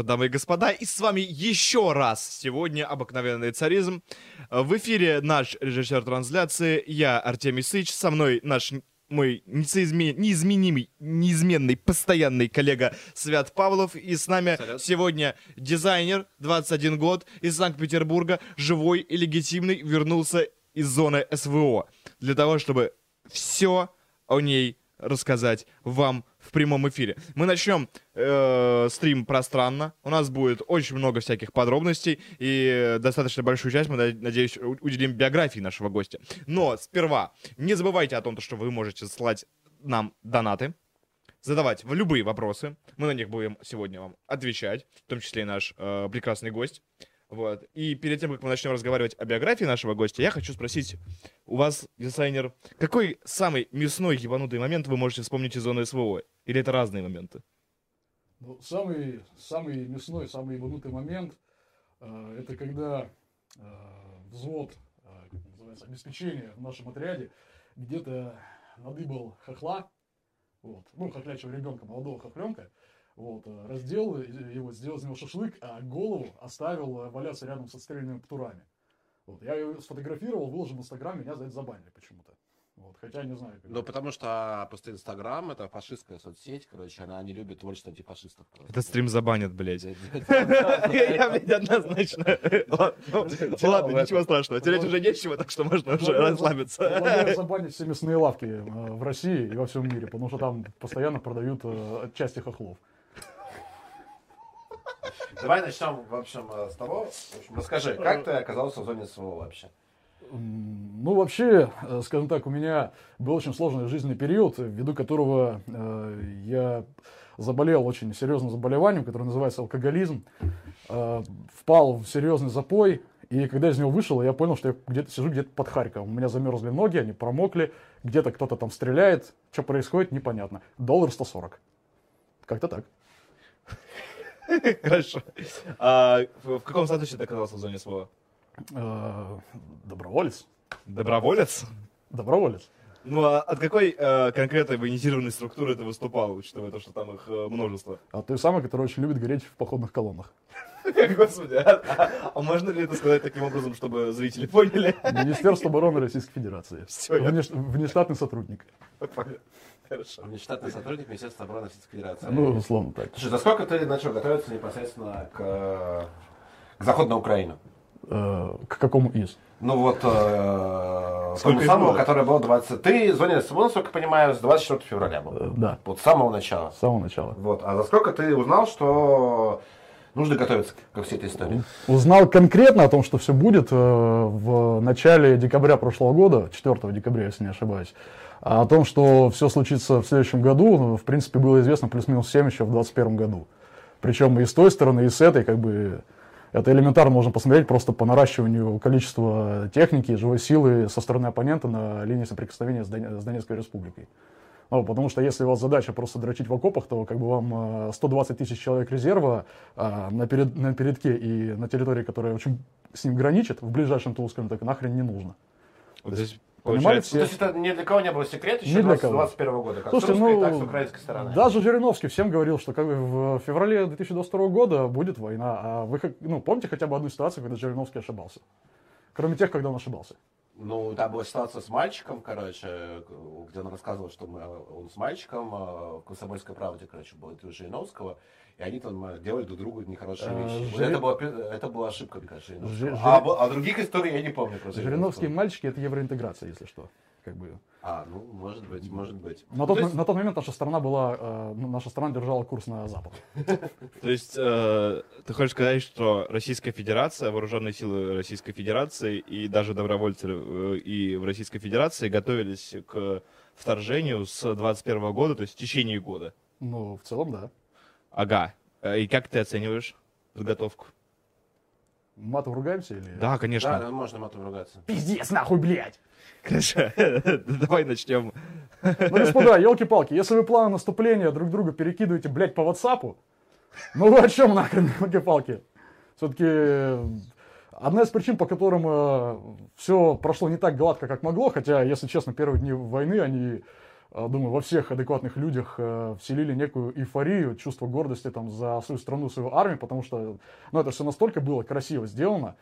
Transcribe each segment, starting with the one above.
Дамы и господа, и с вами еще раз сегодня обыкновенный царизм. В эфире наш режиссер трансляции, я Артемий Сыч, со мной наш мой несоизме- неизменимый, неизменный, постоянный коллега Свят Павлов. И с нами Салют. сегодня дизайнер, 21 год, из Санкт-Петербурга, живой и легитимный, вернулся из зоны СВО. Для того, чтобы все о ней рассказать вам в прямом эфире. Мы начнем э, стрим пространно. У нас будет очень много всяких подробностей и достаточно большую часть мы, над- надеюсь, уделим биографии нашего гостя. Но сперва не забывайте о том, что вы можете слать нам донаты, задавать в любые вопросы. Мы на них будем сегодня вам отвечать, в том числе и наш э, прекрасный гость. Вот. И перед тем, как мы начнем разговаривать о биографии нашего гостя, я хочу спросить у вас, дизайнер, какой самый мясной ебанутый момент вы можете вспомнить из зоны СВО? Или это разные моменты? Ну, самый, самый мясной, самый ебанутый момент, э, это когда э, взвод, э, как называется, обеспечения в нашем отряде где-то надыбал хохла, вот, ну, хохлячего ребенка, молодого хохленка, вот, э, раздел его, сделал из него шашлык, а голову оставил э, валяться рядом с отстрелянными птурами. Вот, я ее сфотографировал, выложил в Инстаграм, меня за это забанили почему-то. Вот, хотя не знаю. как- Ну, потому что просто Инстаграм это фашистская соцсеть, короче, она не любит творчество антифашистов. просто. Это стрим забанят, блядь. Я- блядь, однозначно. Ладно, ничего страшного. Терять уже нечего, так что можно уже расслабиться. Забанить все мясные лавки э, в России и во всем мире, потому что там постоянно продают э, части хохлов. Давай начнем, в общем, э, с того. В общем, расскажи, как ты оказался в зоне СВО вообще? Ну, вообще, э, скажем так, у меня был очень сложный жизненный период, ввиду которого э, я заболел очень серьезным заболеванием, которое называется алкоголизм, э, впал в серьезный запой, и когда из него вышел, я понял, что я где-то сижу где-то под Харьковом. У меня замерзли ноги, они промокли, где-то кто-то там стреляет, что происходит, непонятно. Доллар 140. Как-то так. Хорошо. А в каком статусе ты оказался в зоне СВО? Э, Доброволец. Доброволец? Доброволец. Ну, а от какой э, конкретной военизированной структуры ты выступал, учитывая то, что там их э, множество? А той самой, которая очень любит гореть в походных колоннах. Господи, а, а- можно ли это сказать таким образом, чтобы зрители поняли? Министерство обороны Российской Федерации. Внеш- Внештатный сотрудник. Хорошо. Внештатный сотрудник Министерства обороны Российской Федерации. Ну, условно так. Слушай, за сколько ты начал готовиться непосредственно к, к заходу на Украину? Э, К какому из? Ну вот, э, Сколько тому самому, было? который был 20... Ты зоне СВО, насколько я понимаю, с 24 февраля был. Э, Да, Вот с самого начала. с самого начала. Вот. А за сколько ты узнал, что нужно готовиться ко всей этой истории? Узнал конкретно о том, что все будет э, в начале декабря прошлого года, 4 декабря, если не ошибаюсь. А о том, что все случится в следующем году, ну, в принципе, было известно плюс-минус 7 еще в 2021 году. Причем и с той стороны, и с этой, как бы, это элементарно можно посмотреть просто по наращиванию количества техники, живой силы со стороны оппонента на линии соприкосновения с, с Донецкой республикой. Ну, потому что если у вас задача просто дрочить в окопах, то как бы вам э, 120 тысяч человек резерва а, на, перед, на передке и на территории, которая очень с ним граничит, в ближайшем тылу, скажем так, нахрен не нужно. Вот здесь Понимали получается... Ну, то есть это ни для кого не был секрет еще Ни для 20, кого. 21 года, как Слушайте, с русской, ну, так и с украинской стороны. Даже Жириновский всем говорил, что как бы в феврале 2022 года будет война. А вы ну, помните хотя бы одну ситуацию, когда Жириновский ошибался? Кроме тех, когда он ошибался. Ну, там была ситуация с мальчиком, короче, где он рассказывал, что мы- он с мальчиком э, в «Комсомольской правде», короче, был интервью Жириновского, и они там э, делали друг другу нехорошие Э, вещи. Жири- Это, была, пе- это была ошибка, мне кажется, Жириновского. Жи- А, а других историй я не помню про Жириновские мальчики это евроинтеграция, если что. Как бы. А, ну, может быть, может быть. На тот, То есть- на тот момент наша страна была, э, ну, наша страна держала курс на Запад. То есть э, ты хочешь сказать, что Российская Федерация, вооруженные силы Российской Федерации и даже добровольцы э, и в Российской Федерации готовились к вторжению с 21 года, то есть в течение года? Ну, в целом, да. Ага. Э, И как ты оцениваешь подготовку? Матом ругаемся или... Да, конечно. да, можно матом ругаться. Пиздец, нахуй, блядь! Хорошо. Давай начнем. Ну, господа, елки-палки, если вы планы наступления друг друга перекидываете, блядь, по ватсапу, ну вы о чем нахрен, елки-палки? Все-таки одна из причин, по которым все прошло не так гладко, как могло, хотя, если честно, первые дни войны, они э, думаю, во всех адекватных людях э, вселили некую эйфорию, чувство гордости там за свою страну, свою армию, потому что, ну, это все настолько было красиво сделано.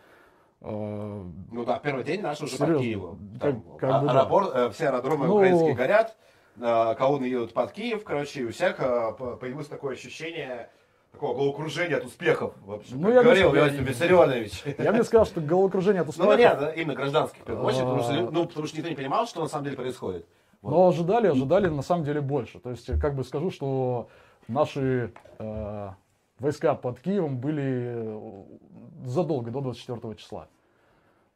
Э, Ну да, первый день наш уже Серьезно, Киеву. как- Там как бы да. аэропорт, э, все аэродромы Ну- украинские горят, колонны едут под Киев, короче, и у всех по- появилось такое ощущение такого головокружения от успехов. В общем, Ну, как я говорил Иосиф Виссарионович. я бы сказал, что головокружение от Ну, успеха. нет, именно гражданских, в первую очередь, потому что, А. ну, потому что никто не понимал, что на самом деле происходит. Вот. Но ожидали, ожидали на самом деле больше. То есть, как бы скажу, что наши э, войска под Киевом были э, задолго до 24 числа.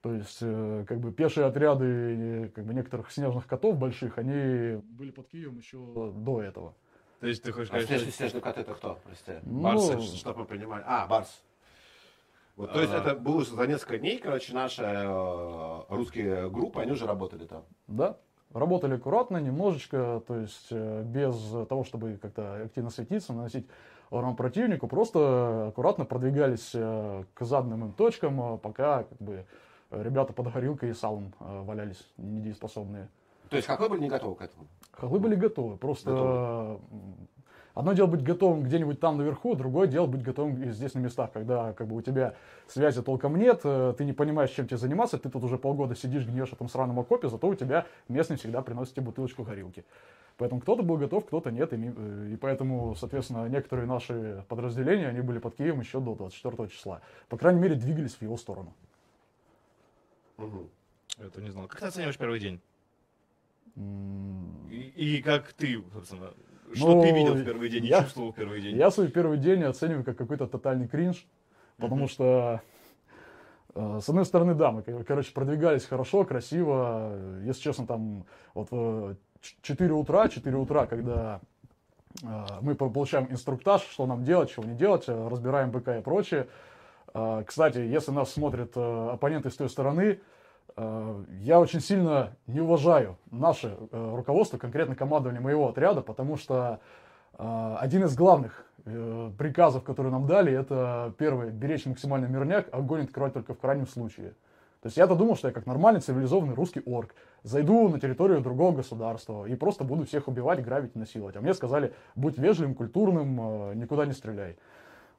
То есть, э, как бы пешие отряды э, как бы некоторых снежных котов больших, они были под Киевом еще до этого. То есть ты хочешь А сказать, снежный, что... снежный кот это кто, прости? Ну, Барсы, Чтобы мы понимали. А, Барс. Вот, то есть Ага. это было за несколько дней, короче, наши э, русские группы, они уже работали там. Да, работали аккуратно, немножечко, то есть э, без того, чтобы как-то активно светиться, наносить урон противнику, просто аккуратно продвигались э, к заданным им точкам, э, пока как бы ребята под горилкой и салом валялись недееспособные. То есть какой были не готовы к этому? Хохлы были готовы, просто Готовы. Одно дело быть готовым где-нибудь там наверху, другое дело быть готовым здесь на местах, когда как бы у тебя связи толком нет, э, ты не понимаешь, чем тебе заниматься, ты тут уже полгода сидишь, гниешь в этом сраном окопе, зато у тебя местный всегда приносит тебе бутылочку горилки. Поэтому кто-то был готов, кто-то нет, и, э, и поэтому, соответственно, некоторые наши подразделения, они были под Киевом еще до 24 числа. По крайней мере, двигались в его сторону. Мгм. Это не знал. Как ты оцениваешь первый день? И, и как ты, собственно, что Ну, ты видел в первый день и я- чувствовал в первый день? Я свой первый день оцениваю как какой-то тотальный кринж, потому что, э, с одной стороны, да, мы, кор- короче, продвигались хорошо, красиво. Э, Если честно, там вот в 4 утра, 4 утра, когда э, мы по- получаем инструктаж, что нам делать, чего не делать, э, разбираем БК и прочее. Э, Кстати, если нас смотрят э, оппоненты с той стороны, э, я очень сильно не уважаю наше э, руководство, конкретно командование моего отряда, потому что э, один из главных э, приказов, которые нам дали, это первый, беречь максимально мирняк, а огонь открывать только в крайнем случае. То есть я-то думал, что я как нормальный цивилизованный русский орк зайду на территорию другого государства и просто буду всех убивать, грабить, насиловать. А мне сказали, будь вежливым, культурным, э, никуда не стреляй.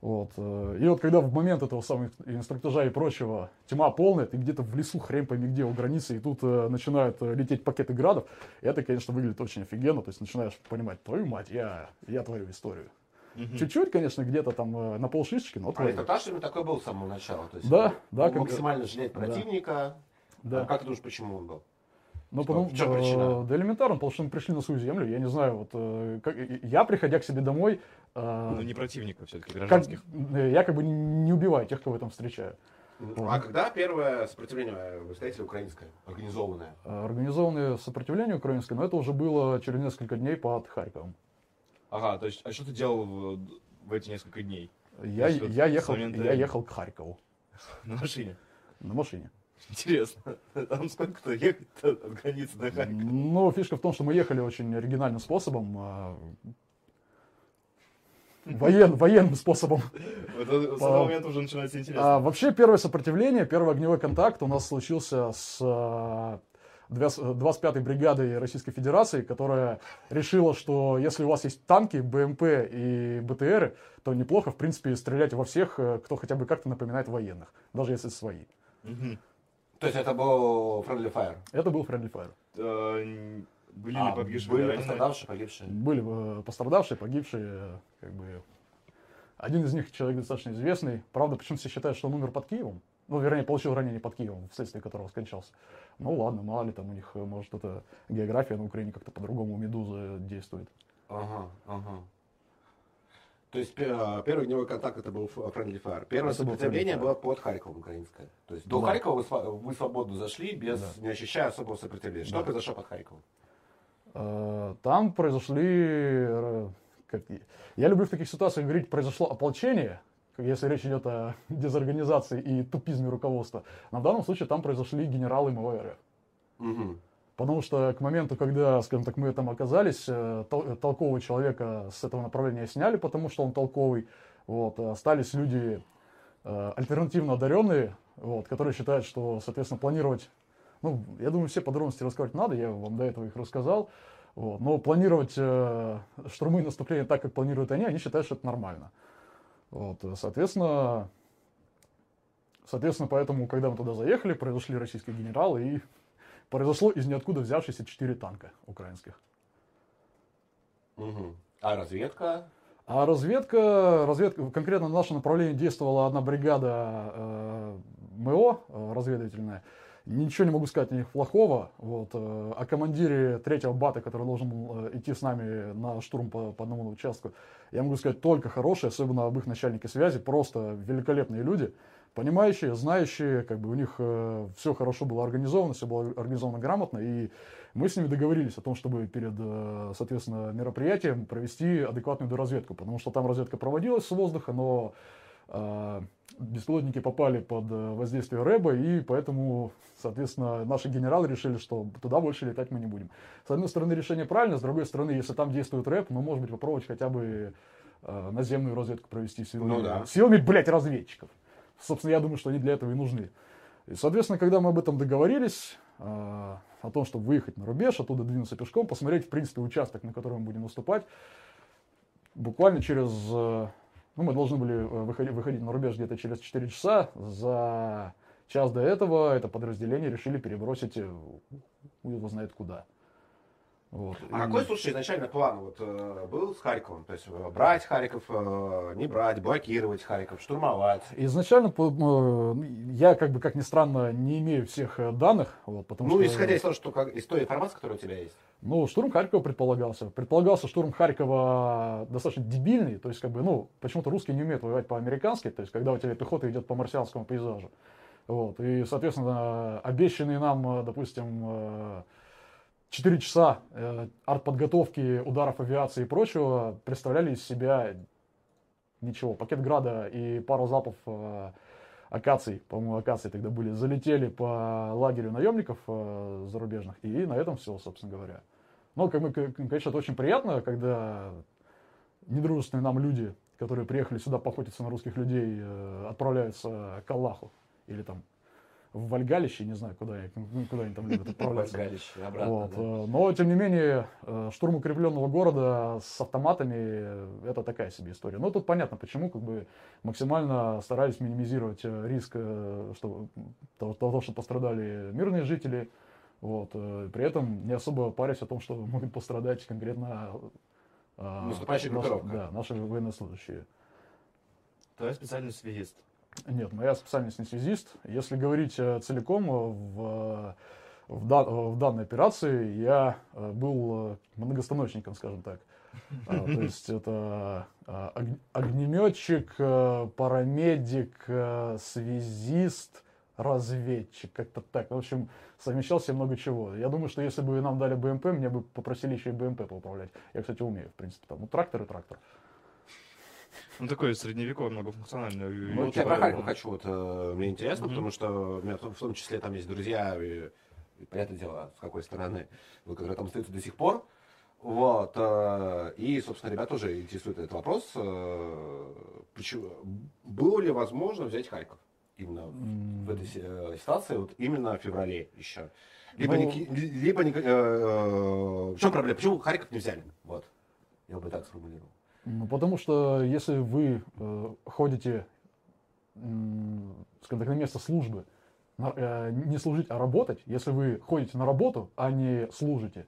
Вот. э, И вот когда в момент этого самого инструктажа и прочего тьма полная, ты где-то в лесу, хрень пойми где, у границы, и тут э, начинают э, лететь пакеты градов, это, конечно, выглядит очень офигенно, то есть начинаешь понимать, твою мать, я, я творю историю. Мгм. Чуть-чуть, конечно, где-то там э, на полшишечки, но А творю. инструктаж именно такой был с самого начала. То есть, Да, да, как- максимально жалеть да. противника. Да. А как ты думаешь, почему он был? Ну, потому, В чем причина? э, да элементарно, потому что мы пришли на свою землю, я не знаю, вот, э, как- я, приходя к себе домой, э, Ну, не противников все-таки, как- гражданских. э, я как бы не убиваю тех, кого я там встречаю. А когда первое сопротивление, вы встретили, украинское, организованное? Организованное сопротивление украинское, но это уже было через несколько дней под Харьковом. Ага, то есть, а что ты делал в, в эти несколько дней? Я, есть вот я, ехал, момента- я ехал к Харькову На машине? на машине. Интересно. Там сколько-то ехать от границы до Харькова? Но фишка в том, что мы ехали очень оригинальным способом. э, воен- военным способом. Это- С этого момента уже начинается интересно. А, вообще, первое сопротивление, первый огневой контакт у нас случился с а, двя- 25-й бригадой Российской Федерации, которая решила, что если у вас есть танки, БМП и БТРы, то неплохо, в принципе, стрелять во всех, э, кто хотя бы как-то напоминает военных, даже если свои. Мгм. То есть это был Friendly Fire? Это был Friendly Fire. Были А, ли погибшие, были пострадавшие, погибшие? Были э, пострадавшие, погибшие, э, как бы... Один из них человек достаточно известный. Правда, почему все считают, что он умер под Киевом? Ну, вернее, получил ранение под Киевом, вследствие которого скончался. Ну ладно, мало ли там у них, э, может, это география на Украине как-то по-другому у Медузы действует. Ага, ага. То есть а, первый огневой контакт это был Friendly Fire. Первое Это сопротивление было под Харьковом украинское. То есть до Да. Харькова вы, вы свободно зашли, без, Да. не ощущая особого сопротивления. Что Да. произошло под Харьковом? Э, Там произошли... э, как- Я люблю в таких ситуациях говорить, произошло ополчение, если речь идет о дезорганизации и тупизме руководства. Но в данном случае там произошли генералы МВР. Мгм. Потому что к моменту, когда, скажем так, мы там оказались, э, тол- э, толкового человека с этого направления сняли, потому что он толковый. Вот, остались люди э, альтернативно одаренные, вот, которые считают, что, соответственно, планировать... Ну, я думаю, все подробности рассказать надо, я вам до этого их рассказал. Вот. Но планировать э, штурмы и наступления так, как планируют они, они считают, что это нормально. Вот. Соответственно, соответственно, поэтому, когда мы туда заехали, произошли российские генералы, и произошло из ниоткуда взявшиеся четыре танка украинских. Мгм. А разведка? А разведка, разведка, конкретно на наше направление действовала одна бригада э, МО э, разведывательная. Ничего не могу сказать о них плохого. Вот, э, о командире третьего бата, который должен был э, идти с нами на штурм по, по одному участку, я могу сказать только хорошие, особенно об их начальнике связи. Просто великолепные люди, понимающие, знающие, как бы у них все хорошо было организовано, все было организовано грамотно. И мы с ними договорились о том, чтобы перед, э, соответственно, мероприятием провести адекватную доразведку, потому что там разведка проводилась с воздуха, но э, беспилотники попали под э, воздействие рэба, и поэтому, соответственно, наши генералы решили, что туда больше летать мы не будем. С одной стороны, решение правильно, с другой стороны, если там действует рэп, ну, может быть, попробовать хотя бы э, наземную разведку провести силами, Ну да. силами, блядь, разведчиков. Собственно, я думаю, что они для этого и нужны. И, соответственно, когда мы об этом договорились, э, о том, чтобы выехать на рубеж, оттуда двинуться пешком, посмотреть, в принципе, участок, на котором мы будем выступать, буквально через... э, Ну, мы должны были э, выходить, выходить на рубеж где-то через 4 часа. За час до этого это подразделение решили перебросить, э, его знает куда. Вот. А И- какой, слушай, изначально план вот, э, был с Харьковом? То есть э, брать Харьков, э, не брать, блокировать Харьков, штурмовать? Изначально я, как бы, как ни странно, не имею всех данных, вот, потому Ну, что... исходя из того, что как, из той информации, которая у тебя есть. Ну, штурм Харькова предполагался. Предполагался штурм Харькова достаточно дебильный. То есть, как бы, ну, почему-то русские не умеют воевать по-американски. То есть, когда у тебя пехота идет по марсианскому пейзажу. Вот. И, соответственно, обещанные нам, допустим, 4 часа э, артподготовки, ударов авиации и прочего представляли из себя ничего. Пакет града и пару залпов э, акаций, по-моему, акации тогда были, залетели по лагерю наемников э, зарубежных, и на этом все, собственно говоря. Но, как к- конечно, это очень приятно, когда недружественные нам люди, которые приехали сюда поохотиться на русских людей, э, отправляются к Аллаху или там в Вальгалище, не знаю, куда, они- ну, куда они там любят отправляться. Вальгалище, обратно, Вот, да. э, Но, тем не менее, э, штурм укрепленного города с автоматами э, это такая себе история. Но тут понятно, почему как бы максимально старались минимизировать риск что, того, что пострадали мирные жители. Вот, при этом не особо парясь о том, что могут пострадать конкретно Наступающая наши- группировка. Да, наши военнослужащие. Твой специальный связист. Нет, моя специальность не связист. Если говорить э, целиком э, в, в, да- э, в данной операции, я э, был э, многостаночником, скажем так. То есть это э, ог- огнеметчик, э, парамедик, э, связист, разведчик, как-то так. В общем, совмещал себе много чего. Я думаю, что если бы нам дали БМП, меня бы попросили еще и БМП поуправлять. Я, кстати, умею, в принципе. Там, ну, трактор и трактор. Ну, такой средневековый, многофункциональный. Ну, я про Харьков хочу, вот, э, мне интересно, потому что у меня в том числе там есть друзья, и, понятное дело, с какой стороны, вот, которые там остаются до сих пор. Вот, э, и, собственно, ребят тоже интересует этот вопрос. э, почему, было ли возможно взять Харьков именно в этой си- ситуации, вот именно в феврале еще? Либо, Ну- не, либо не, э, э, в чем проблема? Почему Харьков не взяли? Вот, я бы так сформулировал. Ну, потому что если вы э, ходите, м, скажем так, на место службы, на- э, не служить, а работать, если вы ходите на работу, а не служите,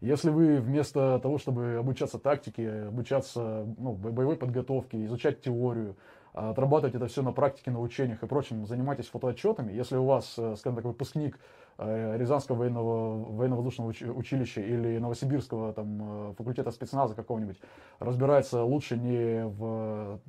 если вы вместо того, чтобы обучаться тактике, обучаться ну, бо- боевой подготовке, изучать теорию, а отрабатывать это все на практике, на учениях и прочем, занимаетесь фотоотчетами, если у вас, э, скажем так, выпускник э, Рязанского военного, военно-воздушного уч- училища или Новосибирского там, э, факультета спецназа какого-нибудь разбирается лучше не в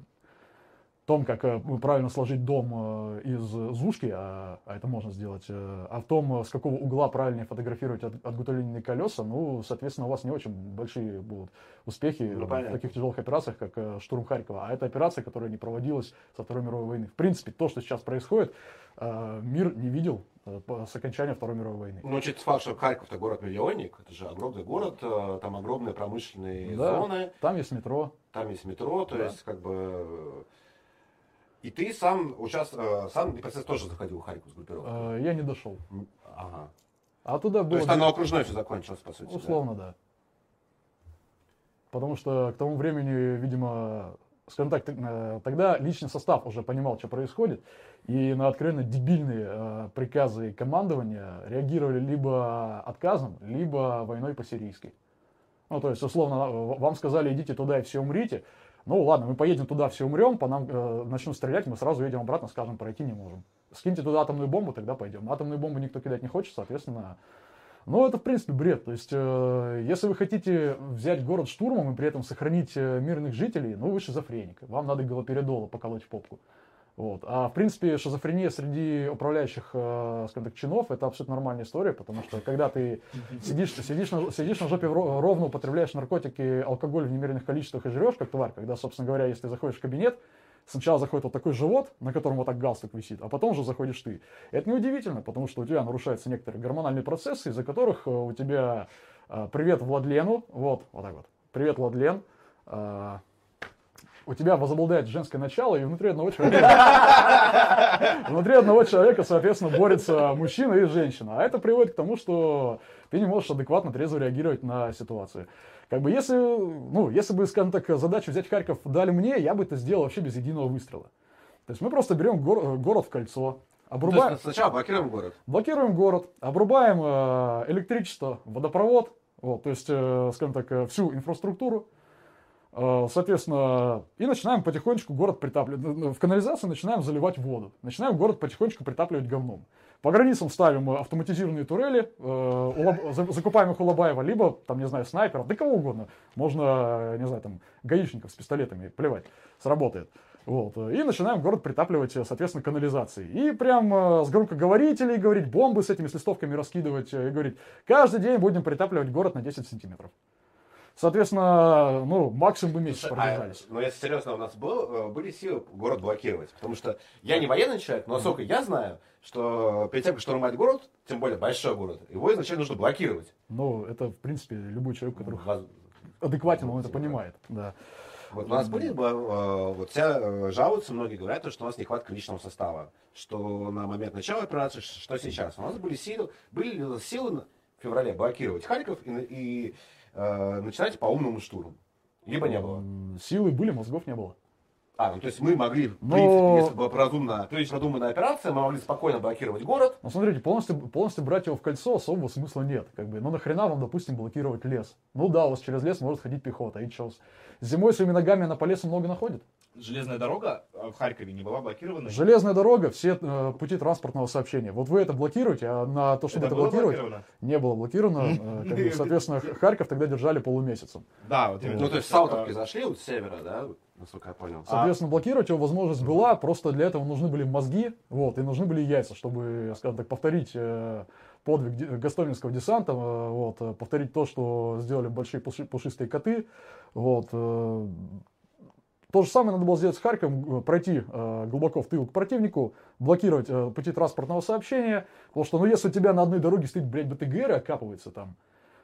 том, как э, правильно сложить дом э, из зушки, а, а это можно сделать, э, а в том, с какого угла правильнее фотографировать от, отгутоленные колеса, ну, соответственно, у вас не очень большие будут успехи Ну, в понятно. таких тяжелых операциях, как штурм Харькова. А это операция, которая не проводилась со Второй мировой войны. В принципе, то, что сейчас происходит, мир не видел с окончания Второй мировой войны. Ну, чуть факт, что Харьков-то город-миллионник, это же огромный город, там огромные промышленные Да. зоны, Там есть метро. там есть метро, то Да. есть как бы... э, И ты сам участвовал, сам непосредственно тоже заходил в Харьков с группировкой? Э, Я не дошел. Ага. А туда То было... есть там на окружной все закончилось, по сути. да? Условно, да. потому что к тому времени, видимо, скажем так, э, тогда личный состав уже понимал, что происходит, и на откровенно дебильные э, приказы командования реагировали либо отказом, либо войной по-сирийски. Ну, то есть, условно, вам сказали, идите туда и все умрите. Ну, ладно, мы поедем туда, все умрем, по нам э, начнут стрелять, мы сразу едем обратно, скажем, пройти не можем. Скиньте туда атомную бомбу, тогда пойдем. Атомную бомбу никто кидать не хочет, соответственно, ну, это, в принципе, бред. То есть, э, если вы хотите взять город штурмом и при этом сохранить э, мирных жителей, ну, вы шизофреник. Вам надо галоперидола поколоть в попку. Вот. А в принципе шизофрения среди управляющих, э, скажем так, чинов это абсолютно нормальная история, потому что когда ты сидишь, сидишь, на, сидишь на жопе ровно, употребляешь наркотики, алкоголь в немеренных количествах и жрешь как тварь, когда, собственно говоря, если заходишь в кабинет, сначала заходит вот такой живот, на котором вот так галстук висит, а потом уже заходишь ты. Это неудивительно, потому что у тебя нарушаются некоторые гормональные процессы, из-за которых э, у тебя э, привет Владлену, вот, вот так вот, привет Владлен, у тебя возобладает женское начало, и внутри одного человека, внутри одного человека, соответственно, борется мужчина и женщина. А это приводит к тому, что ты не можешь адекватно, трезво реагировать на ситуацию. Как бы если, ну, если бы, скажем так, задачу взять Харьков дали мне, я бы это сделал вообще без единого выстрела. То есть мы просто берем гор- город в кольцо, обрубаем... То есть сначала блокируем город? Блокируем город, обрубаем э, электричество, водопровод, вот, то есть, э, скажем так, э, всю инфраструктуру, э, Соответственно, и начинаем потихонечку город притапливать. В канализацию начинаем заливать воду. Начинаем город потихонечку притапливать говном. По границам ставим автоматизированные турели, э, закупаем их у Лобаева, либо, там, не знаю, снайперов, да кого угодно. Можно, не знаю, там, гаишников с пистолетами, плевать, сработает. Вот. И начинаем город притапливать, соответственно, канализацией. И прям э, с громкоговорителей говорить, бомбы с этими с листовками раскидывать э, и говорить, каждый день будем притапливать город на 10 сантиметров. Соответственно, ну, максимум бы месяц продержались. А, ну, если серьезно, у нас был, были силы город блокировать. Потому что я не военный человек, но насколько я знаю, что перед тем, как штурмовать город, тем более большой город, его изначально нужно блокировать. Ну, это, в принципе, любой человек, который Воз... адекватен, он это понимает. Да. Вот у нас были, э, вот все э, жалуются, многие говорят, что у нас нехватка личного состава, что на момент начала операции, что сейчас. У нас были силы, были силы в феврале блокировать Харьков и, и э, начинать по умному штурму. Либо не было. Силы были, мозгов не было. А, ну то есть мы могли, в Но... принципе, если была продумана, то есть продуманная операция, мы могли спокойно блокировать город. Ну смотрите, полностью, полностью брать его в кольцо особого смысла нет. Как бы. Ну нахрена вам, допустим, блокировать лес? Ну да, у вас через лес может ходить пехота, и чё? Зимой своими ногами она по лесу много находит. Железная дорога в Харькове не была блокирована? Железная дорога, все э, пути транспортного сообщения. Вот вы это блокируете, а на то, чтобы это, это блокировать, не было блокировано. Э, как бы, соответственно, Харьков тогда держали полумесяцем. Да, вот именно. Ну, то есть Саутовки зашли вот с севера, да? насколько я понял. Соответственно, блокировать его возможность была, просто для этого нужны были мозги, вот, и нужны были яйца, чтобы, скажем так, повторить э, подвиг гастоминского десанта, э, вот, э, повторить то, что сделали большие пушистые коты, вот. То же самое надо было сделать с Харьковом, пройти глубоко в тыл к противнику, блокировать пути транспортного сообщения, потому что, ну, если у тебя на одной дороге стоит, блядь, БТГР и окапывается там,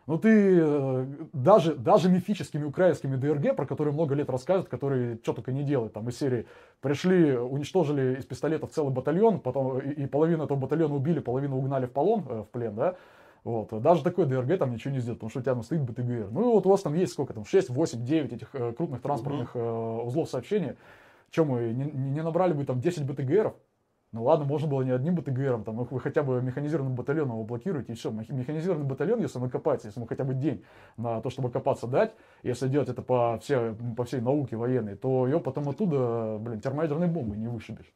ну ты э, даже, даже мифическими украинскими ДРГ, про которые много лет рассказывают, которые что только не делают, там из серии пришли, уничтожили из пистолетов целый батальон, потом и, и половину этого батальона убили, половину угнали в полон, э, в плен, да, вот. Даже такой ДРГ там ничего не сделает, потому что у тебя там стоит БТГР. Ну и вот у вас там есть сколько там, 6, 8, 9 этих э, крупных транспортных э, узлов сообщения. Чем мы не, не набрали бы там 10 БТГРов, ну ладно, можно было не одним БТГРом, там, вы хотя бы механизированным батальоном его блокируете, и все. Механизированный батальон, если он копается, если ему хотя бы день на то, чтобы копаться дать, если делать это по, все, по всей науке военной, то его потом оттуда, блин, термоядерной бомбы не вышибешь.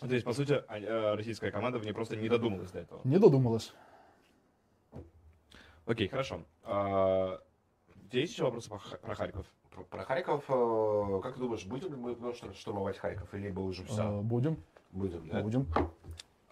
То есть, по сути, а, э, российская команда в ней просто не додумалась до этого? Не додумалась. Окей, хорошо. А, есть еще вопросы про Харьков? Про, Харьков, э, как ты думаешь, будем мы штурмовать Харьков, или либо уже все? А, будем. Будем, да? Будем.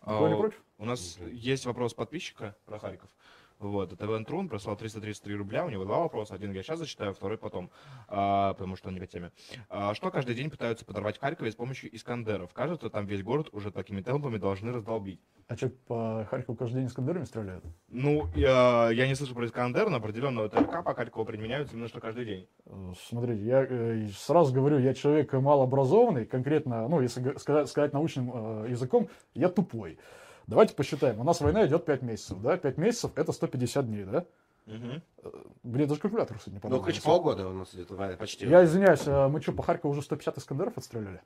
А, не против? У нас есть вопрос подписчика про Харьков. Вот, это Вен Трун прислал 333 рубля, у него два вопроса, один я сейчас зачитаю, второй потом, а, потому что он не по теме. А, что каждый день пытаются подорвать Харькове с помощью Искандеров? Кажется, там весь город уже такими темпами должны раздолбить. А что, по Харькову каждый день Искандерами стреляют? Ну, я, я не слышу про Искандер, но определенно ТРК по Харькову применяются именно что каждый день. Э, смотрите, я э, сразу говорю, я человек малообразованный, конкретно, ну, если сказать, сказать научным э, языком, я тупой. Давайте посчитаем. У нас война идет 5 месяцев, да? 5 месяцев это 150 дней, да? Мгм. Мне даже калькулятор, кстати, не Ну, понадобился. хоть полгода у нас идет война, почти. Я извиняюсь, а мы что, по Харькову уже 150 Искандеров отстреляли?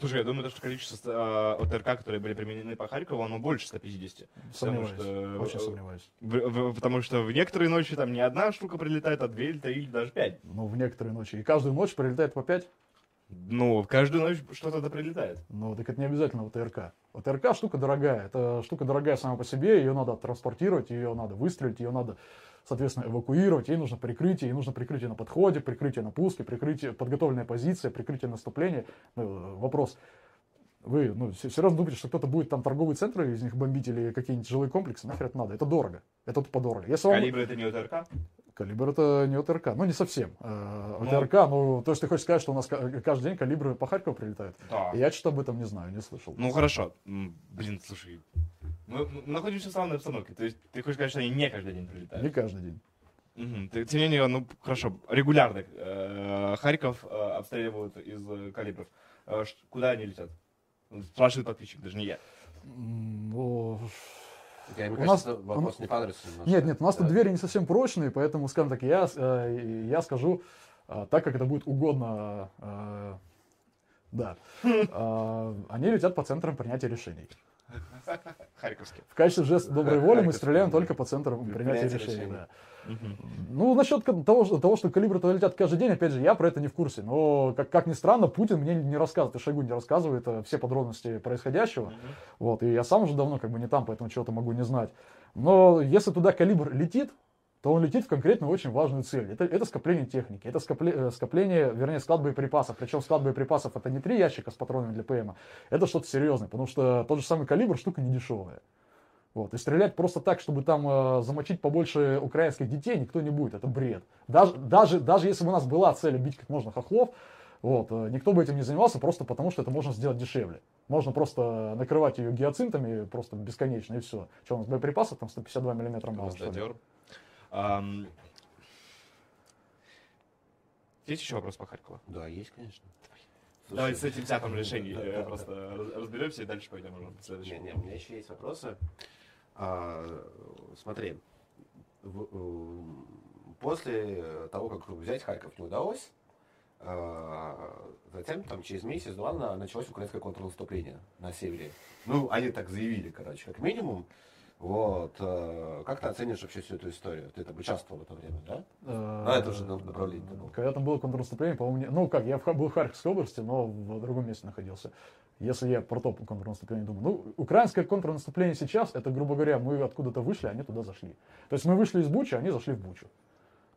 Слушай, я думаю, что количество э, ОТРК, которые были применены по Харькову, оно больше 150. Сомневаюсь. что, Очень э, сомневаюсь. В- в- потому что в некоторые ночи там не одна штука прилетает, а две или три, или даже пять. Ну, в некоторые ночи. И каждую ночь прилетает по 5. Ну, каждую ночь что-то да прилетает. Ну, так это не обязательно ОТРК. ОТРК штука дорогая. Это штука дорогая сама по себе. Ее надо транспортировать, ее надо выстрелить, ее надо, соответственно, эвакуировать. Ей нужно прикрытие, ей нужно прикрытие на подходе, прикрытие на пуске, прикрытие, подготовленная позиция, прикрытие наступления. Ну, вопрос. Вы ну, се- серьезно думаете, что кто-то будет там торговые центры из них бомбить или какие-нибудь жилые комплексы? Нахер это надо? Это дорого. Это тупо дорого. Если вам- Калибр это не ОТРК? Калибр это не ОТРК. Ну, не совсем. Э, Ну. ОТРК, ну, то есть ты хочешь сказать, что у нас ка- каждый день калибры по Харькову прилетают? Да. Я что-то об этом не знаю, не слышал. Ну хорошо. Блин, слушай. Мы мы находимся в странной обстановке. То есть ты хочешь сказать, что они не каждый день прилетают? Не каждый день. Ты- Тем не менее, ну хорошо, регулярно э, Харьков э, обстреливают из э, калибров. Э, Куда они летят? Спрашивает подписчик, даже не я. Ну, Я, мне У нас- кажется, вопрос не по адресу. немножко. Нет, нет, у нас тут Да. двери не совсем прочные, поэтому, скажем так, я, э, я скажу э, так, как это будет угодно. э, Да. Они летят по центрам принятия решений. Харьковский. В качестве жеста доброй воли мы стреляем только по центрам принятия решений. Ну, насчет того, что, того, что калибры туда летят каждый день, опять же, я про это не в курсе. Но, как, как ни странно, Путин мне не рассказывает, и Шойгу не рассказывает э, все подробности происходящего. Вот, и я сам уже давно как бы не там, поэтому чего-то могу не знать. Но если туда калибр летит, то он летит в конкретную очень важную цель. Это, это скопление техники, это скопле- э, скопление, вернее, склад боеприпасов. Причем склад боеприпасов это не три ящика с патронами для ПМа, это что-то серьезное, потому что тот же самый калибр штука не дешевая. Вот. И стрелять просто так, чтобы там э, замочить побольше украинских детей, никто не будет. Это бред. Даже, даже, даже если бы у нас была цель убить как можно хохлов, вот, э, никто бы этим не занимался, просто потому что это можно сделать дешевле. Можно просто накрывать ее гиацинтами просто бесконечно, и все. Что у нас боеприпасов там 152 миллиметра ли? Есть еще вопрос по Харькову? Да, есть, конечно. Давай с Слушай, этим взятым решением просто раз- разберемся и дальше пойдем уже по следующему. Не, не, у меня еще есть вопросы. А, смотри, в- э, после того, как взять Харьков не удалось, а, затем там через месяц-два на- началось украинское контрнаступление на севере. Ну, они так заявили, короче, как минимум. Вот. э, Как ты оценишь вообще всю эту историю? Ты там участвовал в это время, да? Э, А, это уже направление было. Когда там было контрнаступление, по-моему, ну как, я был в Харьковской области, но в другом месте находился. Если я про то контрнаступление думаю. Ну, украинское контрнаступление сейчас, это, грубо говоря, мы откуда-то вышли, они туда зашли. То есть мы вышли из Бучи, они зашли в Бучу.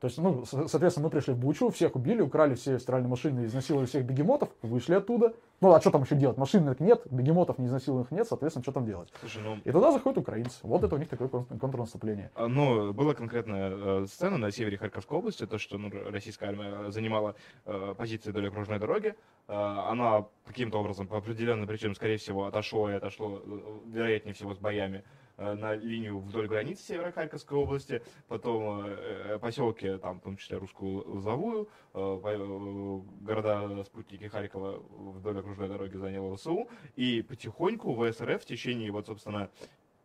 То есть, ну, со- соответственно, мы пришли в Бучу, всех убили, украли все стиральные машины, изнасиловали всех бегемотов, вышли оттуда. Ну, а что там еще делать? Машин нет, бегемотов неизнасилованных нет, соответственно, что там делать? Слушай, ну, И туда заходят украинцы. Вот это у них такое кон- контрнаступление. А, Ну, была конкретная э, сцена на севере Харьковской области, то, что ну, российская армия занимала э, позиции вдоль окружной дороги. Э, она каким-то образом, по определенным причинам, скорее всего, отошло и отошло, э, вероятнее всего, с боями э, на линию вдоль границы севера Харьковской области, потом э, э, поселки, там, в том числе Русскую Лозовую, э, э, города-спутники Харькова вдоль окружной дороги заняла ВСУ, и потихоньку ВСРФ в течение, вот, собственно,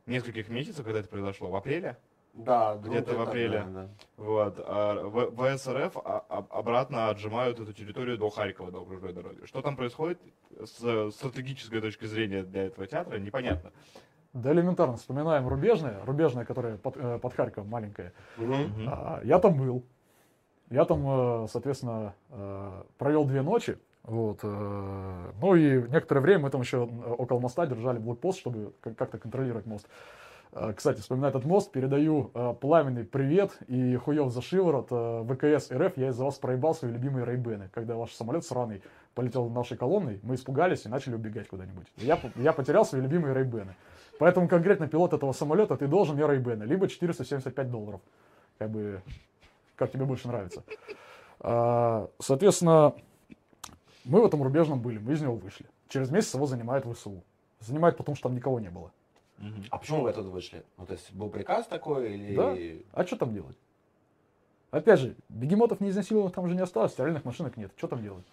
нескольких месяцев, когда это произошло, в апреле, Да, Где-то в апреле. Да, да. вот, а ВСРФ а- а- обратно отжимают эту территорию до Харькова, до окружной дороги. Что там происходит с стратегической точки зрения для этого театра, непонятно. Да элементарно, вспоминаем рубежное, рубежное, которое под, э, под Харьковом маленькое. Мгм. А, Я там был. Я там, э, соответственно, э, провел две ночи. Вот. Ну и некоторое время мы там еще около моста держали блокпост, чтобы как- как-то контролировать мост. Кстати, вспоминая этот мост, передаю пламенный привет и хуев за шиворот ВКС РФ. Я из-за вас проебал свои любимые рейбены. Когда ваш самолет сраный полетел нашей колонной, мы испугались и начали убегать куда-нибудь. Я, я потерял свои любимые рейбены. Поэтому конкретно пилот этого самолета, ты должен мне рейбены, либо 475 долларов. Как бы, как тебе больше нравится. А, Соответственно, мы в этом рубежном были, мы из него вышли. Через месяц его занимает ВСУ. Занимает потому, что там никого не было. А почему вы оттуда вышли? Ну, то есть был приказ такой или... Да. А что там делать? Опять же, бегемотов не изнасилованных там уже не осталось, стиральных машинок нет. Что там делать?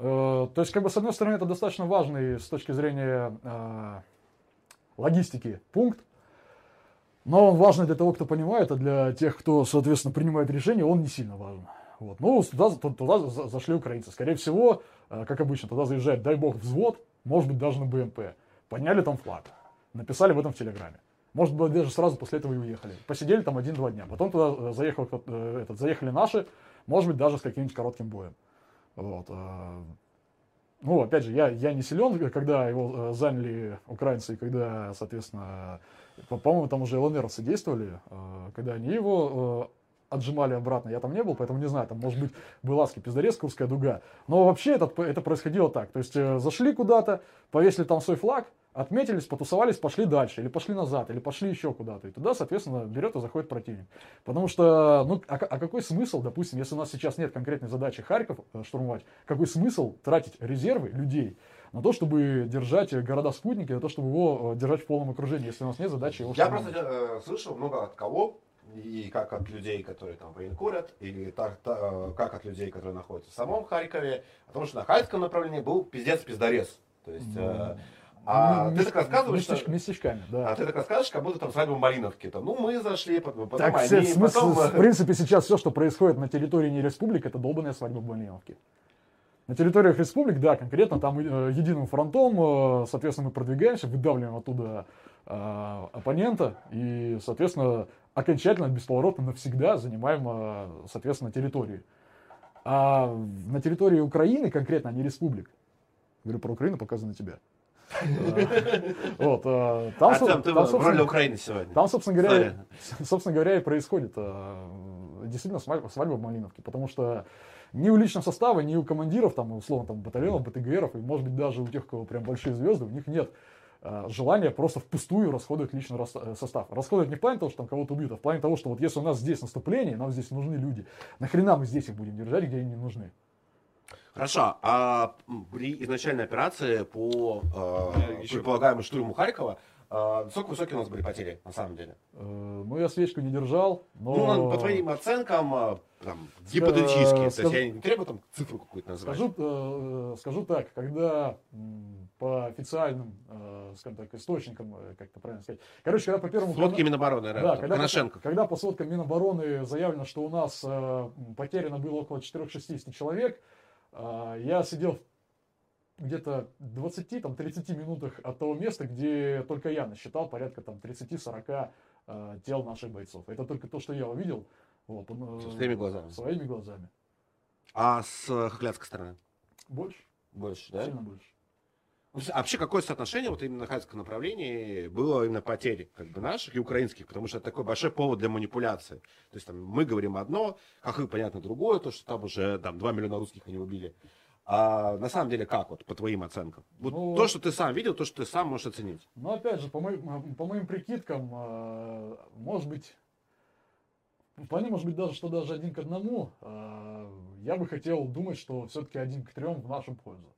Э, То есть, как бы, с одной стороны, это достаточно важный с точки зрения э, логистики пункт. Но он важный для того, кто понимает, а для тех, кто, соответственно, принимает решения, он не сильно важен. Вот. Ну, туда, туда зашли украинцы. Скорее всего, э, как обычно, туда заезжает, дай бог, взвод, может быть, даже на БМП. Подняли там флаг, написали в этом в Телеграме. Может быть, даже сразу после этого и уехали. Посидели там один-два дня. Потом туда заехал, этот, заехали наши, может быть, даже с каким-нибудь коротким боем. Вот. Ну, опять же, я, я не силен, когда его заняли украинцы, и когда, соответственно, по-моему, там уже ЛНРовцы действовали, когда они его отжимали обратно. Я там не был, поэтому не знаю, там, может быть, была Пиздарец, Курская дуга. Но вообще это, это происходило так. То есть э, зашли куда-то, повесили там свой флаг, отметились, потусовались, пошли дальше, или пошли назад, или пошли еще куда-то. И туда, соответственно, берет и заходит противник. Потому что, ну, а, а какой смысл, допустим, если у нас сейчас нет конкретной задачи Харьков э, штурмовать, какой смысл тратить резервы людей на то, чтобы держать города-спутники, на то, чтобы его э, держать в полном окружении, если у нас нет задачи его Я просто э, слышал много от кого, и как от людей, которые там военкурят, или так, так, как от людей, которые находятся в самом Харькове, потому что на Харьковском направлении был пиздец пиздорез. То есть, э, а ты так рассказываешь, Местеч, что... Местечками, да. А ты так рассказываешь, как будто там свадьба в Малиновке. Там, ну, мы зашли, потом так, они, смысл, потом... В принципе, сейчас все, что происходит на территории не республик, это долбанная свадьба в Малиновке. На территориях республик, да, конкретно там э, единым фронтом, э, соответственно, мы продвигаемся, выдавливаем оттуда э, оппонента и, соответственно, окончательно, бесповоротно, навсегда занимаем, э, соответственно, территории. А на территории Украины конкретно, а не республик, говорю про Украину, показано тебя. Вот, э, там, а там, там, в роли Украины сегодня. Там, собственно говоря, собственно говоря, и происходит э, действительно свадьба, свадьба в Малиновке, потому что ни у личного состава, ни у командиров, там, условно, там, батальонов, БТГРов, и, может быть, даже у тех, у кого прям большие звезды, у них нет Э, желание просто впустую расходовать личный состав. Расходовать не в плане того, что там кого-то убьют, а в плане того, что вот если у нас здесь наступление, нам здесь нужны люди, нахрена мы здесь их будем держать, где они не нужны? Хорошо, а при изначальной операции по э, предполагаемому штурму Харькова а, насколько высокие у нас были потери, на самом деле? Э, ну, я свечку не держал, но... Ну, по твоим оценкам, а, там, гипотетически, то есть я не требую там цифру какую-то назвать. Скажу, э, скажу так, когда по официальным, э, скажем так, источникам, как это правильно сказать, короче, когда по первому... Сводки Минобороны, да, когда, Коношенко. Когда по сводкам Минобороны заявлено, что у нас потеряно было около 4-60 человек, я сидел где-то 20-30 минутах от того места, где только я насчитал порядка там 30-40 э, тел наших бойцов. Это только то, что я увидел. Вот, э, своими глазами. Своими глазами. А с хохлядской стороны? Больше. Больше, да? Сильно больше. А вообще, какое соотношение вот именно на направлении было именно потери как бы наших и украинских? Потому что это такой большой повод для манипуляции. То есть там мы говорим одно, хахы, понятно, другое, то, что там уже там 2 миллиона русских они убили. А на самом деле как, вот по твоим оценкам? Вот ну, то, что ты сам видел, то, что ты сам можешь оценить. Ну, опять же, по моим, по моим прикидкам, э, может быть, вполне может быть даже, что даже один к одному. Э, я бы хотел думать, что все-таки один к трем в нашу пользу.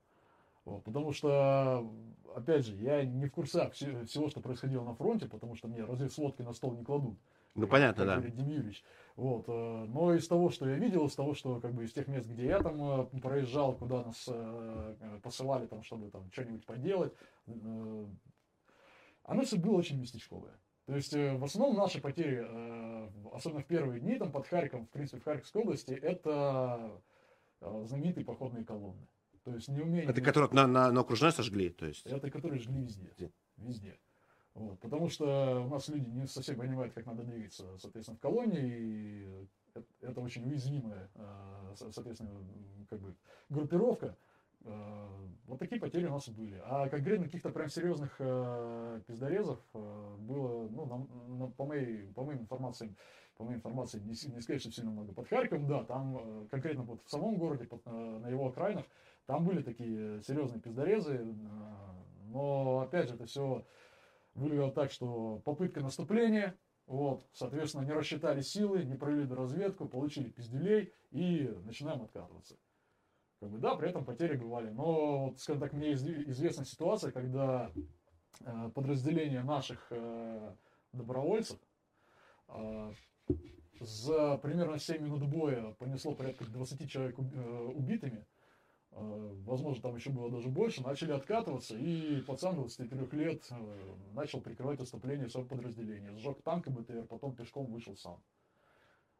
Вот, потому что, опять же, я не в курсах всего, что происходило на фронте, потому что мне разведсводки на стол не кладут. Ну, понятно, да. Юрьевич. Вот. Э, но из того, что я видел, из того, что как бы из тех мест, где я там э, проезжал, куда нас э, посылали, там, чтобы там что-нибудь поделать, оно все было очень местечковое. То есть в основном наши потери, особенно в первые дни там под Харьковом, в принципе, в Харьковской области, это знаменитые походные колонны. То есть неумение... Это которые на, на, на окружной сожгли? То есть... Это которые жгли везде. Везде. Вот, потому что у нас люди не совсем понимают, как надо двигаться, соответственно, в колонии, и это очень уязвимая, а, соответственно, как бы группировка. А, вот такие потери у нас были. А конкретно каких-то прям серьезных э, пиздорезов было, ну, на, на, по, моей, по моим информациям, по моей информации, не, не сказать, что сильно много. Под Харьковом, да, там конкретно вот в самом городе, под, на его окраинах, там были такие серьезные пиздорезы, э, но опять же, это все выглядело так, что попытка наступления, вот, соответственно, не рассчитали силы, не провели разведку, получили пизделей и начинаем откатываться. Как бы, да, при этом потери бывали. Но, вот, скажем так, мне известна ситуация, когда э, подразделение наших э, добровольцев э, за примерно 7 минут боя понесло порядка 20 человек э, убитыми. Э, возможно, там еще было даже больше, начали откатываться, и пацан 23 лет э, начал прикрывать отступление своего подразделения. Сжег танк и БТР, потом пешком вышел сам.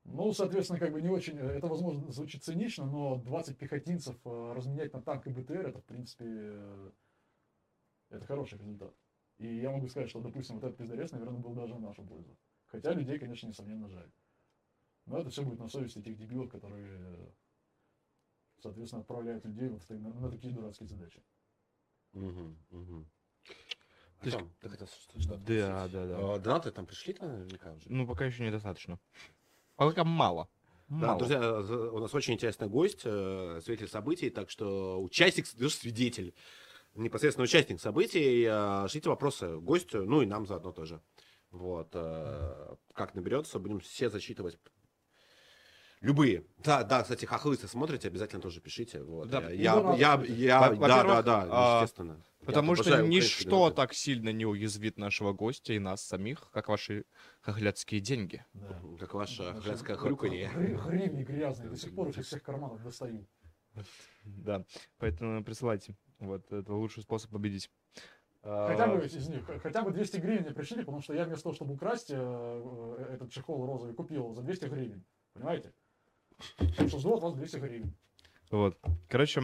Ну, соответственно, как бы не очень, э, это, возможно, звучит цинично, но 20 пехотинцев разменять на танк и БТР, это, в принципе, это хороший результат. И я могу сказать, что, допустим, вот этот пиздорез, наверное, был даже в нашу пользу. Хотя людей, конечно, несомненно, жаль. Но это все будет на совести тех дебилов, которые, соответственно, отправляют людей вот на, на такие дурацкие задачи. Мгм. То есть- Артём, ты хотел что- что-то Да, да, да. А, Донаты там пришли-то наверняка уже? Ну, пока еще недостаточно. Пока мало. Да, Мало. друзья, у нас очень интересный гость, э, свидетель событий, так что участник, даже свидетель, непосредственно участник событий. э, Шлите вопросы гостю, ну и нам заодно тоже. Вот. э, Как наберется, будем все зачитывать. Любые. Да, да, кстати, хохлы, если смотрите, обязательно тоже пишите. Вот. Да. Я, И я, донаты я, я- да, да, да, а, естественно. Я Потому что обожаю украинские ничто донаты. так сильно не уязвит нашего гостя и нас самих, как ваши хохлядские деньги. Да. Как ваше Наши хохлядское хрюканье. гри- Гривни грязные, до сих пор их из всех карманов достаю. Да, поэтому присылайте. Вот, это лучший способ победить. Хотя А, бы из них, хотя бы 200 гривен пришли, потому что я вместо того, чтобы украсть э, э, этот чехол розовый, купил за 200 гривен. Понимаете? Жду от вас 200 гривен. Вот. Короче,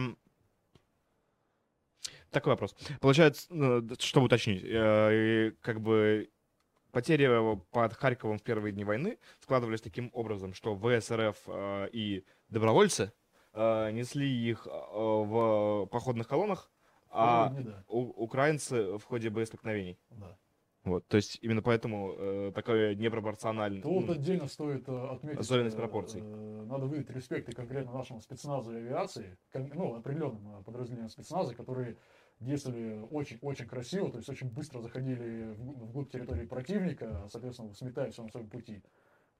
такой вопрос. Получается, ну, чтобы уточнить, э, как бы потери под Харьковом в первые дни войны складывались таким образом, что ВСРФ э, и добровольцы э, несли их в походных колоннах, а да, украинцы в ходе боестолкновений. да. Вот, то есть именно поэтому э, такое непропорционально. То вот ну, отдельно стоит э, отметить. Особенность э, пропорций. э, Надо выдать респект и конкретно нашему спецназу и авиации, кон- ну, определенным подразделениям спецназа, которые действовали очень-очень красиво, то есть очень быстро заходили в- вглубь территории противника, соответственно, сметая все на своем пути.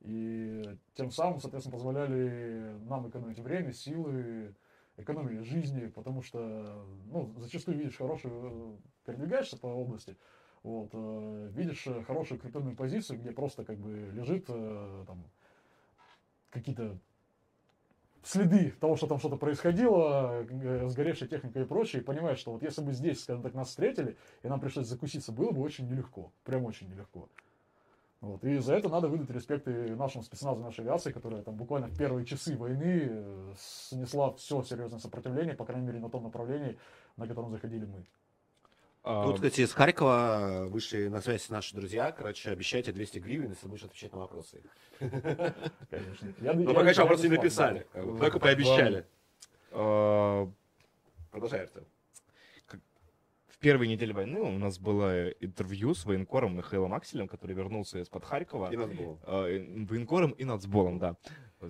И тем самым, соответственно, позволяли нам экономить время, силы, экономили жизни, потому что, ну, зачастую видишь хорошую, э, передвигаешься по области, вот, э, видишь э, хорошую укрепленную позицию, где просто как бы лежит э, там какие-то следы того, что там что-то происходило, сгоревшая техника и прочее, и понимаешь, что вот если бы здесь, скажем так, нас встретили, и нам пришлось закуситься, было бы очень нелегко, прям очень нелегко. Вот. И за это надо выдать респект и нашему спецназу нашей авиации, которая там буквально в первые часы войны снесла все серьезное сопротивление, по крайней мере, на том направлении, на котором заходили мы. Тут, кстати, из Харькова вышли на связь наши друзья. Короче, обещайте 200 гривен, если будешь отвечать на вопросы. Конечно. Но Ну, пока еще вопросы не написали. Только пообещали. Продолжай, Артем. Первой неделе войны у нас было интервью с военкором Михаилом Акселем, который вернулся из-под Харькова. И нас было. Э, и- военкором и нацболом, да.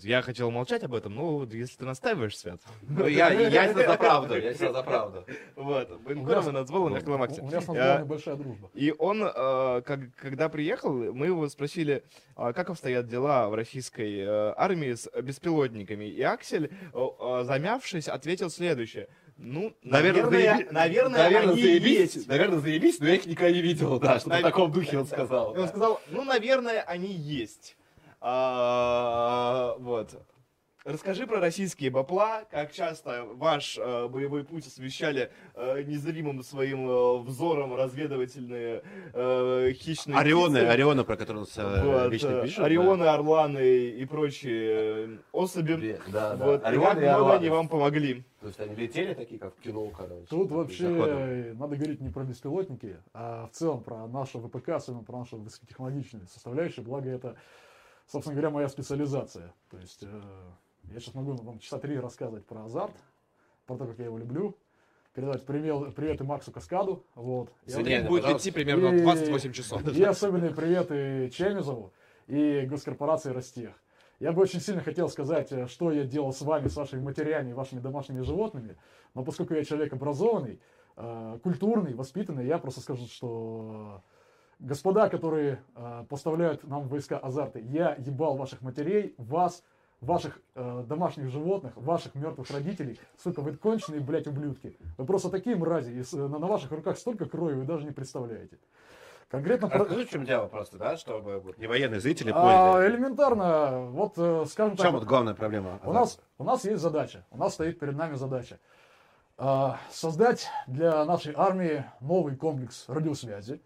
Я хотел молчать об этом, но если ты настаиваешь, Свят. Ну, я, я за правду, я всегда за правду. Вот, меня и нацболом с- Михаилом у- меня с Я- Назболом небольшая дружба. И он, э, как- когда приехал, мы его спросили, а как обстоят дела в российской э, армии с беспилотниками. И Аксель, э, э, замявшись, ответил следующее. Ну, наверное, заеби- наверное, наверное, они заебись, есть. наверное, заебись, но я их никогда не видел, да, что в Навер- таком духе он сказал. И он сказал, ну, наверное, они есть. А, вот. Расскажи про российские бапла, как часто ваш э, боевой путь освещали э, незримым своим э, взором разведывательные э, хищные Орионы, птицы. Орионы, про которые он э, Вот, вечно э, пишет. Орионы, Орланы и прочие э, особи. Да, да. Вот, и Орионы как и много Орланы. они вам помогли. То есть они летели такие, как в кино, короче. Тут вообще заходом. надо говорить не про беспилотники, а в целом про нашу ВПК, особенно про нашу высокотехнологичную составляющую, благо это, собственно говоря, моя специализация. То есть э, я сейчас могу вам часа три рассказывать про азарт, про то, как я его люблю, передать привет, приветы Максу Каскаду. Вот. Я Соединяй, Стрим будет идти примерно И- 28 часов. И особенные приветы Чемизову и госкорпорации Ростех. Я бы очень сильно хотел сказать, э, что я делал с вами, с вашими матерями вашими домашними животными, но поскольку я человек образованный, э, культурный, воспитанный, я просто скажу, что господа, которые э, поставляют нам войска азарты, я ебал ваших матерей, вас, ваших э, домашних животных, ваших мертвых родителей. Сука, вы конченые, блядь, ублюдки. Вы просто такие мрази, и с- на, на ваших руках столько крови, вы даже не представляете. Конкретно про- Расскажи, в чем дело просто, да, чтобы не военные зрители а, поняли. элементарно, вот, э, скажем В чем так, вот главная проблема? у нас, у нас есть задача, у нас стоит перед нами задача. а, создать для нашей армии новый комплекс радиосвязи,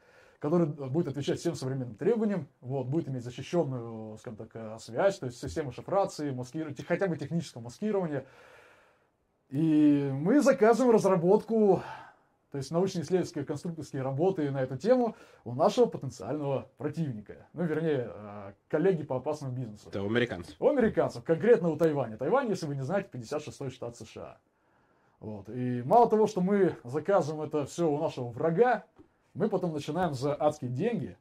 который будет отвечать всем современным требованиям, вот, будет иметь защищенную, скажем так, э, связь, то есть систему шифрации, маскирования, хотя бы технического маскирования. И мы заказываем разработку, то есть научно-исследовательские конструкторские работы на эту тему у нашего потенциального противника. Ну, вернее, э, коллеги по опасному бизнесу. Это у американцев. У американцев, конкретно у Тайваня. Тайвань, если вы не знаете, 56-й штат США. Вот. И мало того, что мы заказываем это все у нашего врага, мы потом начинаем за адские деньги,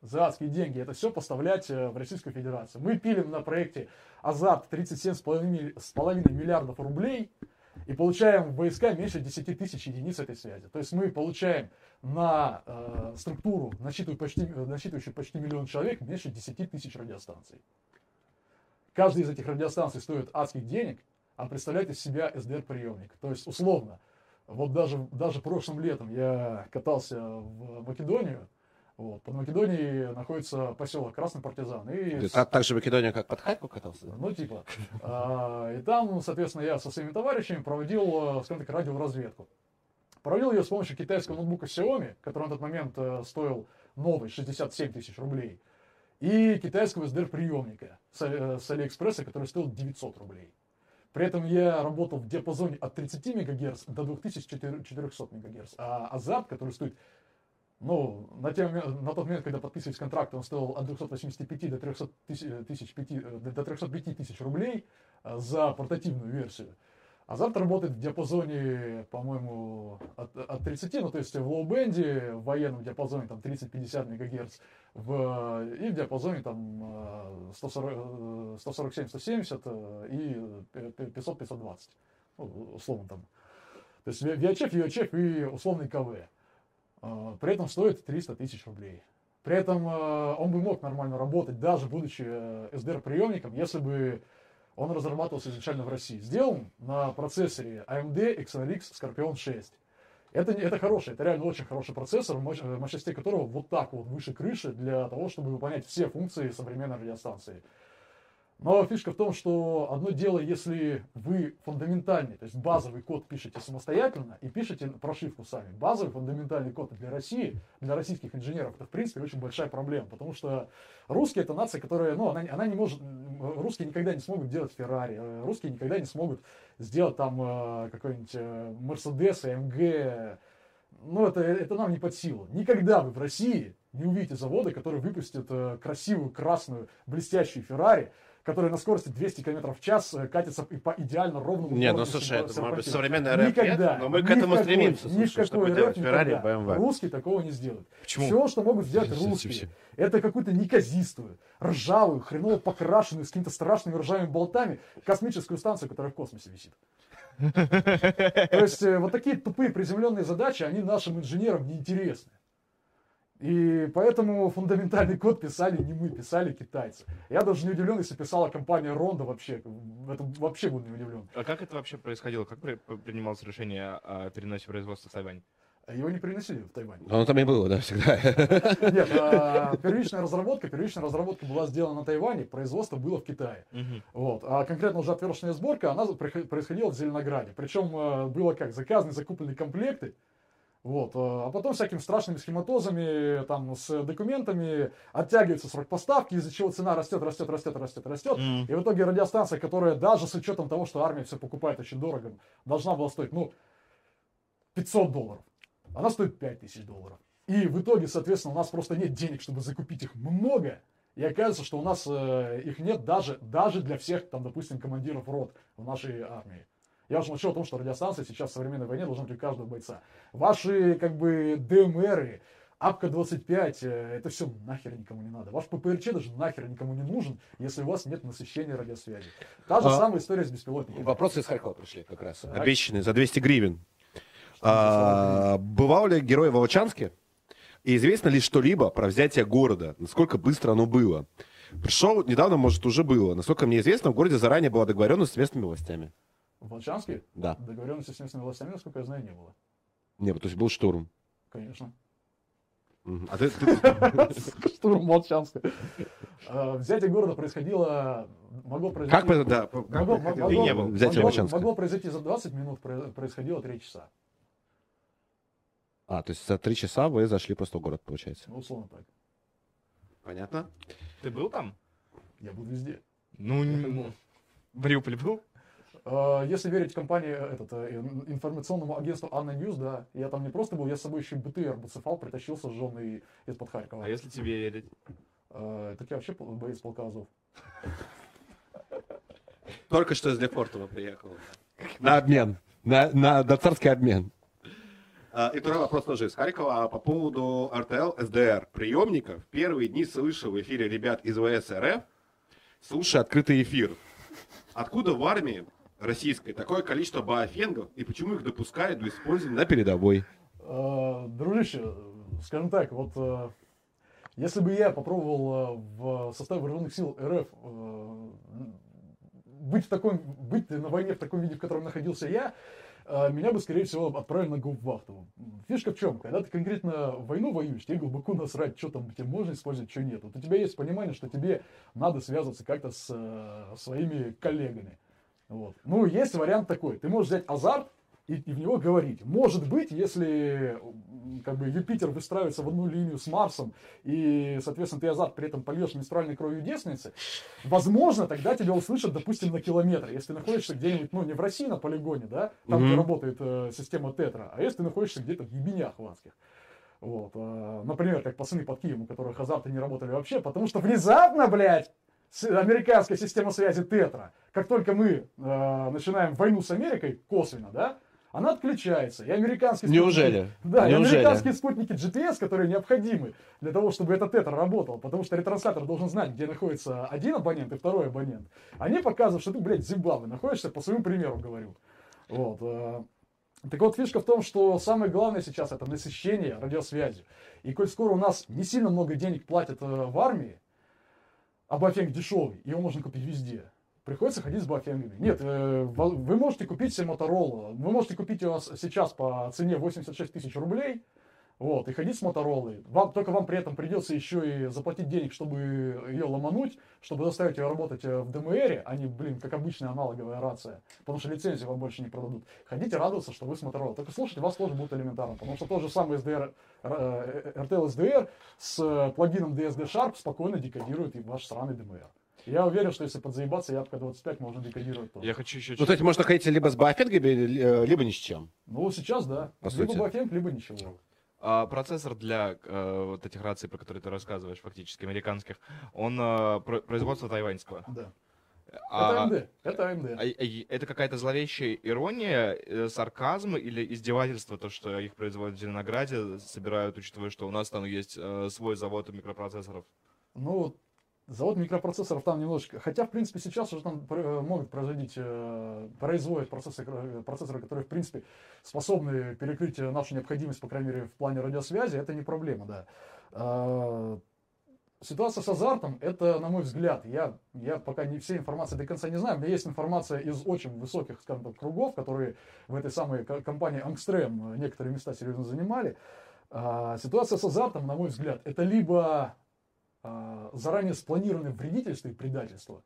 за адские деньги это все поставлять э, в Российскую Федерацию. Мы пилим на проекте Азат 37,5 миллиардов рублей и получаем в войска меньше 10 тысяч единиц этой связи. То есть мы получаем на э, структуру, насчитывающую почти, насчитывающую почти миллион человек, меньше 10 тысяч радиостанций. Каждая из этих радиостанций стоит адских денег, а представляет из себя SDR-приемник. То есть, условно, вот даже, даже прошлым летом я катался в Македонию, вот. Под Македонией находится поселок Красный Партизан. И... Ты так, же Македония, как под Хайку катался? Ну, типа. А, и там, соответственно, я со своими товарищами проводил, скажем так, радиоразведку. Проводил ее с помощью китайского ноутбука Xiaomi, который на тот момент э, стоил новый, 67 тысяч рублей. И китайского SDR-приемника с, э, с Алиэкспресса, который стоил 900 рублей. При этом я работал в диапазоне от 30 МГц до 2400 МГц. А Азарт, который стоит, ну, на, тем, на тот момент, когда подписывались контракты, он стоил от 285 до 300 тысяч, до 305 тысяч рублей э, за портативную версию. Азарт работает в диапазоне, по-моему, от, от 30, ну то есть в low band е, в военном диапазоне там 30-50 МГц, в, и в диапазоне там 147-170 э, и 500-520, ну, условно там. То есть VHF, UHF и условный КВ. Э, при этом стоит 300 тысяч рублей. При этом э, он бы мог нормально работать, даже будучи SDR-приемником, если бы он разрабатывался изначально в России. Сделан на процессоре AMD XRX Scorpion 6. Это, это хороший, это реально очень хороший процессор, мощ, мощностей которого вот так вот выше крыши для того, чтобы выполнять все функции современной радиостанции. Но фишка в том, что одно дело, если вы фундаментальный, то есть базовый код пишете самостоятельно и пишете прошивку сами. Базовый фундаментальный код для России, для российских инженеров, это в принципе очень большая проблема, потому что русские это нация, которая, ну, она, она не может, русские никогда не смогут делать Феррари, э, русские никогда не смогут сделать там э, какой-нибудь Мерседес, МГ, ну, это, это нам не под силу. Никогда вы в России не увидите завода, который выпустит э, красивую, красную, блестящую Феррари, который на скорости 200 км в час э, катится по идеально ровному Нет, ну слушай, это может быть современная рэп, никогда, но мы к этому никакой, стремимся, слушай, чтобы делать Феррари, BMW. Русские такого не сделают. Почему? Все, что могут сделать русские, это какую-то неказистую, ржавую, хреново покрашенную, с какими-то страшными ржавыми болтами космическую станцию, которая в космосе висит. То есть э, вот такие тупые приземленные задачи, они нашим инженерам неинтересны. И поэтому фундаментальный код писали не мы, писали китайцы. Я даже не удивлен, если писала компания Ронда вообще. Это вообще буду не удивлен. А как это вообще происходило? Как принималось решение о переносе производства в Тайвань? Его не приносили в Тайвань. Оно там и было, да, всегда. Нет, а, первичная разработка, первичная разработка была сделана на Тайване, производство было в Китае. Угу. Вот. А конкретно уже отверстная сборка, она происходила в Зеленограде. Причем а, было как, заказаны, закуплены комплекты, вот. А потом всякими страшными схематозами, там, с документами оттягивается срок поставки, из-за чего цена растет, растет, растет, растет, растет. Mm. И в итоге радиостанция, которая даже с учетом того, что армия все покупает очень дорого, должна была стоить, ну, 500 долларов. Она стоит 5000 долларов. И в итоге, соответственно, у нас просто нет денег, чтобы закупить их много. И оказывается, что у нас э, их нет даже, даже для всех, там, допустим, командиров рот в нашей армии. Я уже молчу о том, что радиостанция сейчас в современной войне должна быть у каждого бойца. Ваши, как бы, DMR ы, APCO-25, э, это все нахер никому не надо. Ваш ППРЧ даже нахер никому не нужен, если у вас нет насыщения радиосвязи. Та же а, самая история с беспилотниками. Вопросы из Харькова пришли как раз. Обещанные за 200 гривен. А, бывал ли герой в Волчанске? И известно ли что-либо про взятие города? Насколько быстро оно было? Пришел недавно, может, уже было. Насколько мне известно, в городе заранее была договоренность с местными властями. В Волчанске? Да. Договоренности с местными властями, насколько я знаю, не было. Нет, то есть был штурм. Конечно. А ты, ты- Штурм Молчанска. Э, Взятие города происходило... Могло произойти... как бы, да, как Могло, могло- не был. взятие могло- Волчанска? могло произойти за 20 минут, про- происходило 3 часа. А, то есть за три часа вы зашли просто в город, получается. Ну, условно так. Понятно? Ты был там? Я был везде. Ну, в Мариуполе был? Э, Если верить компании, э, этот, э, ин- информационному агентству ANNA News, да, я там не просто был, я с собой еще БТР буцефал, притащил сожженный из-под Харькова. А если тебе верить? Так я вообще боец полка Азов. Только что из Лефортово приехал. На обмен. На, на, на царский обмен. А, И второй вопрос тоже из Харькова а по поводу RTL SDR приемников. Первые дни слышал в эфире ребят из ВС РФ, слушай открытый эфир. Откуда в армии российской такое количество баофенгов и почему их допускают до использования на передовой? Э, Дружище, скажем так, вот э, если бы я попробовал э, в составе вооруженных сил РФ быть, в таком, быть на войне в таком виде, в котором находился я, меня бы, скорее всего, отправили на гауптвахту. Фишка в чем? Когда ты конкретно войну воюешь, тебе глубоко насрать, что там тебе можно использовать, что нет. Вот у тебя есть понимание, что тебе надо связываться как-то с своими коллегами. Вот. Ну, есть вариант такой. Ты можешь взять азарт и, и в него говорить. Может быть, если как бы Юпитер выстраивается в одну линию с Марсом, и, соответственно, ты азарт при этом польешь менструальной кровью девственницы, возможно, тогда тебя услышат, допустим, на километр. Если ты находишься где-нибудь, ну, не в России на полигоне, да, там, где Мгм. работает э, система Тетра, а если ты находишься где-то в ебенях ванских. Вот, э, например, как пацаны под Киевом, у которых азарты не работали вообще, потому что внезапно, блядь, американская система связи Тетра, как только мы э, начинаем войну с Америкой, косвенно, да, она отключается. И американские спутники- Неужели? да, и Неужели? американские спутники GPS, которые необходимы для того, чтобы этот тетра работал, потому что ретранслятор должен знать, где находится один абонент и второй абонент. Они показывают, что ты, блядь, в Зимбабве находишься, по своему примеру говорю. Вот. э, Так вот, фишка в том, что самое главное сейчас это насыщение радиосвязью. И коль скоро у нас не сильно много денег платят э, в армии, а бафенг дешевый, его можно купить везде. Приходится ходить с бафенгами. Нет, э, вы можете купить себе Motorola. Вы можете купить его сейчас по цене 86 тысяч рублей. Вот, и ходить с Моторолой. Вам, только вам при этом придется еще и заплатить денег, чтобы ее ломануть, чтобы заставить ее работать э, в ДМР, а не, блин, как обычная аналоговая рация. Потому что лицензию вам больше не продадут. Ходите радоваться, что вы с Моторолой. Только слушайте, вас тоже будет элементарно. Потому что тот же самый SDR, RTL SDR с э, плагином DSD Sharp спокойно декодирует и ваш сраный ДМР. Я уверен, что если подзаебаться, ябка 25 можно декодировать тоже. Я хочу еще... Ну, то есть можно ходить либо с баофенгами, ли- либо ни с чем. Ну, сейчас да. По либо сути. бафенг, либо ничего. А, процессор для э, вот этих раций, про которые ты рассказываешь, фактически американских, он э, про- производства тайваньского. Да. А, это AMD. Это AMD. а- а- это какая-то зловещая ирония, э, сарказм или издевательство, то, что их производят в Зеленограде, собирают, учитывая, что у нас там есть э, свой завод микропроцессоров. Ну, завод микропроцессоров там немножечко. Хотя, в принципе, сейчас уже там э, могут производить, э, производят процессоры, э, процессоры, которые, в принципе, способны перекрыть нашу необходимость, по крайней мере, в плане радиосвязи. Это не проблема, да. А, Ситуация с азартом, это, на мой взгляд, я, я пока не все информации до конца не знаю, меня есть информация из очень высоких, скажем так, кругов, которые в этой самой ко- компании Ангстрем некоторые места серьезно занимали. А, Ситуация с азартом, на мой взгляд, это либо заранее спланированное вредительство и предательство.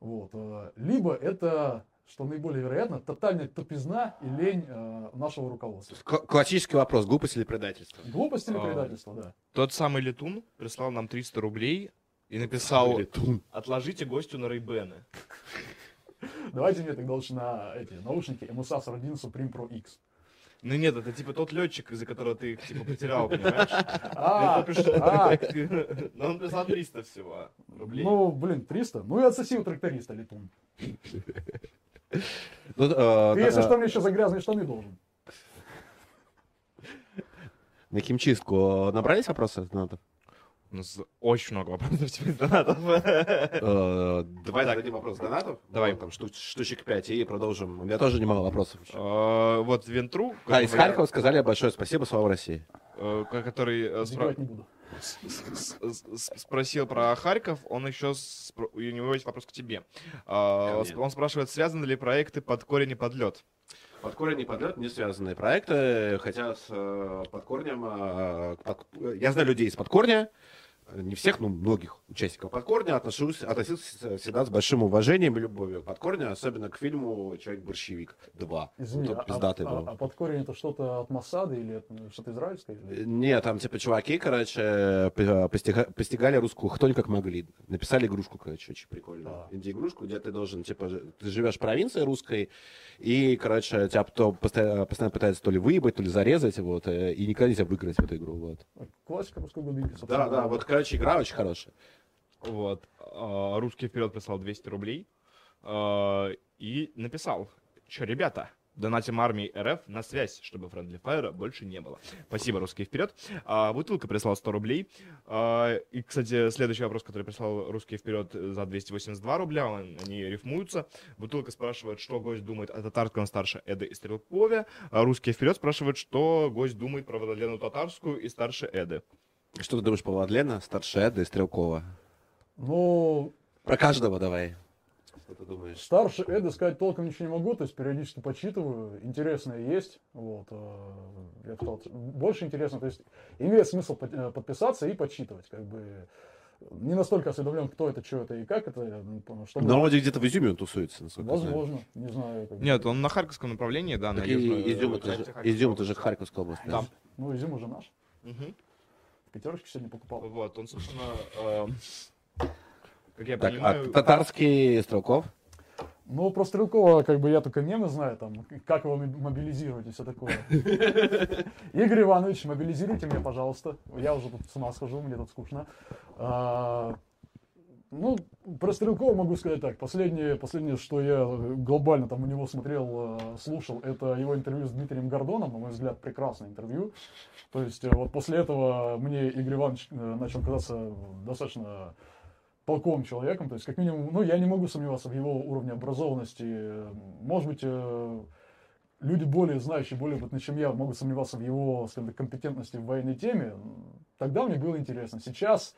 Вот. а, Либо это, что наиболее вероятно, тотальная тупизна и лень а, нашего руководства. К- классический вопрос, глупость или предательство? Глупость или А. предательство, да. Тот самый Летун прислал нам 300 рублей и написал, отложите гостю на Рейбены. Давайте мне тогда лучше на эти наушники MSA 41 Supreme Pro X. Ну нет, это типа тот летчик, из-за которого ты их типа потерял, понимаешь? А, Это пришел- а, Но он прислал 300 всего рублей. ну, блин, 300. Ну и отсоси у тракториста, Летун. Ну, э, Ты, если э, что, мне еще за грязные штаны должен. На химчистку набрались вопросы от очень много вопросов теперь донатов. Э, Давай дадим вопрос донатов. Давай. Там штуч- штучек 5 и продолжим. У меня тоже немало вопросов. Э, Вот Вентру, А, из Харькова сказали большое спасибо, слава России. э, который не буду. спросил про Харьков, он еще спро- у него есть вопрос к тебе. Ко. Он спрашивает, связаны ли проекты под корень и под лед? Под корень и под лед не связанные проекты, хотя с под корнем... Я знаю людей из под корня, не всех, но многих участников Подкорня отношусь, относился всегда с большим уважением и любовью к Подкорню, особенно к фильму «Человек-борщевик 2». Извини, а, пиздатый а- был. а под корень это что-то от Масады или что-то израильское? или- Нет, там типа чуваки, короче, п- постига- постигали русскую хтонь как могли. Написали игрушку, короче, очень прикольную. Да. Инди-игрушку, где ты должен, типа, ты живешь в провинции русской, и, короче, тебя кто постоянно, постоянно пытается то ли выебать, то ли зарезать, вот, э, и никогда нельзя выиграть в эту игру, вот. Классика русской глубинки. Да, да, вот, короче, игра очень хорошая. Вот. А, Русский вперед прислал 200 рублей а, и написал, что, ребята, донатим армии РФ на связь, чтобы Friendly Fire больше не было. Спасибо, Русский вперед. А, Бутылка прислал 100 рублей. А, И, кстати, следующий вопрос, который прислал Русский вперед за 282 рубля, он- они рифмуются. Бутылка спрашивает, что гость думает о татарском старше Эды и Стрелкове. А Русский вперед спрашивает, что гость думает про Владлену Татарскую и старше Эды. Что ты думаешь по Владлена, старше Эда и Стрелкова? Ну, Про каждого давай. Что ты думаешь? Старше Эда сказать толком ничего не могу, то есть периодически почитываю, интересное есть, вот, э, я сказал, больше интересно, то есть имеет смысл э, подписаться и почитывать, как бы, не настолько осведомлен, кто это, что это и как это, э, чтобы, На вроде где-то в Изюме он тусуется, насколько я знаю. возможно, не знаю. как. Нет, он на Харьковском направлении, да, на Так и южной- Изюм, это же, Изюм, это же. Харьковская область. Да. Ну, Изюм уже наш, Мгм. В пятерочке сегодня покупал. Вот, он, собственно, эм, как я Так, понимаю... а татарский Стрелков? Ну, про Стрелкова, как бы, я только мемы знаю, там, как его моб- мобилизировать и все такое. Игорь Иванович, мобилизируйте меня, пожалуйста. Я уже тут с ума схожу, мне тут скучно. Ну, про Стрелкова могу сказать так. Последнее, последнее, что я глобально там у него смотрел, э, слушал, это его интервью с Дмитрием Гордоном, на мой взгляд, прекрасное интервью. То есть э, вот после этого мне Игорь Иванович э, начал казаться достаточно толковым человеком, то есть как минимум, ну, я не могу сомневаться в его уровне образованности. Может быть, люди более знающие, более опытные, чем я, могут сомневаться в его, скажем так, компетентности в военной теме. Тогда мне было интересно. Сейчас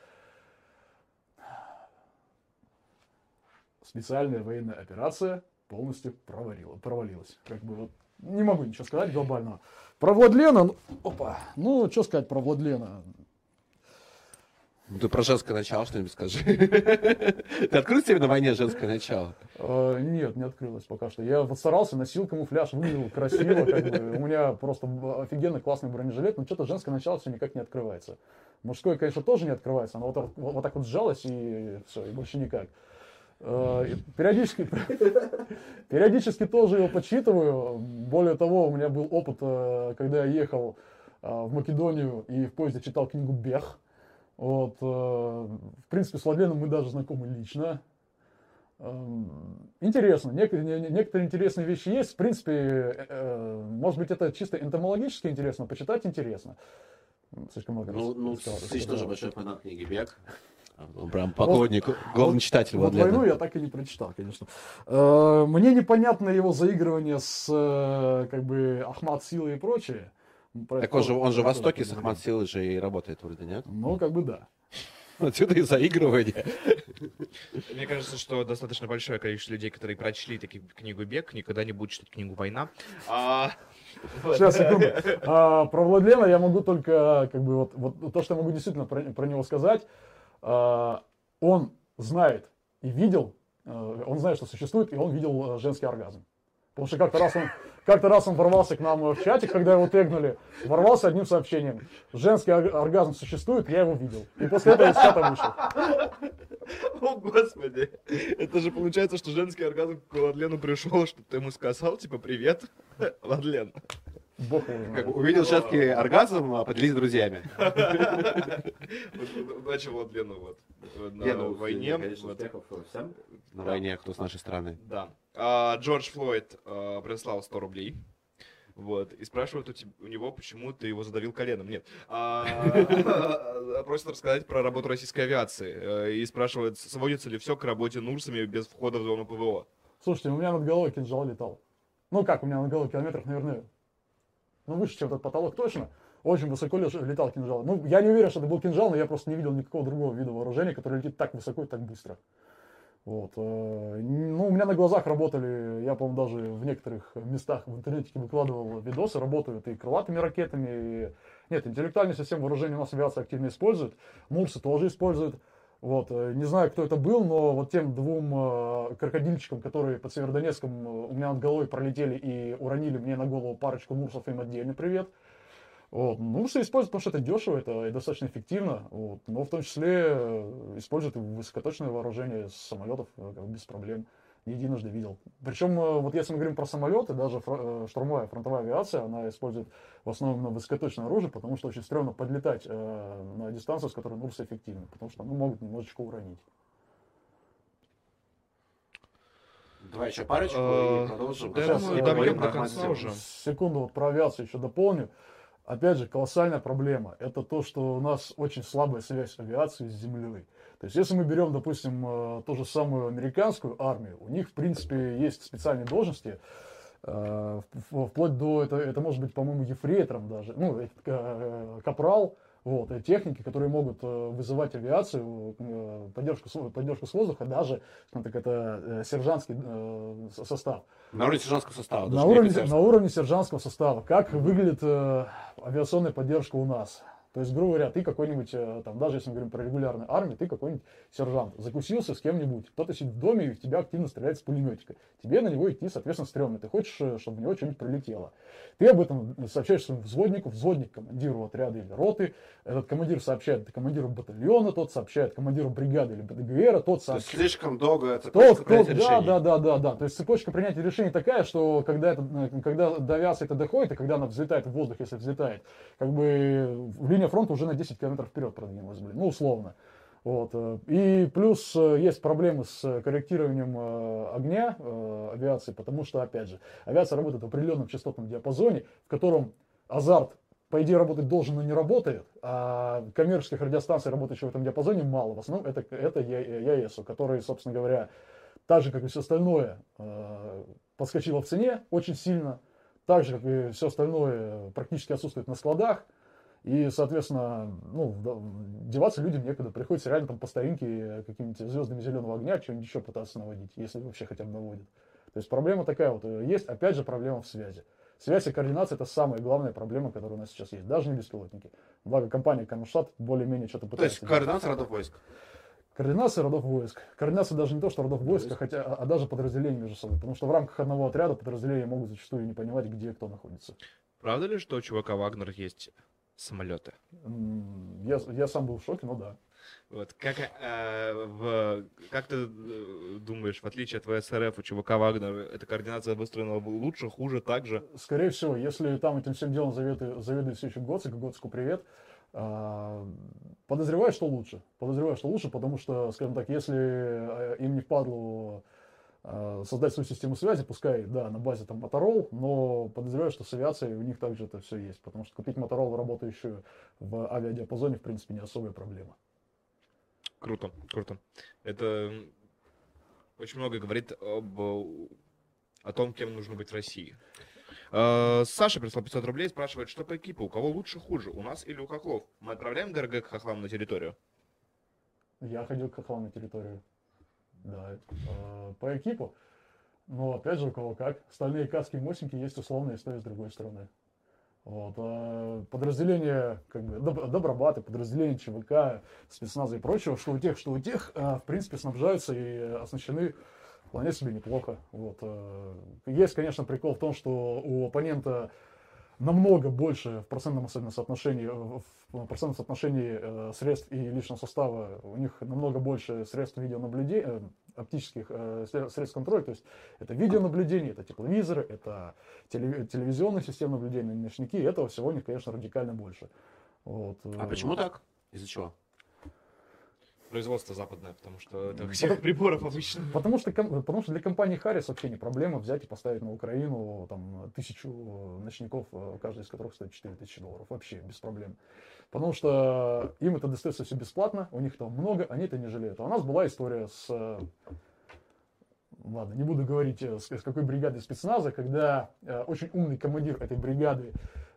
специальная военная операция полностью провалила, провалилась. Как бы вот не могу ничего сказать глобального. Про Владлена, ну, опа, ну, что сказать про Владлена? Ну, ты про женское начало что-нибудь скажи. Ты открыл себе на войне женское начало? Э, Нет, не открылось пока что. Я вот старался, носил камуфляж, выглядел красиво, как бы. У меня просто офигенно классный бронежилет, но что-то женское начало все никак не открывается. Мужское, конечно, тоже не открывается, оно вот, так- вот, вот так вот сжалось и все, и больше никак. Э, Периодически, периодически тоже его подсчитываю. Более того, у меня был опыт, э, когда я ехал э, в Македонию и в поезде читал книгу «Бех». Вот, в принципе, с Владленом мы даже знакомы лично. Эм, Интересно, некоторые, не- некоторые интересные вещи есть. В принципе, может быть, это чисто энтомологически интересно, почитать интересно. Слишком много Ну, раз ну, Сыч тоже большой фанат книги «Бег». Прям поклонник, главный Вот- читатель вот Владлена. войну я так и не прочитал, конечно. Э, Мне непонятно его заигрывание с э, как бы Ахмат Силой и прочее. Про Так он же, он же в Востоке с Ахмад Силой же и работает вроде, нет? Ну, как бы да. Отсюда и заигрывание. Мне кажется, что достаточно большое количество людей, которые прочли таки книгу «Бег», никогда не будут читать книгу «Война». А, Сейчас, секунду. А, про Владлена я могу только, как бы, вот, вот то, что я могу действительно про, про него сказать. А, он знает и видел, э, он знает, что существует, и он видел э, женский оргазм. Потому что как-то раз он, как-то раз он ворвался к нам в чатик, когда его тегнули, ворвался одним сообщением. Женский ор- оргазм существует, я его видел. И после этого из чата вышел. О, господи. Это же получается, что женский оргазм к Владлену пришел, что ты ему сказал, типа, привет, Владлен. Бог Как увидел женский оргазм, а поделись с друзьями. Вот Удачи Владлену вот на Не, войне. вот. на войне, кто с нашей страны. Да. А, Джордж Флойд а, прислал 100 рублей. Вот. И спрашивают у, теб- у него, почему ты его задавил коленом. Нет. А, Просит рассказать про работу российской авиации. Э, И спрашивает, сводится ли все к работе Нурсами без входа в зону ПВО. Слушайте, у меня над головой кинжал летал. Ну как у меня над головой, километрах, наверное, ну выше, чем этот потолок точно. Очень высоко летал кинжал. Ну, я не уверен, что это был кинжал, но я просто не видел никакого другого вида вооружения, которое летит так высоко и так быстро. Вот. э, Ну, у меня на глазах работали, я, по-моему, даже в некоторых местах в интернете выкладывал видосы, работают и крылатыми ракетами, и... Нет, интеллектуальные системы вооружения у нас авиация активно использует, Мурсы тоже используют. Вот. э, Не знаю, кто это был, но вот тем двум э, крокодильчикам, которые под Северодонецком э, у меня над головой пролетели и уронили мне на голову парочку Мурсов, им отдельный привет. Вот. Мурсы используют, потому что это дешево, это и достаточно эффективно, вот. но в том числе используют высокоточное вооружение самолетов без проблем. Не единожды видел. Причем, э, вот если мы говорим про самолеты, даже фро- э, штурмовая фронтовая авиация, она использует в основном высокоточное оружие, потому что очень стрёмно подлетать э, на дистанцию, с которой Мурсы эффективны, потому что ну, могут немножечко уронить. Давай еще парочку и продолжим. да, я Сейчас добьем до конца уже. Секунду вот про авиацию еще дополню. Опять же, колоссальная проблема. Это то, что у нас очень слабая связь авиации с землей. То есть, если мы берем, допустим, э, ту же самую американскую армию, у них, в принципе, есть специальные должности, э, вплоть до, это, это может быть, по-моему, ефрейтором даже, ну, э, капрал, вот, техники, которые могут вызывать авиацию, поддержку, поддержку с воздуха, даже, скажем так, это сержантский со- состав. На уровне сержантского состава. На уровне, на уровне сержантского состава. Как выглядит авиационная поддержка у нас? То есть, грубо говоря, ты какой-нибудь, э, там, даже если мы говорим про регулярную армию, ты какой-нибудь сержант, закусился с кем-нибудь, кто-то сидит в доме и в тебя активно стреляет с пулеметика. Тебе на него идти, соответственно, стрёмно. Ты хочешь, э, чтобы в него что-нибудь прилетело. Ты об этом сообщаешь своему взводнику, взводник командиру отряда или роты, этот командир сообщает командиру батальона, тот сообщает командиру бригады или БДГР, тот То есть сообщает слишком долго тот, цепочка кто, принятия да, да, да, да, да. То есть цепочка принятия решений такая, что когда, это, э, когда до авиации это доходит, и когда она взлетает в воздух, если взлетает, как бы линия фронта уже на 10 километров вперед продвинулась, блин, ну, условно. Вот. э, И плюс э, есть проблемы с корректированием э, огня авиации, потому что, опять же, авиация работает в определенном частотном диапазоне, в котором азарт, по идее, работать должен, но не работает, а коммерческих радиостанций, работающих в этом диапазоне, мало. В основном это, это ЯЭСу, которые, собственно говоря, так же, как и все остальное, подскочило в цене очень сильно, так же, как и все остальное, практически отсутствует на складах. И, соответственно, ну, деваться людям некуда. Приходится реально там по старинке какими-нибудь звездами зеленого огня что-нибудь еще пытаться наводить, если вообще хотя бы наводят. То есть проблема такая вот. э, Есть, опять же, проблема в связи. Связь и координация – это самая главная проблема, которая у нас сейчас есть. Даже не беспилотники. Благо, компания Камштадт более-менее что-то То есть пытается. координация родов войск. Координация родов войск. Координация даже не то, что родов войск, а, хотя, а, а даже подразделений между собой. Потому что в рамках одного отряда подразделения могут зачастую не понимать, где кто находится. Правда ли, что у чувака Вагнер есть самолеты? М, Я, я сам был в шоке, но да. Вот как, э, в, как ты э, думаешь, в отличие от ВСРФ, у чувака Вагнер эта координация выстроена лучше, хуже, так же? Скорее всего, если там этим всем делом заведует, заведует все еще Гоцик, Гоцику привет, а, подозреваю, что лучше. Подозреваю, что лучше, потому что, скажем так, если э, им не впадло э, создать свою систему связи, пускай, да, на базе там Motorola, но подозреваю, что с авиацией у них также это все есть, потому что купить Motorola, работающую в авиадиапазоне, в принципе, не особая проблема. Круто, круто. Это очень много говорит об, э, о том, кем нужно быть в России. Э, Саша прислал 500 рублей, спрашивает, что по экипу, у кого лучше, хуже, у нас или у хохлов? Мы отправляем ДРГ к хохлам на территорию? Я ходил к хохлам на территорию. Да. Э, По экипу. Но опять же, у кого как. Стальные каски и мосинки есть условные с той и с другой стороны. Вот. а Подразделения, как бы, доб- добробаты, подразделения ЧВК, спецназа и прочего, что у тех, что у тех, а, в принципе, снабжаются и оснащены вполне себе неплохо. Вот. а, Есть, конечно, прикол в том, что у оппонента намного больше в процентном особенно соотношении, э, в процентном соотношении э, средств и личного состава, у них намного больше средств видеонаблюдения, э, оптических сре- средств контроля, то есть это видеонаблюдение, это тепловизоры, это теле- телевизионные системы наблюдения, ночники, этого всего у них, конечно, радикально больше. Вот. А почему так? Из-за чего? Производство западное, потому что это всех приборов обычно. Потому что, потому что для компании Харрис вообще не проблема взять и поставить на Украину там, тысячу э, ночников, э, каждый из которых стоит 4000 долларов. Вообще без проблем. Потому что им это достается все бесплатно, у них там много, они это не жалеют. А у нас была история с... э, Ладно, не буду говорить, с, с какой бригады спецназа, когда э, очень умный командир этой бригады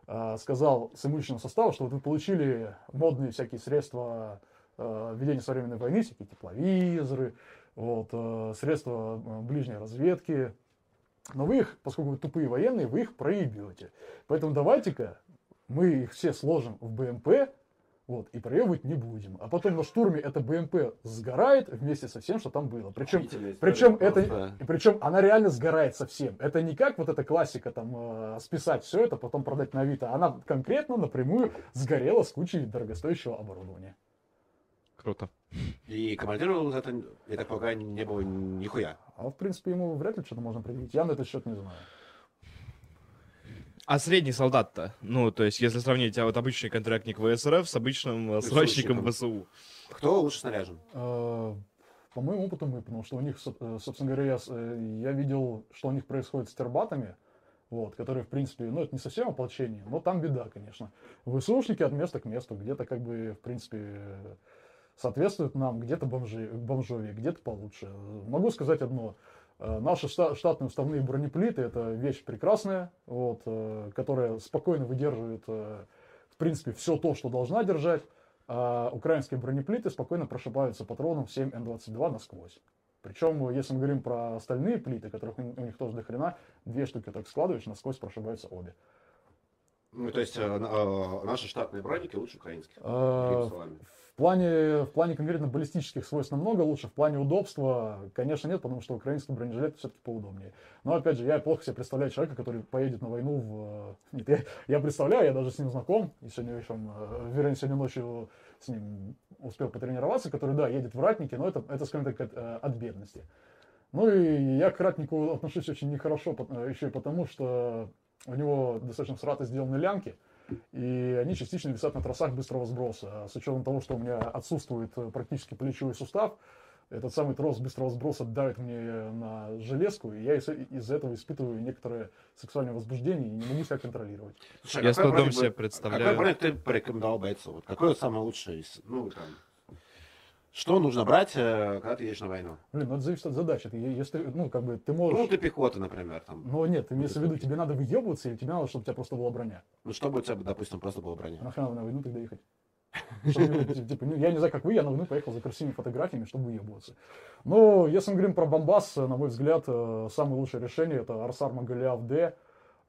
э, сказал своему личному составу, что вот вы получили модные всякие средства ведения современной войны, всякие тепловизоры, вот, э, средства э, ближней разведки. Но вы их, поскольку вы тупые военные, вы их проебете. Поэтому давайте-ка мы их все сложим в БМП, вот, и проебывать не будем. А потом на штурме эта БМП сгорает вместе со всем, что там было. Причем, причем, это, причем она реально сгорает совсем. Это не как вот эта классика, там, э, списать все это, потом продать на Авито. Она конкретно напрямую сгорела с кучей дорогостоящего оборудования. Круто. И командиру за это, я так полагаю, не было нихуя. А в принципе ему вряд ли что-то можно предъявить. Я на этот счет не знаю. А средний солдат-то? Ну, то есть, если сравнить а вот обычный контрактник ВСРФ с обычным срочником. ВСУ. Кто лучше снаряжен? Э, По моему опыту мы, потому что у них, э, собственно говоря, я, э, я видел, что у них происходит с тербатами, вот, которые, в принципе, ну, это не совсем ополчение, но там беда, конечно. ВСУшники от места к месту, где-то, как бы, в принципе, соответствуют нам, где-то бомжи, бомжовее, где-то получше. Могу сказать одно. Э, Наши шта- штатные уставные бронеплиты – это вещь прекрасная, вот, э, которая спокойно выдерживает, э, в принципе, все то, что должна держать, а украинские бронеплиты спокойно прошибаются патроном 7 Н-22 насквозь. Причем, если мы говорим про остальные плиты, которых у них тоже до хрена, две штуки так складываешь, насквозь прошибаются обе. Ну, то есть, э, э, наши штатные броники лучше украинских. Э. В плане, в плане конкретно баллистических свойств намного лучше, в плане удобства, конечно, нет, потому что украинский бронежилет все-таки поудобнее. Но, опять же, я плохо себе представляю человека, который поедет на войну в... Нет, я, я представляю, я даже с ним знаком, и сегодня вечером, э, вернее, сегодня ночью с ним успел потренироваться, который, да, едет в ратнике, но это, это скажем так, от, э, от бедности. Ну и я к ратнику отношусь очень нехорошо, э, еще и потому, что у него достаточно срато сделаны лямки, и они частично висят на трассах быстрого сброса. А с учетом того, что у меня отсутствует э, практически плечевой сустав, этот самый трос быстрого сброса давит мне на железку, и я из- из-за этого испытываю некоторое сексуальное возбуждение и не могу себя контролировать. Слушай, Я а с какой трудом себе бы- представляю. Какой броник ты порекомендовал бойцу? Вот какой самый лучший? из- Ну, там, что нужно брать, э, когда ты едешь на войну? Блин, ну это зависит от задачи. Ты, если, ну, как бы, ты Ну, можешь... ты пехота, например, там. Но нет, имеется в виду, тебе надо выебываться, или тебе надо, чтобы у тебя просто была броня? Ну, чтобы у тебя, допустим, просто была броня. А нахрена на войну тогда ехать? Чтобы, ну, типа, ну, я не знаю, как вы, я на войну поехал за красивыми фотографиями, чтобы выебываться. Но если мы говорим про Бомбас, на мой взгляд, э, самое лучшее решение это Арсар Магалиав Д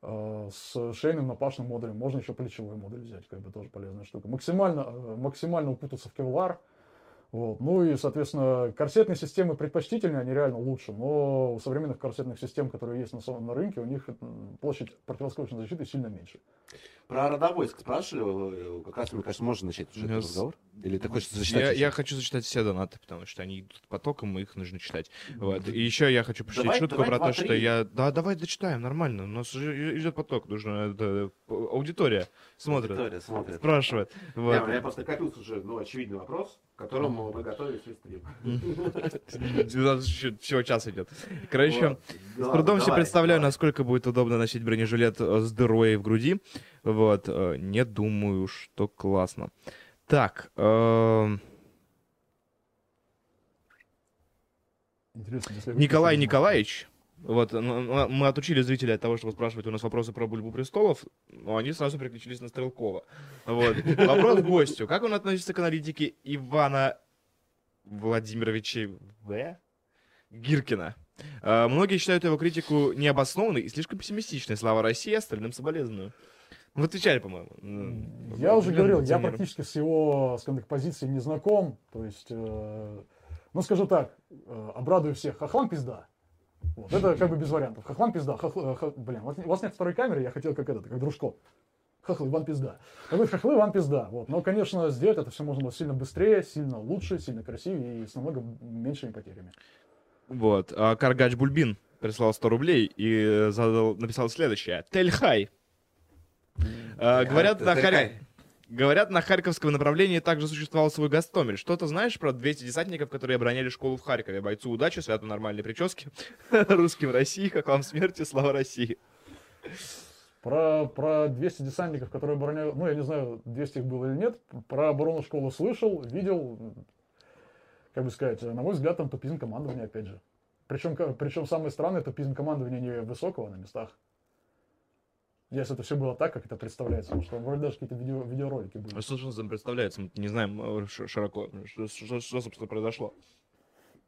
э, с шейным напашным модулем. Можно еще плечевой модуль взять, как бы тоже полезная штука. Максимально, э, максимально укутаться в кевлар. Вот. Ну и, соответственно, корсетные системы предпочтительнее, они реально лучше, но у современных корсетных систем, которые есть на, со- на рынке, у них площадь противоскочной защиты сильно меньше. Про родовойск спрашивали, э, как раз, мне кажется, можно начать уже этот разговор? Или ты хочешь зачитать? Я, еще? я хочу зачитать все донаты, потому что они идут потоком, и их нужно читать. Вот. И еще я хочу пошутить шутку давай про то, два-три. что я... Да, давай дочитаем, нормально. У нас уже идет поток, нужно... аудитория смотрит, Аудитория смотрит. спрашивает. Вот. у меня просто накопился уже ну, очевидный вопрос, к которому мы готовились весь стрим. У нас еще всего час идет. Короче, с Да трудом себе представляю, насколько будет удобно носить бронежилет э, с дырой в груди. Вот. э, Не думаю, что классно. Так, эм, Николай Николаевич. Вот, ну, ну, мы отучили зрителей от того, чтобы спрашивать у нас вопросы про Бульбу Престолов, но они сразу переключились на Стрелкова. Вот. Вопрос к гостю. Как он относится к аналитике Ивана Владимировича В? Гиркина? Э, Многие считают его критику необоснованной и слишком пессимистичной. Слава России, остальным соболезную. Вы отвечали, по-моему. Ну, Я уже говорил, я практически с его, скажем так, позиции не знаком. То есть, э, ну скажу так, э, обрадую всех. Хохлам пизда. Вот, это как бы без вариантов. Хохлам пизда. Хохл- э, хо- блин, у вас, у вас нет второй камеры, я хотел как этот, как дружко. Хохлы, вам пизда. Так вот, хохлы, вам пизда. Вот. Но, конечно, сделать это все можно было сильно быстрее, сильно лучше, сильно красивее и с намного меньшими потерями. Вот. А Каргач Бульбин прислал 100 рублей и э, задал, написал следующее. Тельхай. А, говорят, на Тельхай. Говорят, на Харьковском направлении также существовал свой Гастомель. Что ты знаешь про 200 десантников, которые обороняли школу в Харькове? Бойцу удачи, свято нормальной прически. Русским России, как вам смерти, слава России. Про, про 200 десантников, которые обороняют, ну, я не знаю, 200 их было или нет, про оборону школы слышал, видел, как бы сказать, на мой взгляд, там тупизм командования, опять же. Причем, причем самое странное, тупизм командования не высокого на местах. Если это все было так, как это представляется, потому что вроде даже какие-то видео, видеоролики были. А что, что там представляется? Мы не знаем э, широко, что, что- что, собственно, произошло.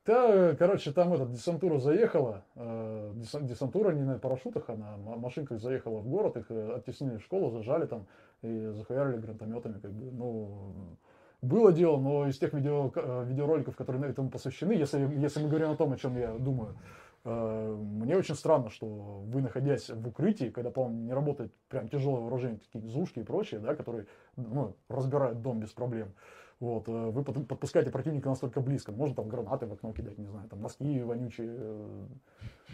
Да, короче, там этот десантура заехала, э, десан- десантура не на парашютах, а на м- машинках заехала в город, их э, оттеснили в школу, зажали там и захуярили гранатометами, как бы, ну, было дело, но из тех видео, э, видеороликов, которые на этому посвящены, если, если мы говорим о том, о чем я думаю, мне очень странно, что вы, находясь в укрытии, когда, по-моему, не работает прям тяжелое вооружение, такие зушки и прочее, да, которые, ну, разбирают дом без проблем, вот, э, вы под- подпускаете противника настолько близко, можно там гранаты в окно кидать, не знаю, там носки вонючие, э,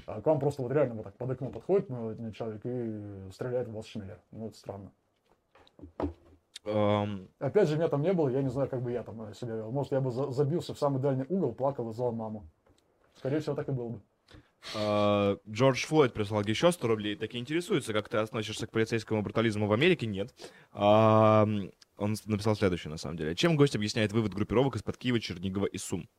а к вам просто вот реально вот так под окно подходит ну, человек и стреляет в вас шмелер. Ну, это странно. Эм, Опять же, меня там не было, я не знаю, как бы я там э, себя вел. Может, я бы за- забился в самый дальний угол, плакал и звал маму. Скорее всего, так и было бы. Э, Джордж Флойд прислал еще 100 рублей. Так и интересуется, как ты относишься к полицейскому брутализму в Америке? Нет. Он написал следующее, на самом деле. Чем гость объясняет вывод группировок из-под Киева, Чернигова и Сум?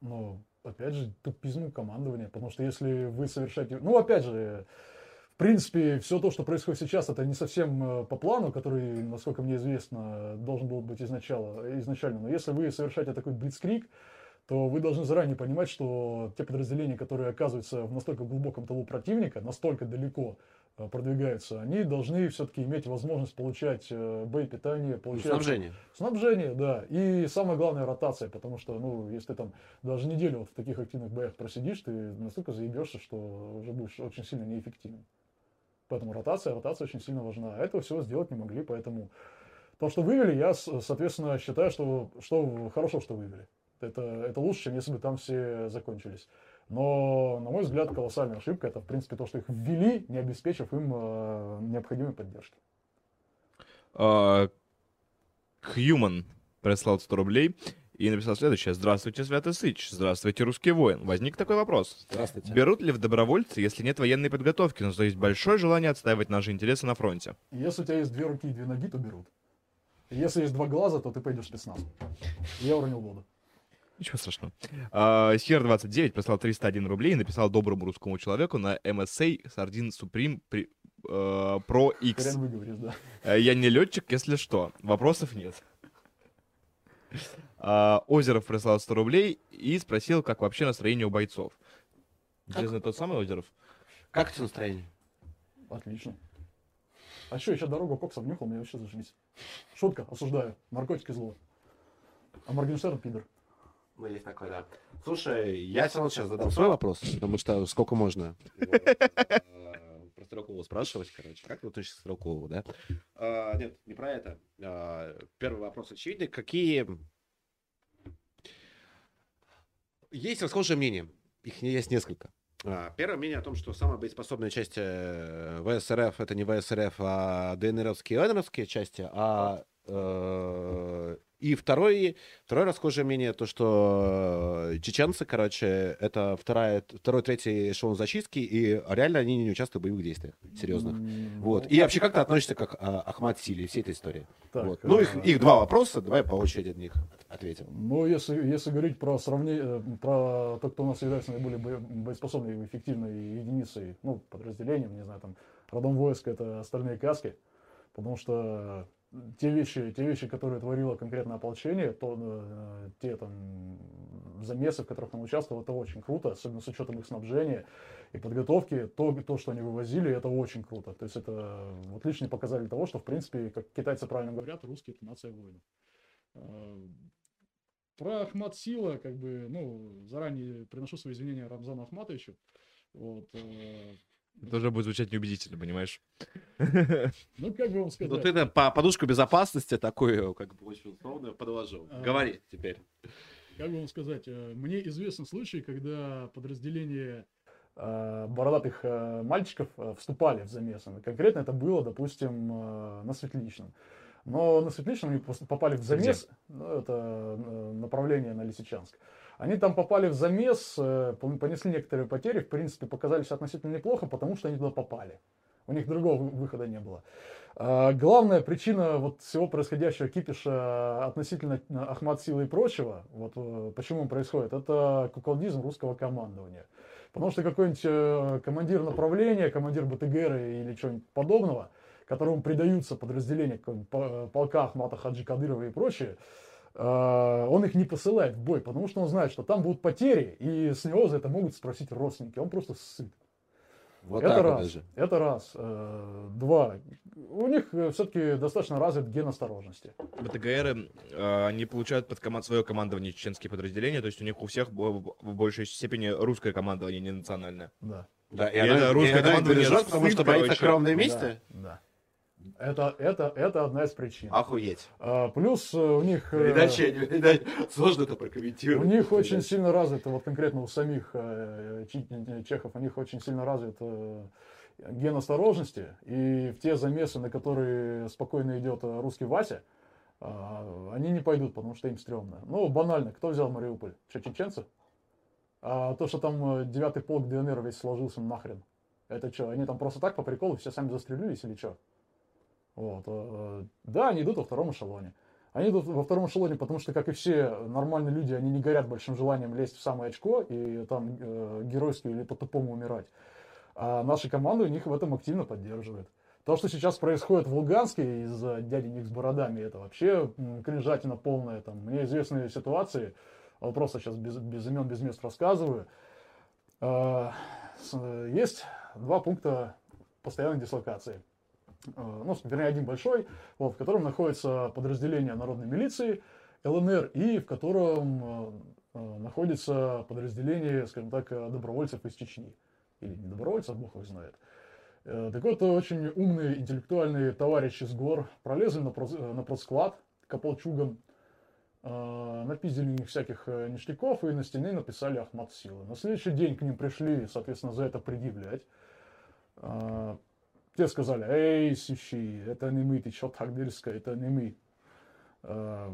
Но, опять же, тупизм командования, потому что если вы совершаете... Ну, опять же, в принципе, все то, что происходит сейчас, это не совсем э, по плану, который, насколько мне известно, должен был быть изначально. изначально. Но если вы совершаете такой блицкрик, то вы должны заранее понимать, что те подразделения, которые оказываются в настолько глубоком тылу противника, настолько далеко э, продвигаются, они должны все-таки иметь возможность получать э, боепитание, Ну, получать... снабжение. Снабжение, да. И самое главное ротация, потому что, ну, если ты там даже неделю вот в таких активных боях просидишь, ты настолько заебешься, что уже будешь очень сильно неэффективен. Поэтому ротация, ротация очень сильно важна. А этого всего сделать не могли, поэтому то, что вывели, я, соответственно, считаю, что, что хорошо, что вывели. Это, это лучше, чем если бы там все закончились. Но, на мой взгляд, колоссальная ошибка. Это, в принципе, то, что их ввели, не обеспечив им э, необходимой поддержки. Хьюман прислал 100 рублей и написал следующее. Здравствуйте, Святосыч. Здравствуйте, русский воин. Возник такой вопрос. Здравствуйте. Берут ли в добровольцы, если нет военной подготовки, но есть большое желание отстаивать наши интересы на фронте? Если у тебя есть две руки и две ноги, то берут. Если есть два глаза, то ты пойдешь в спецназ. Я уронил воду. Ничего страшного. А, Сьер29 прислал 301 рублей и написал доброму русскому человеку на MSA Sardin Supreme при- э, Pro X. Да. Я не летчик, если что. Вопросов нет. А, Озеров прислал 100 рублей и спросил, как вообще настроение у бойцов. Интересно, тот самый Озеров? Как это настроение? Отлично. А что, еще дорогу кокса внюхал, мне вообще зажмись. Шутка, осуждаю. Наркотики зло. А Моргенштерн пидор. Ну, есть такое, да. Слушай, я все равно сейчас задам свой вопрос, потому что сколько можно про Стрелкову спрашивать, короче. Как ты относишься к Стрелкову, да? А, Нет, не про это. А, Первый вопрос очевидный. Какие... Есть расхожее мнение. Их есть несколько. А, Первое мнение о том, что самая боеспособная часть э, ВСРФ это не ВСРФ, а ДНРовские и ЛНРовские части, а э, и второй, второе расхожее мнение, то, что э, чеченцы, короче, это вторая, второй, третий эшелон зачистки, и реально они не участвуют в боевых действиях серьезных. Вот. ну, И вообще, как ты относишься к а, Ахмад Сили всей этой истории? Так, Вот. Ну, их, э, их два вопроса, давай по очереди на них ответим. Ну, если, если говорить про сравнение, про то, кто у нас является наиболее бое- боеспособной и эффективной единицей, ну, подразделением, не знаю, там, родом войска, это остальные каски, потому что те вещи, те вещи, которые творило конкретно ополчение, то, э, те там замесы, в которых он участвовал, это очень круто, особенно с учетом их снабжения и подготовки, то, то, что они вывозили, это очень круто. То есть это вот личный показатель того, что, в принципе, как китайцы правильно говорят, русские это нация воинов. Э, Про Ахмат Сила, как бы, ну, заранее приношу свои извинения Рамзану Ахматовичу. Вот, э, Это уже будет звучать неубедительно, понимаешь? ну, как бы вам сказать. Ну, ты на по подушку безопасности такую, как бы очень условно подложил. А. Говори теперь. Как бы вам сказать, э, мне известен случай, когда подразделение э, бородатых э, мальчиков вступали в замесы. Конкретно это было, допустим, на Светличном. Но на Светличном они попали в замес, ну, это направление на Лисичанск. Они там попали в замес, э, пон- понесли некоторые потери, в принципе, показались относительно неплохо, потому что они туда попали. У них другого вы- выхода не было. А, Главная причина вот всего происходящего кипиша относительно э, Ахмат Силы и прочего, вот э, почему он происходит, это куколдизм русского командования. Потому что какой-нибудь командир направления, командир БТГР или чего-нибудь подобного, которому придаются подразделения полка Ахмата Хаджи Кадырова и прочее, он их не посылает в бой, потому что он знает, что там будут потери, и с него за это могут спросить родственники. Он просто сыт. Вот это раз. даже. Это раз. Э, Два. У них все-таки достаточно развит ген осторожности. БТГРы, э, они получают под команд... свое командование чеченские подразделения, то есть у них у всех в большей степени русское командование, не национальное. Да. Да, и, И она, это и русская она не потому что боится короче. кровной мести. Да. да. Это, это, это одна из причин. Охуеть. А, плюс у них... э, Иначе, иначе сложно это У прокомментировать. них очень сильно развито, вот конкретно у самих э, э, чехов, у них очень сильно развит ген осторожности. И в те замесы, на которые спокойно идет русский Вася, а, они не пойдут, потому что им стрёмно. Ну, банально, кто взял Мариуполь? Что, чеченцы? А то, что там девятый полк ДНР весь сложился нахрен. Это что, они там просто так по приколу все сами застрелились или что? Вот. э, Да, они идут во втором эшелоне. Они идут во втором эшелоне, потому что, как и все нормальные люди, они не горят большим желанием лезть в самое очко и там э, геройски или по-тупому умирать. А наша команда у них в этом активно поддерживает. То, что сейчас происходит в Луганске из-за дяденек с бородами, это вообще кринжатина полная. Там, мне известные ситуации, вот просто сейчас без, без имен, без мест рассказываю. А, с- Есть два пункта постоянной дислокации. Э, Ну, вернее, один большой, вот, в котором находится подразделение народной милиции ЛНР и в котором э, э, находится подразделение, скажем так, добровольцев из Чечни. Или не добровольцев, бог их знает. Так вот, очень умные, интеллектуальные товарищи с гор пролезли на, проц- на к ополчугам, напиздили них всяких ништяков и на стене написали Ахмат Силы. На следующий день к ним пришли, соответственно, за это предъявлять. Те сказали, эй, сущи, это не мы, ты что так дерзко, это не мы. Э,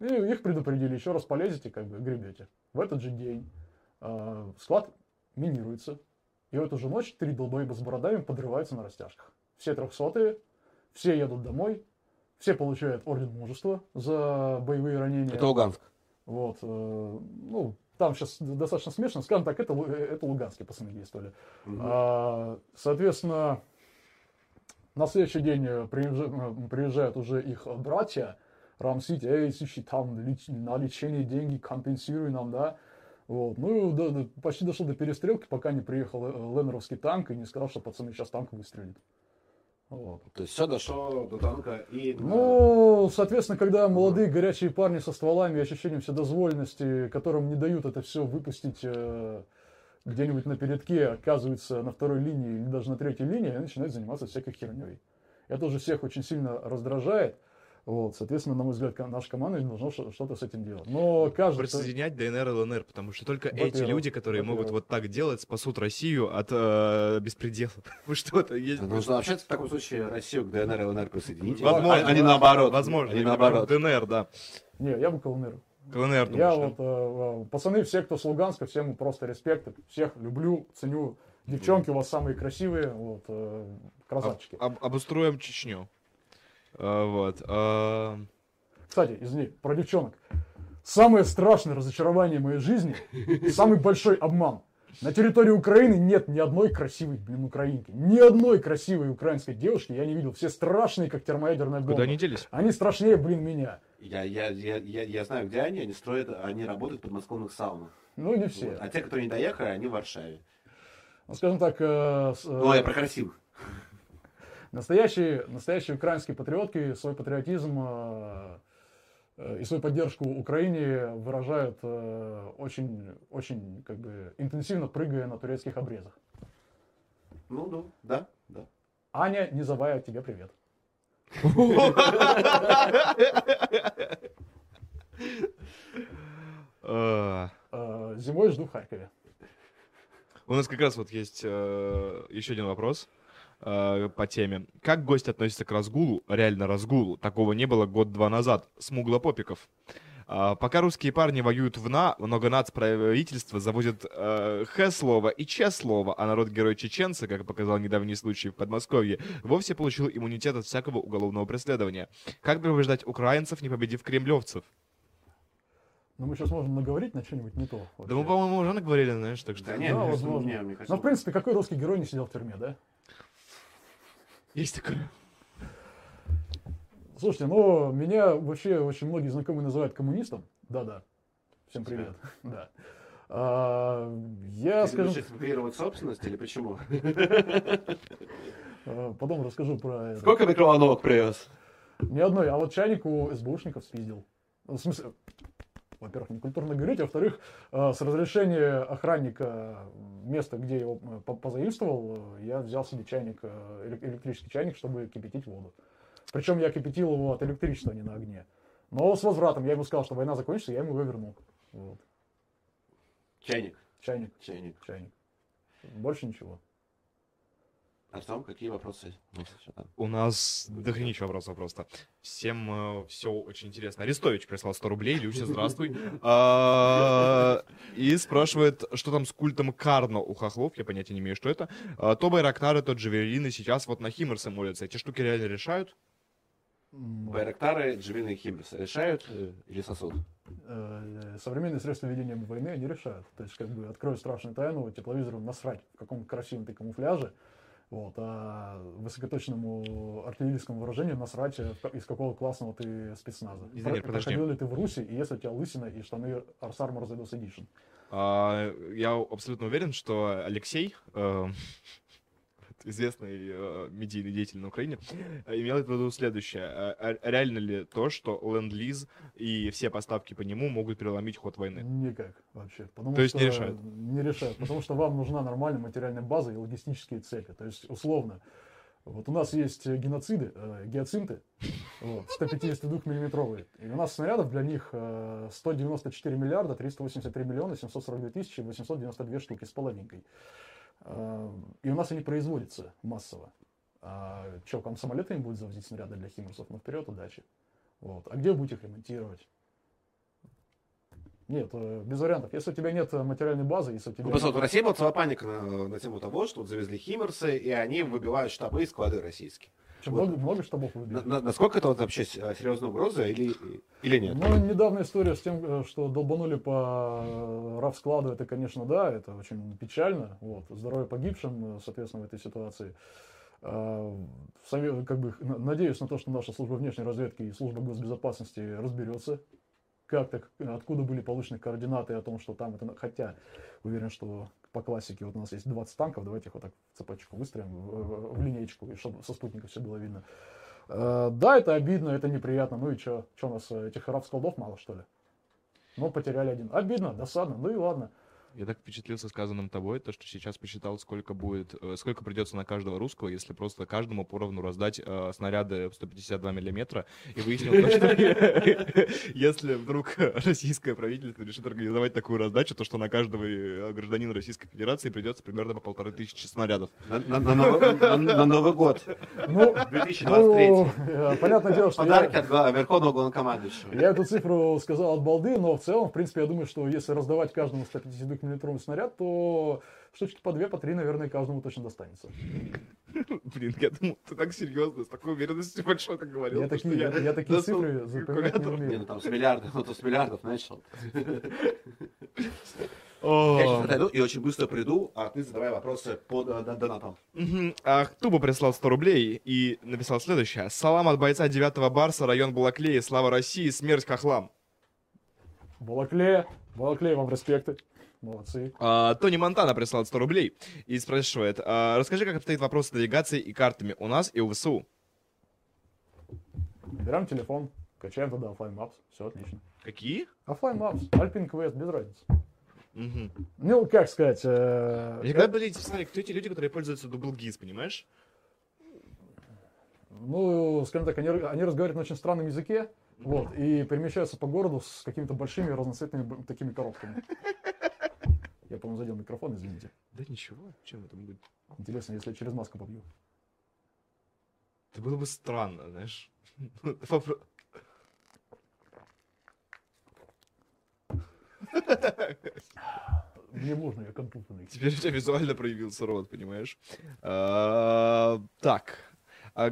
И их предупредили, еще раз полезете, как бы гребете. В этот же день э, склад минируется. И в эту же ночь три долбоеба с бородами подрываются на растяжках. Все трехсотые, все едут домой, все получают орден мужества за боевые ранения. Это Луганск. Вот, э, ну, там сейчас достаточно смешно. Скажем так, это, это луганские пацаны действовали. А, соответственно, на следующий день э, э, приезжают уже их братья, рамсить, эй, слушай, там на лечение деньги компенсируй нам, да. Вот. Ну, да- да, почти дошло до перестрелки, пока не приехал э, ленеровский танк и не сказал, что пацаны сейчас танк выстрелит. Вот. То есть все дошло до танка и... Ну, соответственно, когда молодые горячие парни со стволами и ощущением вседозволенности, которым не дают это все выпустить э, где-нибудь на передке, оказываются на второй линии или даже на третьей линии, они начинают заниматься всякой херней. Это уже всех очень сильно раздражает. Вот, соответственно, на мой взгляд, наша команда должна ш- что-то с этим делать. Но каждый... Присоединять ДНР и ЛНР, потому что только эти люди, которые могут вот так делать, спасут Россию от э, беспредела. Вы что-то есть? Нужно вообще в таком случае Россию к ДНР и ЛНР присоединить. Возможно. А, а не наоборот. Возможно, А не именно наоборот. ДНР, да. Не, я бы к ЛНР. К ЛНР, Я думаешь, да? вот, э, э, пацаны, все, кто с Луганска, всем просто респект. Всех люблю, ценю. Девчонки у вас самые красивые, вот, э, красавчики. Об- обустроим Чечню. А, Вот. а, Кстати, извини, про девчонок. Самое страшное разочарование моей жизни, самый большой обман. На территории Украины нет ни одной красивой, блин, украинки. Ни одной красивой украинской девушки я не видел. Все страшные, как термоядерная бомба. Куда они делись? Они страшнее, блин, меня. Я, я, я, я, я знаю, где они. Они строят, они работают в подмосковных саунах. Ну, не все. Вот. А те, которые не доехали, они в Варшаве. Ну, скажем так, э, с- э, Ну, я про красивых. Настоящие, настоящие украинские патриотки свой патриотизм э, э, и свою поддержку Украине выражают э, очень, очень как бы интенсивно прыгая на турецких обрезах. Ну, ну, да, да. Аня Низовая, тебе привет. Зимой жду в Харькове. У нас как раз вот есть э, еще один вопрос э, по теме. Как гость относится к разгулу, реально разгулу? Такого не было год-два назад. Смуглопопиков. А, пока русские парни воюют в НА, много нацправительства завозят э, Х-слово и Ч-слово, а народ-герой чеченцы, как показал недавний случай в Подмосковье, вовсе получил иммунитет от всякого уголовного преследования. Как побеждать украинцев, не победив кремлевцев? Но мы сейчас можем наговорить на что-нибудь не то. Да вообще. мы, по-моему, уже наговорили, знаешь, так что... Да Да, нет, кажется, возможно. не, Но, в принципе, какой русский герой не сидел в тюрьме, да? Есть такое. Слушайте, ну, меня вообще очень многие знакомые называют коммунистом. Да-да. Всем привет. Да. А, я Ты скажу, экспроприировать собственность или почему? а, потом расскажу про это. Сколько микроволновок привез? Ни одной, а вот чайник у СБУшников спиздил. В смысле, во-первых, не культурно говорить, а во-вторых, э, с разрешения охранника места, где его по- позаимствовал, я взял себе чайник, э, эле- электрический чайник, чтобы кипятить воду. Причем я кипятил его от электричества, а не на огне. Но с возвратом. Я ему сказал, что война закончится, я ему его вернул. Вот. Чайник. Чайник, Чайник. чайник. Больше ничего. Артем, какие вопросы? У нас дохренища вопросов просто. Всем все очень интересно. Арестович прислал 100 рублей. Люся, здравствуй. А, И спрашивает, что там с культом Карно у хохлов. Я понятия не имею, что это. А, То Байрактары, то Джавелины сейчас вот на Химмерсы молятся. Эти штуки реально решают? Байрактары, Дживины и Химмерсы решают э, или сосут? э, современные средства ведения войны они решают. То есть, как бы, открою страшную тайну, тепловизору насрать, в каком красивом ты камуфляже, вот, а высокоточному артиллерийскому вооружению насрать, э, из какого классного ты спецназа. Извини, Про- подожди. Проходил ли ты в Руси, и если у тебя лысина и штаны Ars Armor The DOS Edition. А, Я абсолютно уверен, что Алексей, э, известный э, медийный деятель на Украине, э, имел в виду следующее. А- а Реально ли то, что Ленд-Лиз и все поставки по нему могут переломить ход войны? Никак вообще. Потому То есть что не решают? Не решают, потому что вам нужна нормальная материальная база и логистические цели. То есть, условно, вот у нас есть э, геноциды, э, геоцинты, вот, 152-миллиметровые. И у нас снарядов для них э, 194 миллиарда 383 миллиона 742 тысячи 892 штуки с половинкой. Э, И у нас они производятся массово. А что, к вам самолетами будут завозить снаряды для химусов? Ну, вперед, удачи. Вот. А где вы будете их ремонтировать? Нет, э, без вариантов. Если у тебя нет материальной базы, если у тебя... Ну, вот в России была целая паника на, на тему того, что вот завезли Химмерсы, и они выбивают штабы и склады российские. Чем вот. много, много штабов выбили. На- на- насколько это вот вообще э, серьезная угроза или, или нет? Ну, недавняя история с тем, э, что долбанули по э, равскладу, это, конечно, да, это очень печально. Вот. Здоровье погибшим, э, соответственно, в этой ситуации. А, сове- Как бы, надеюсь на то, что наша служба внешней разведки и служба госбезопасности разберется, как так, откуда были получены координаты о том, что там это... Хотя, уверен, что по классике вот у нас есть 20 танков, давайте их вот так в цепочку выстроим, в, в- линейку, чтобы со спутника все было видно. Э, Да, это обидно, это неприятно. Ну и что? Что у нас э, этих рабсколдов мало, что ли? Ну, потеряли один. Обидно, досадно, ну и ладно. Я так впечатлился сказанным тобой, то что сейчас посчитал, сколько будет, э, сколько придется на каждого русского, если просто каждому поровну раздать э, снаряды в 152 миллиметра, и выяснил, то, что если вдруг российское правительство решит организовать такую раздачу, то что на каждого э, гражданина Российской Федерации придется примерно по полторы тысячи снарядов. На, Новый, год. Ну, 2023. ну, э, понятное дело, что Подарки от Верховного Главнокомандующего. я эту цифру сказал от балды, но в целом, в принципе, я думаю, что если раздавать каждому 152-миллиметровый снаряд, то штучки по две, по три, наверное, каждому точно достанется. Блин, я думал, ты так серьезно, с такой уверенностью большой так говорил. Я такие, я, я такие цифры запоминать не. Не, ну умею. там с миллиардов, ну то с миллиардов начал. Я сейчас отойду и очень быстро приду, а ты задавай вопросы по э, донатам. А Туба прислал 100 рублей и написал следующее. Салам от бойца 9 Барса, район Балаклеи, слава России, смерть хохлам. Балаклея, Балаклея, вам респекты. Молодцы. А, Тони Монтана прислал 100 рублей и спрашивает, а, расскажи, как обстоит вопрос с навигацией и картами у нас и у ВСУ. Берем телефон, качаем туда Offline Maps, все отлично. Какие? Offline Maps, Alpine Quest, без разницы. Мгм. Ну, как сказать, э, Я когда были, смотри, кто эти люди, которые пользуются Double понимаешь? ну, скажем так, они, они разговаривают на очень странном языке, вот, и перемещаются по городу с какими-то большими разноцветными такими коробками. Я, по-моему, задел микрофон, извините. Да ничего, чем это будет? Интересно, если я через маску побью. Это было бы странно, знаешь. Мне можно, я компьютерный. Теперь у тебя визуально проявился рот, понимаешь? А, Так. А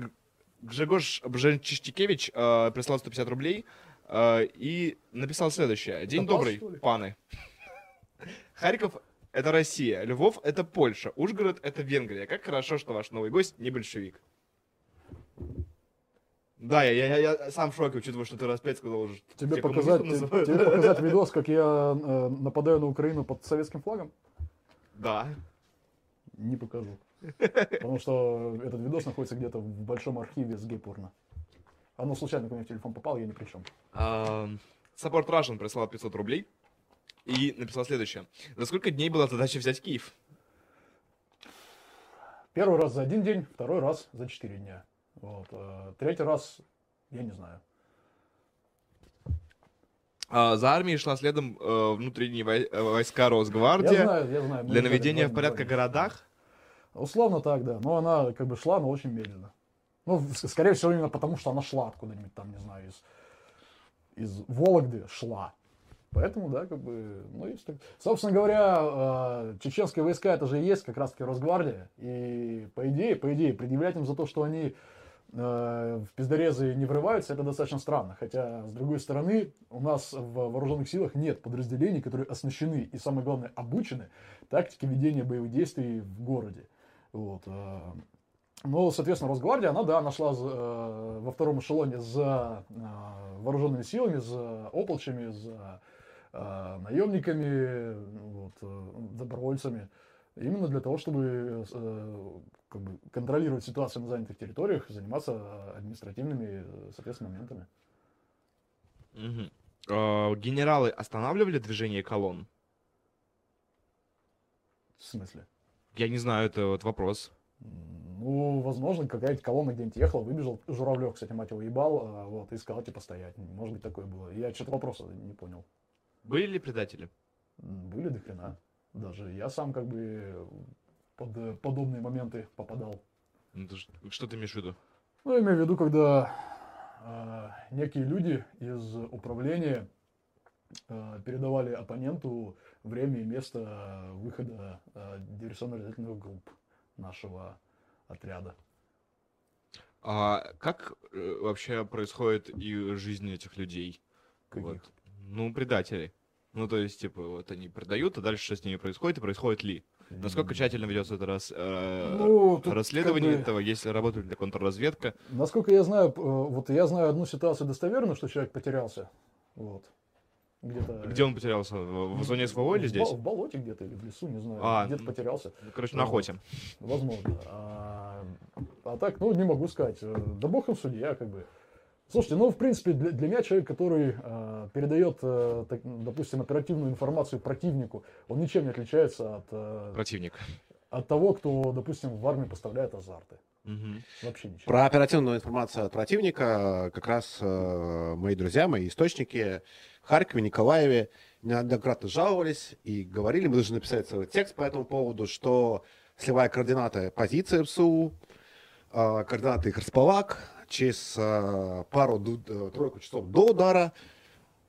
Гжегош Бженчиштикевич а, прислал 150 рублей и написал следующее. День добрый, паны. Харьков — это Россия, Львов — это Польша, Ужгород — это Венгрия. Как хорошо, что ваш новый гость не большевик. Да, я, я, я, сам в шоке, учитывая, что ты раз пять сказал уже. Тебе показать, тебе, тебе показать видос, как я э, нападаю на Украину под советским флагом? Да. Не покажу. Потому что этот видос находится где-то в большом архиве с гей-порно. Оно случайно ко мне в телефон попало, я ни при чем. Саппорт Russian прислал 500 рублей и написал следующее. За сколько дней была задача взять Киев? Первый раз за один день, второй раз за четыре дня. Вот. э, Третий раз, я не знаю. А, за армией шла следом э, внутренние э, войска Я Росгвардия знаю, я знаю. мы для наведения в порядка городах. Условно так, да. Но она как бы шла, но очень медленно. Ну, скорее всего, именно потому, что она шла откуда-нибудь там, не знаю, из, из Вологды шла. Поэтому, да, как бы, ну, есть так. Собственно говоря, э, чеченские войска, это же и есть как раз-таки Росгвардия. И по идее, по идее, предъявлять им за то, что они э, в пиздорезы не врываются, это достаточно странно. Хотя, с другой стороны, у нас в вооруженных силах нет подразделений, которые оснащены и, самое главное, обучены тактике ведения боевых действий в городе. Вот. э, Ну, соответственно, Росгвардия, она, да, нашла во втором эшелоне за вооруженными силами, за ополчами, за наемниками, вот, э, добровольцами. Именно для того, чтобы э, как бы контролировать ситуацию на занятых территориях, заниматься административными, э, соответственно, моментами. Мгм. А, Генералы останавливали движение колонн? В смысле? Я не знаю, это вот вопрос. Ну, возможно, какая-то колонна где-нибудь ехала, выбежал, Журавлев, кстати, мать его ебал, а, вот, и сказал, типа, стоять. Может быть, такое было. Я что-то вопроса не понял. Были ли предатели? Были до хрена. Даже я сам как бы под э, подобные моменты попадал. Ну, Что ты имеешь в виду? Ну, имею в виду, когда э, некие люди из управления э, передавали оппоненту время и место выхода э, диверсионно-разведывательных групп нашего отряда. А как э, вообще происходит и жизнь этих людей? Каких? Вот. Ну, предателей. Ну, то есть, типа, вот они предают, а дальше что с ними происходит, и происходит ли? Насколько тщательно ведется это рас, э, Ну, расследование как бы- этого, если работает ли контрразведка? Насколько я знаю, э, вот я знаю одну ситуацию достоверно, что человек потерялся. Вот. Где-то. Где он потерялся? В, в зоне СВО или здесь? В болоте где-то или в лесу, не знаю. А, где-то ну, потерялся. Ну, Короче, на охоте. Возможно. А, а так, ну, не могу сказать. Э, Да бог им судья, как бы. Слушайте, ну, в принципе, для, для меня человек, который э, передает, э, так, допустим, оперативную информацию противнику, он ничем не отличается от, э, Противник. от того, кто, допустим, в армии поставляет азарты. Мгм. Вообще ничего. Про оперативную информацию от противника э, как раз э, мои друзья, мои источники в Харькове, Николаеве неоднократно жаловались и говорили, мы должны написать целый текст по этому поводу, что сливая координаты позиции ПСУ, э, координаты их располаг, через э, пару-тройку часов до удара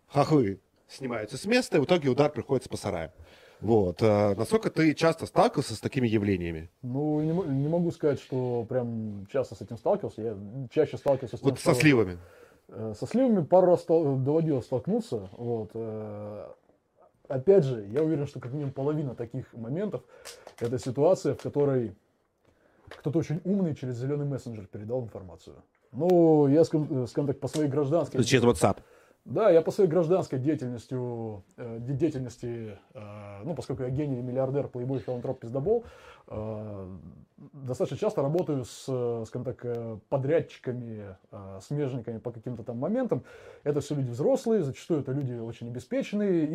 хохлы снимаются с места, и в итоге удар приходится по сараям. Вот. э, Насколько ты часто сталкивался с такими явлениями? Ну, не, не могу сказать, что прям часто с этим сталкивался. Я чаще сталкивался с тем, Вот со что- сливами. Э, Со сливами пару раз стал- доводилось столкнуться. Вот. э, Опять же, я уверен, что как минимум половина таких моментов это ситуация, в которой кто-то очень умный через зеленый мессенджер передал информацию. Ну, я, скажем, э, скажем так, по своей гражданской... Через WhatsApp. Да, я по своей гражданской деятельностью, э, де- деятельности, э, ну, поскольку я гений, миллиардер, плейбой, филантроп, пиздобол, э, достаточно часто работаю с, скажем так, подрядчиками, э, смежниками по каким-то там моментам. Это все люди взрослые, зачастую это люди очень обеспеченные,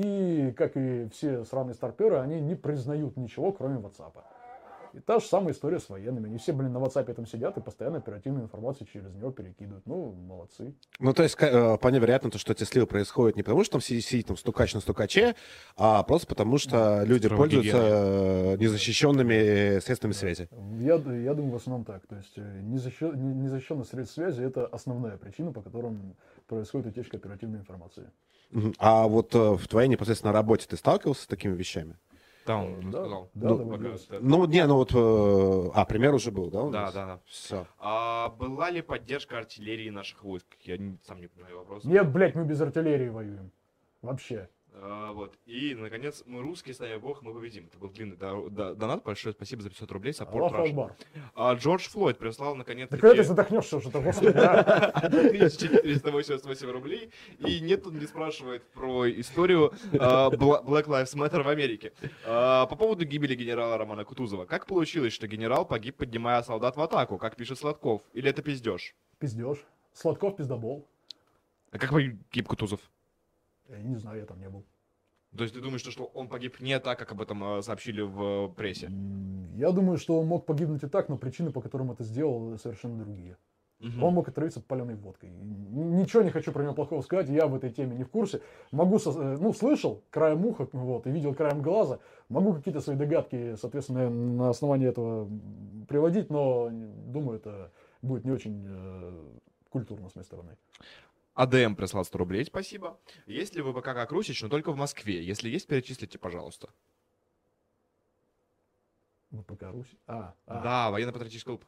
и, как и все сраные старперы, они не признают ничего, кроме WhatsApp. И та же самая история с военными. Они все, блин, на WhatsApp там сидят и постоянно оперативную информацию через него перекидывают. Ну, молодцы. Ну, то есть, э, вполне вероятно, то, что эти сливы происходят не потому, что там сидит, сидит там стукач на стукаче, а просто потому, что люди Здравого пользуются э, незащищенными средствами связи. Я, я думаю, в основном так. То есть э, незащо- не- незащищенность средств связи это основная причина, по которым происходит утечка оперативной информации. А вот э, в твоей непосредственно работе ты сталкивался с такими вещами? Да, он уже Да, сказал. да, Ну, пока- Ну, не, ну вот... э, А, пример уже был, да? Да, да, да. Все. А была ли поддержка артиллерии наших войск? Я не- сам не понимаю вопрос. Нет, блядь, мы без артиллерии воюем. Вообще. А, вот. И, наконец, мы русские, с нами Бог, мы победим. Это был длинный до- до- донат. Большое спасибо за 500 рублей. Саппорт. А Джордж Флойд прислал, наконец, Да когда ты задохнешься уже, господи, а? 1488 рублей. И нет, он не спрашивает про историю а, Black Lives Matter в Америке. А, По поводу гибели генерала Романа Кутузова. Как получилось, что генерал погиб, поднимая солдат в атаку, как пишет Сладков? Или это пиздеж? Пиздеж. Сладков пиздобол. А как погиб Кутузов? Я не знаю, я там не был. То есть ты думаешь, что- он погиб не так, как об этом э, сообщили в э, прессе? Я думаю, что он мог погибнуть и так, но причины, по которым это сделал, совершенно другие. Мгм. Он мог отравиться паленой водкой. Ничего не хочу про него плохого сказать, я в этой теме не в курсе. Могу, со- э, ну, слышал краем уха, вот, и видел краем глаза. Могу какие-то свои догадки, соответственно, на основании этого приводить, но думаю, это будет не очень э, культурно с моей стороны. АДМ прислал 100 рублей, спасибо. Есть ли ВПК как Русич, но только в Москве? Если есть, перечислите, пожалуйста. ВПК Русь. А, а, Да, военно-патриотический клуб.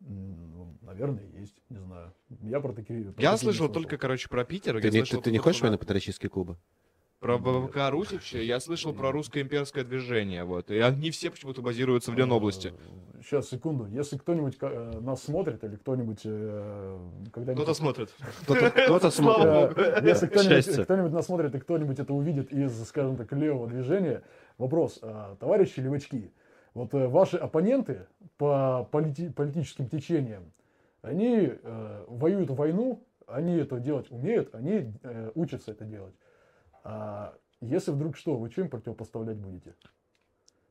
ну, наверное, есть, не знаю. Я про такие... про Я такие слышал только, короче, про Питер. Ты я не, слышал ты, ты не хочешь военно-патриотические клубы? Про ВПК Русич я слышал про русское имперское движение, вот. И они все почему-то базируются в Ленобласти. Сейчас, секунду. Если кто-нибудь э, нас смотрит или кто-нибудь э, когда-нибудь... Кто-то смотрит. Кто-то, кто-то смотрит. Э, Если кто-нибудь, нас смотрит и кто-нибудь это увидит из, скажем так, левого движения, вопрос, а, товарищи левачки, вот ваши оппоненты по полити- политическим течениям, они э, воюют войну, они это делать умеют, они э, учатся это делать. А если вдруг что, вы им противопоставлять будете?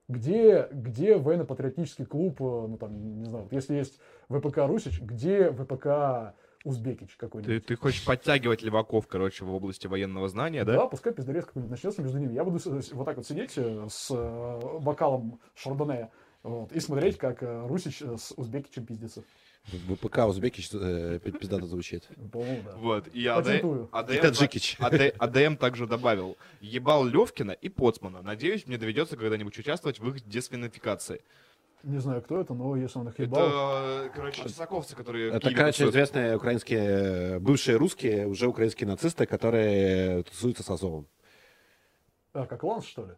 Где, где военно-патриотический клуб, э, ну там, не знаю, вот если есть ВПК Русич, где ВПК Узбекич какой-нибудь? Ты, ты хочешь подтягивать леваков, короче, в области военного знания, да? Да, пускай пиздорез какой-нибудь начнется между ними. Я буду вот так вот сидеть э, с э, бокалом шардоне вот, и смотреть, как э, Русич э, с Узбекичем пиздится. ВПК Узбекич э, пи- пиздато звучит. Вот, и Патентую. АД- И АДМ, Таджикич. АД- АДМ также добавил, ебал Левкина и Поцмана. Надеюсь, мне доведется когда-нибудь участвовать в их десфинификации. Не знаю, кто это, но если он их ебал... Это, короче, чесаковцы, которые... в Это, Киеве короче, тусуют. известные украинские, э, бывшие русские, уже украинские нацисты, которые тусуются с Азовом. А, как Ланс, что ли?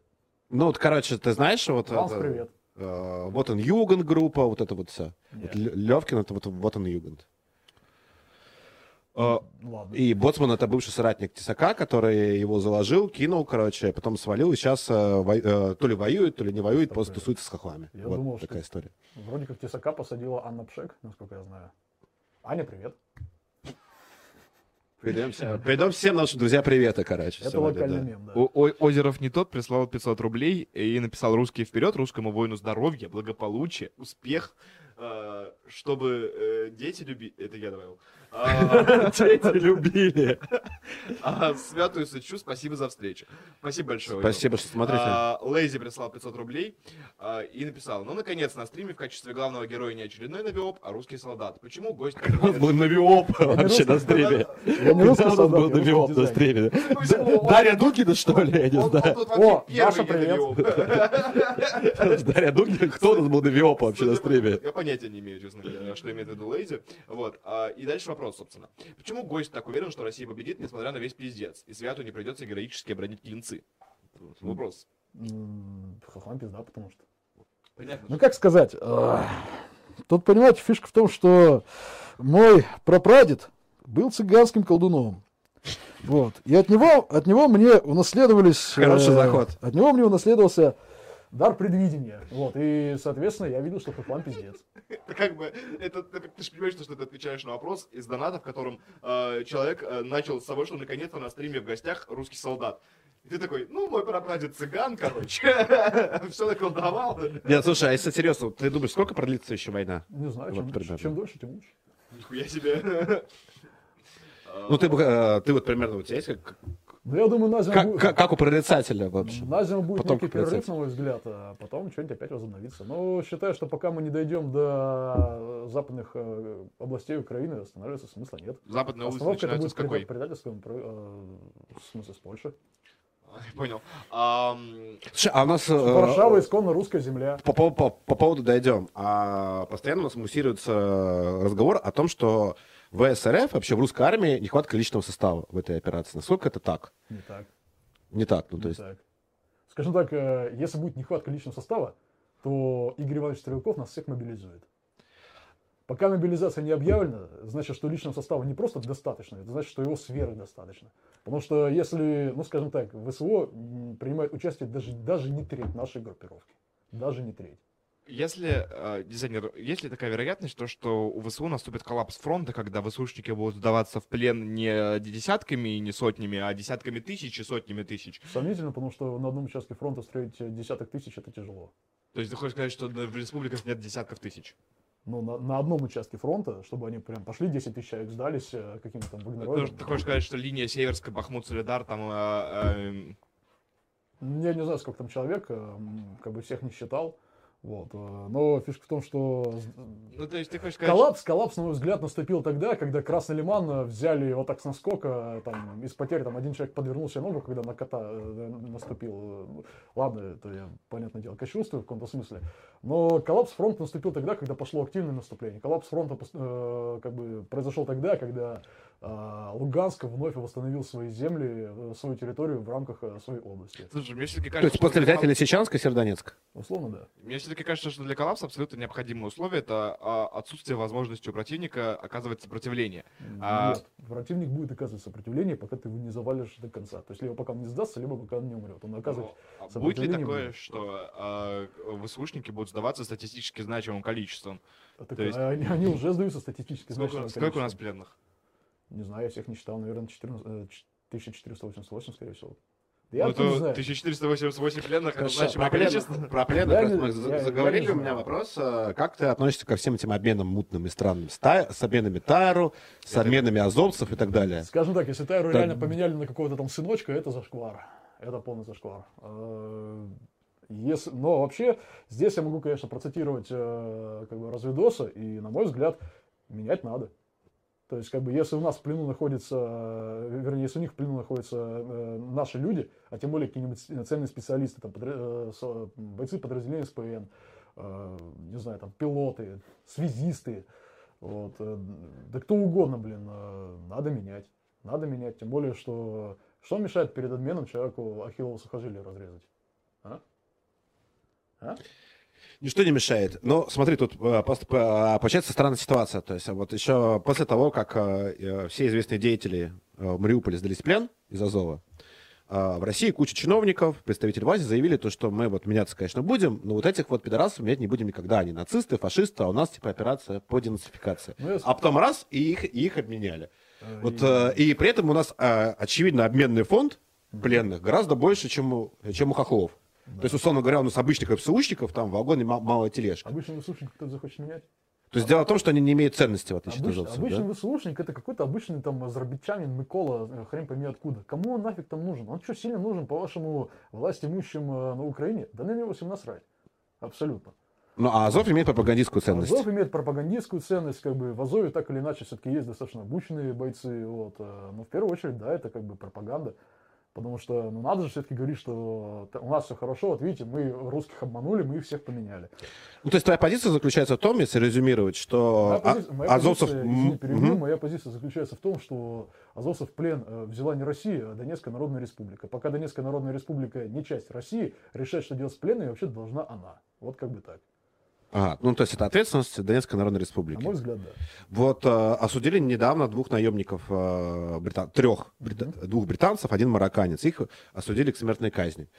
Ну, вот, короче, ты знаешь, вот... Ланс, это, привет. Э, вот он Югент группа, вот это вот все. Нет. Левкин это вот, вот он Югент. А, Ну, ладно. И Боцман это бывший соратник Тесака, который его заложил, кинул, короче, потом свалил, и сейчас то ли воюет, то ли не воюет, Так, просто тусуется с хохлами. Я вот думал, такая история. Вроде как Тесака посадила Анна Пшек, насколько я знаю. Аня, привет. Передаем всем нашим друзья приветы, короче. Это сегодня, локальный да. мем, да. О- О- Озеров не тот прислал 500 рублей и написал «Русские вперед», русскому воину здоровья, благополучия, успех, э, чтобы э, дети любили... Это я добавил. А, Дети любили. а, Святую Сычу, спасибо за встречу. Спасибо большое. Спасибо, что смотрите. А, Лейзи прислал 500 рублей и написал, ну, наконец, на стриме в качестве главного героя не очередной навиоп, а русский солдат. Почему гость... Он был навиоп вообще на стриме. Когда солдат, был навиоп на стриме. Почему? Дарья Дугина, что ли, я не Он- он знаю. тут вообще О, первый Даша, привет. Дарья Дугина, кто у нас был навиоп вообще на стриме? Я понятия не имею, честно говоря, что имеет в виду Лейзи. Вот. И дальше вопрос, собственно. Почему гость так уверен, что Россия победит, несмотря на весь пиздец? И Святу не придется героически обронить клинцы? Вот Вопрос. М, Хохлам пизда, потому что... Понятно. Ну, как сказать? Тут, понимаете, фишка в том, что мой прапрадед был цыганским колдуном. Вот. И от него, от него мне унаследовались... Хороший э, заход. От него мне унаследовался дар предвидения. Вот. И, соответственно, я видел, что Хохлам пиздец. Как бы, это, ты, же понимаешь, что ты отвечаешь на вопрос из доната, в котором э, человек э, начал с того, что наконец-то на стриме в гостях русский солдат. И ты такой, ну, мой прапрадед цыган, короче, все наколдовал. Нет, слушай, а если серьезно, ты думаешь, сколько продлится еще война? Не знаю, Вот чем, дольше, тем лучше. Нихуя себе. Ну, ты, э, ты вот примерно, у тебя есть как, Ну, я думаю, на зиму, как, будет, как, как у прорицателя вообще? на зиму будет Потом некий процесс. на мой взгляд, а потом что-нибудь опять возобновится. Но считаю, что пока мы не дойдем до западных э, областей Украины, останавливаться смысла нет. Западная улица Остановка это начинается будет с какой? преда- предательством, э, в смысле, с Польши. Я Понял. Ам, Слушай, а у нас... э, Варшава исконно русская земля. по, по, по, по поводу дойдем. А постоянно у нас муссируется разговор о том, что в СРФ, вообще в русской армии, нехватка личного состава в этой операции. Насколько это так? Не так. не так. Ну, то есть... Так. Скажем так, э, если будет нехватка личного состава, то Игорь Иванович Стрелков нас всех мобилизует. Пока мобилизация не объявлена, значит, что личного состава не просто достаточно, это значит, что его сверхдостаточно. Потому что если, ну скажем так, в СВО принимает участие даже, даже не треть нашей группировки. Даже не треть. Если, э, дизайнер, есть ли такая вероятность, то, что у ВСУ наступит коллапс фронта, когда ВСУшники будут сдаваться в плен не десятками и не сотнями, а десятками тысяч и сотнями тысяч? Сомнительно, потому что на одном участке фронта строить десяток тысяч это тяжело. То есть ты хочешь сказать, что в республиках нет десятков тысяч? Ну, на, на одном участке фронта, чтобы они прям пошли 10 тысяч человек, сдались э, каким-то там Ты, вагнероидам. ты хочешь сказать, что линия Северская, Бахмут, Солидар, там... э, эм, Я не знаю, сколько там человек, э, как бы всех не считал. Вот. э, Но фишка в том, что ну, то есть ты хочешь сказать... коллапс, коллапс, на мой взгляд, наступил тогда, когда Красный Лиман э, взяли вот так с наскока, там, из потери, там, один человек подвернул себе ногу, когда на кота э, наступил. Э, Ладно, это я, понятное дело, кощунствую в каком-то смысле. Но коллапс фронта наступил тогда, когда пошло активное наступление. Коллапс фронта э, как бы произошел тогда, когда э, Луганск вновь восстановил свои земли, э, свою территорию в рамках э, своей области. Слушай, мне все-таки То кажется, есть после взятия коллапса- Лисичанска, Сердонецк. Условно, да. Мне все-таки кажется, что для коллапса абсолютно необходимое условие это а, отсутствие возможности у противника оказывать сопротивление. А- Нет, противник будет оказывать сопротивление, пока ты его не завалишь до конца. То есть, либо пока он не сдастся, либо пока он не умрет. Он оказывает Ну, а будет ли сопротивление такое, будет. что а, ВСУшники будут сдаваться статистически значимым количеством? А так, То есть- а они, они уже сдаются статистически Сколько, значимое сколько у нас пленных? Не знаю, я всех не считал, наверное, 14, э, 1488, скорее всего. Ну, Я это не знаю. 1488 пленных, это значимое про, плен- количество. про пленных, раз мы я- я заговорили, у меня вопрос. а, Как ты относишься ко всем этим обменам мутным и странным? С, обменами Тару, с обменами азовцев и так далее? Скажем так, если Тайру Так. реально поменяли на какого-то там сыночка, это зашквар. Это полный зашквар. Э, Если, но вообще, здесь я могу, конечно, процитировать э, как бы разведоса, и, на мой взгляд, менять надо. То есть, как бы, если у нас в плену находится, э, вернее, если у них в плену находятся э, наши люди, а тем более какие-нибудь ценные специалисты, там, подра- э, бойцы подразделения СПН, не знаю, там, пилоты, связисты, вот, да кто угодно, блин, надо менять. Надо менять, тем более, что что мешает перед обменом человеку ахиллово сухожилие разрезать? А? А? Ничто не мешает. Но смотри, тут э, просто, э, получается странная ситуация. То есть вот еще после того, как э, э, все известные деятели в Мариуполе сдались в плен из Азова, э, в России куча чиновников, представители власти заявили то, что мы вот меняться, конечно, будем, но вот этих вот пидорасов менять не будем никогда. Они нацисты, фашисты, а у нас типа операция по денацификации. Ну, А потом раз, и их, и их обменяли. Э, Вот, и- э, и при этом у нас, э, очевидно, обменный фонд пленных гораздо больше, чем у, чем у хохлов. То есть, условно говоря, у нас обычных ФСУшников там в вагоне ма- малая тележка. Обычный ВСУшник кто-то захочет менять? То есть дело в том, что они не имеют ценности, в отличие от Обыч- азовцев, обычный да? ВСУшник это какой-то обычный там азербайджанин, Микола, э, хрен пойми откуда. Кому он нафиг там нужен? Он что, сильно нужен, по-вашему, власть имущим э, на Украине? Да на него всем насрать. Абсолютно. Ну, а Азов имеет пропагандистскую ценность. Азов имеет пропагандистскую ценность, как бы в Азове так или иначе все-таки есть достаточно обученные бойцы, вот, э, но в первую очередь, да, это как бы пропаганда, потому что, ну, надо же все-таки говорить, что т- у нас все хорошо, вот видите, мы русских обманули, мы их всех поменяли. Ну, то есть твоя позиция заключается в том, если резюмировать, что Моя, а- пози- моя азовцев... позиция, извини, перебью, мгм. моя позиция заключается в том, что азовцев в плен э, взяла не Россия, а Донецкая Народная Республика. Пока Донецкая Народная Республика не часть России, решать, что делать с пленными, вообще должна она. Вот как бы так. Ага, ну, то есть это ответственность Донецкой Народной На Республики. мой взгляд, да. Вот э, осудили недавно двух наемников, э, брита- трех, брита- двух британцев, один марокканец. Их осудили к смертной казни.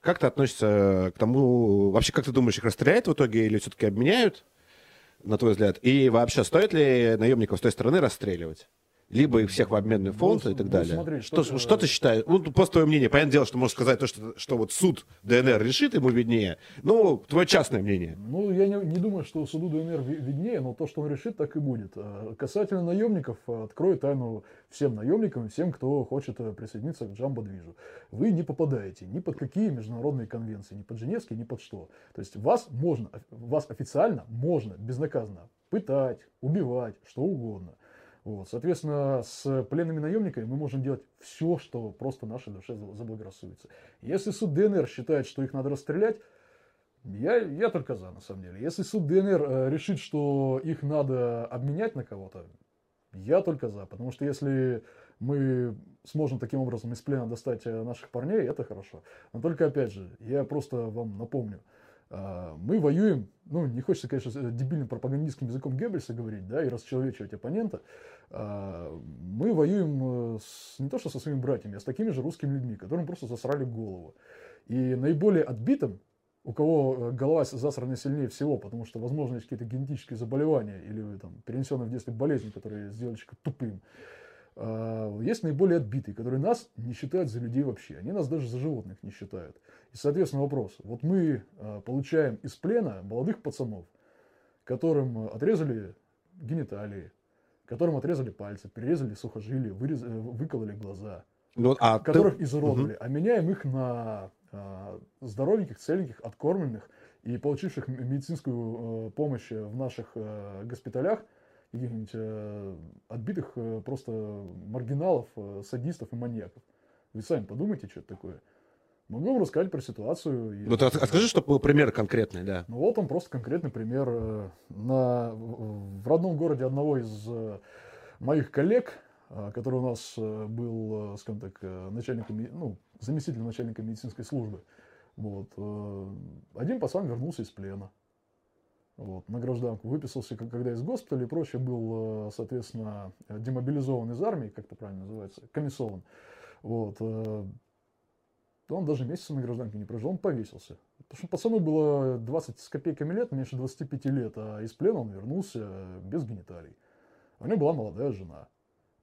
Как ты относишься к тому, вообще, как ты думаешь, их расстреляют в итоге или все-таки обменяют, на твой взгляд? И вообще, стоит ли наемников с той стороны расстреливать? Либо их всех в обменный фонд Ну, и так ну, далее. смотри, что, что- что ты считаешь? Ну, просто твое мнение. Понятное дело, что можешь сказать то, что, что вот суд ДНР решит, ему виднее. Ну, твое частное мнение. Ну, я не, не думаю, что суду ДНР ви- виднее, но то, что он решит, так и будет. А Касательно наемников, а, открою тайну всем наемникам всем, кто хочет э, присоединиться к Джамбо-движу. Вы не попадаете ни под какие международные конвенции, ни под Женевские, ни под что. То есть вас можно, вас официально можно безнаказанно пытать, убивать, что угодно. Вот. Соответственно, с пленными наемниками мы можем делать все, что просто нашей душе заблагорассудится. Если суд ДНР считает, что их надо расстрелять, я, я только за, на самом деле. Если суд ДНР э, решит, что их надо обменять на кого-то, Я только за, потому что если мы сможем таким образом из плена достать э, наших парней, это хорошо. Но только опять же, я просто вам напомню, мы воюем, ну, не хочется, конечно, с- дебильным пропагандистским языком Геббельса говорить, да, и расчеловечивать оппонента. А, Мы воюем э, с- не то что со своими братьями, а с такими же русскими людьми, которым просто засрали голову. И наиболее отбитым, у кого э, голова засрана сильнее всего, потому что, возможно, есть какие-то генетические заболевания или там, перенесенные в детстве болезни, которые сделали человека тупым, а, есть наиболее отбитые, которые нас не считают за людей вообще. Они нас даже за животных не считают. И, соответственно, вопрос. Вот мы а, получаем из плена молодых пацанов, которым а, отрезали гениталии, которым отрезали пальцы, перерезали сухожилия, вырез- э, выкололи глаза, Ну, а ты- которых изуродовали, а меняем их на здоровеньких, целеньких, откормленных и получивших медицинскую э, помощь в наших э, госпиталях, каких-нибудь э, отбитых э, просто маргиналов, э, садистов и маньяков. Вы сами подумайте, что это такое. Могу вам рассказать про ситуацию. ну, ты скажи, чтобы был пример конкретный, да. ну вот он просто конкретный пример. э, На, в родном городе одного из э, моих коллег, э, который у нас был, скажем так, начальником, ну, заместителем начальника медицинской службы, вот, один пацан вернулся из плена. Вот, на гражданку выписался, когда из госпиталя и прочее, был, соответственно, демобилизован из армии, как это правильно называется, комиссован. Вот, э, он даже месяца на гражданке не прожил, он повесился. Потому что пацану было 20 с копейками лет, меньше 25 лет, а из плена он вернулся без гениталий. У него была молодая жена.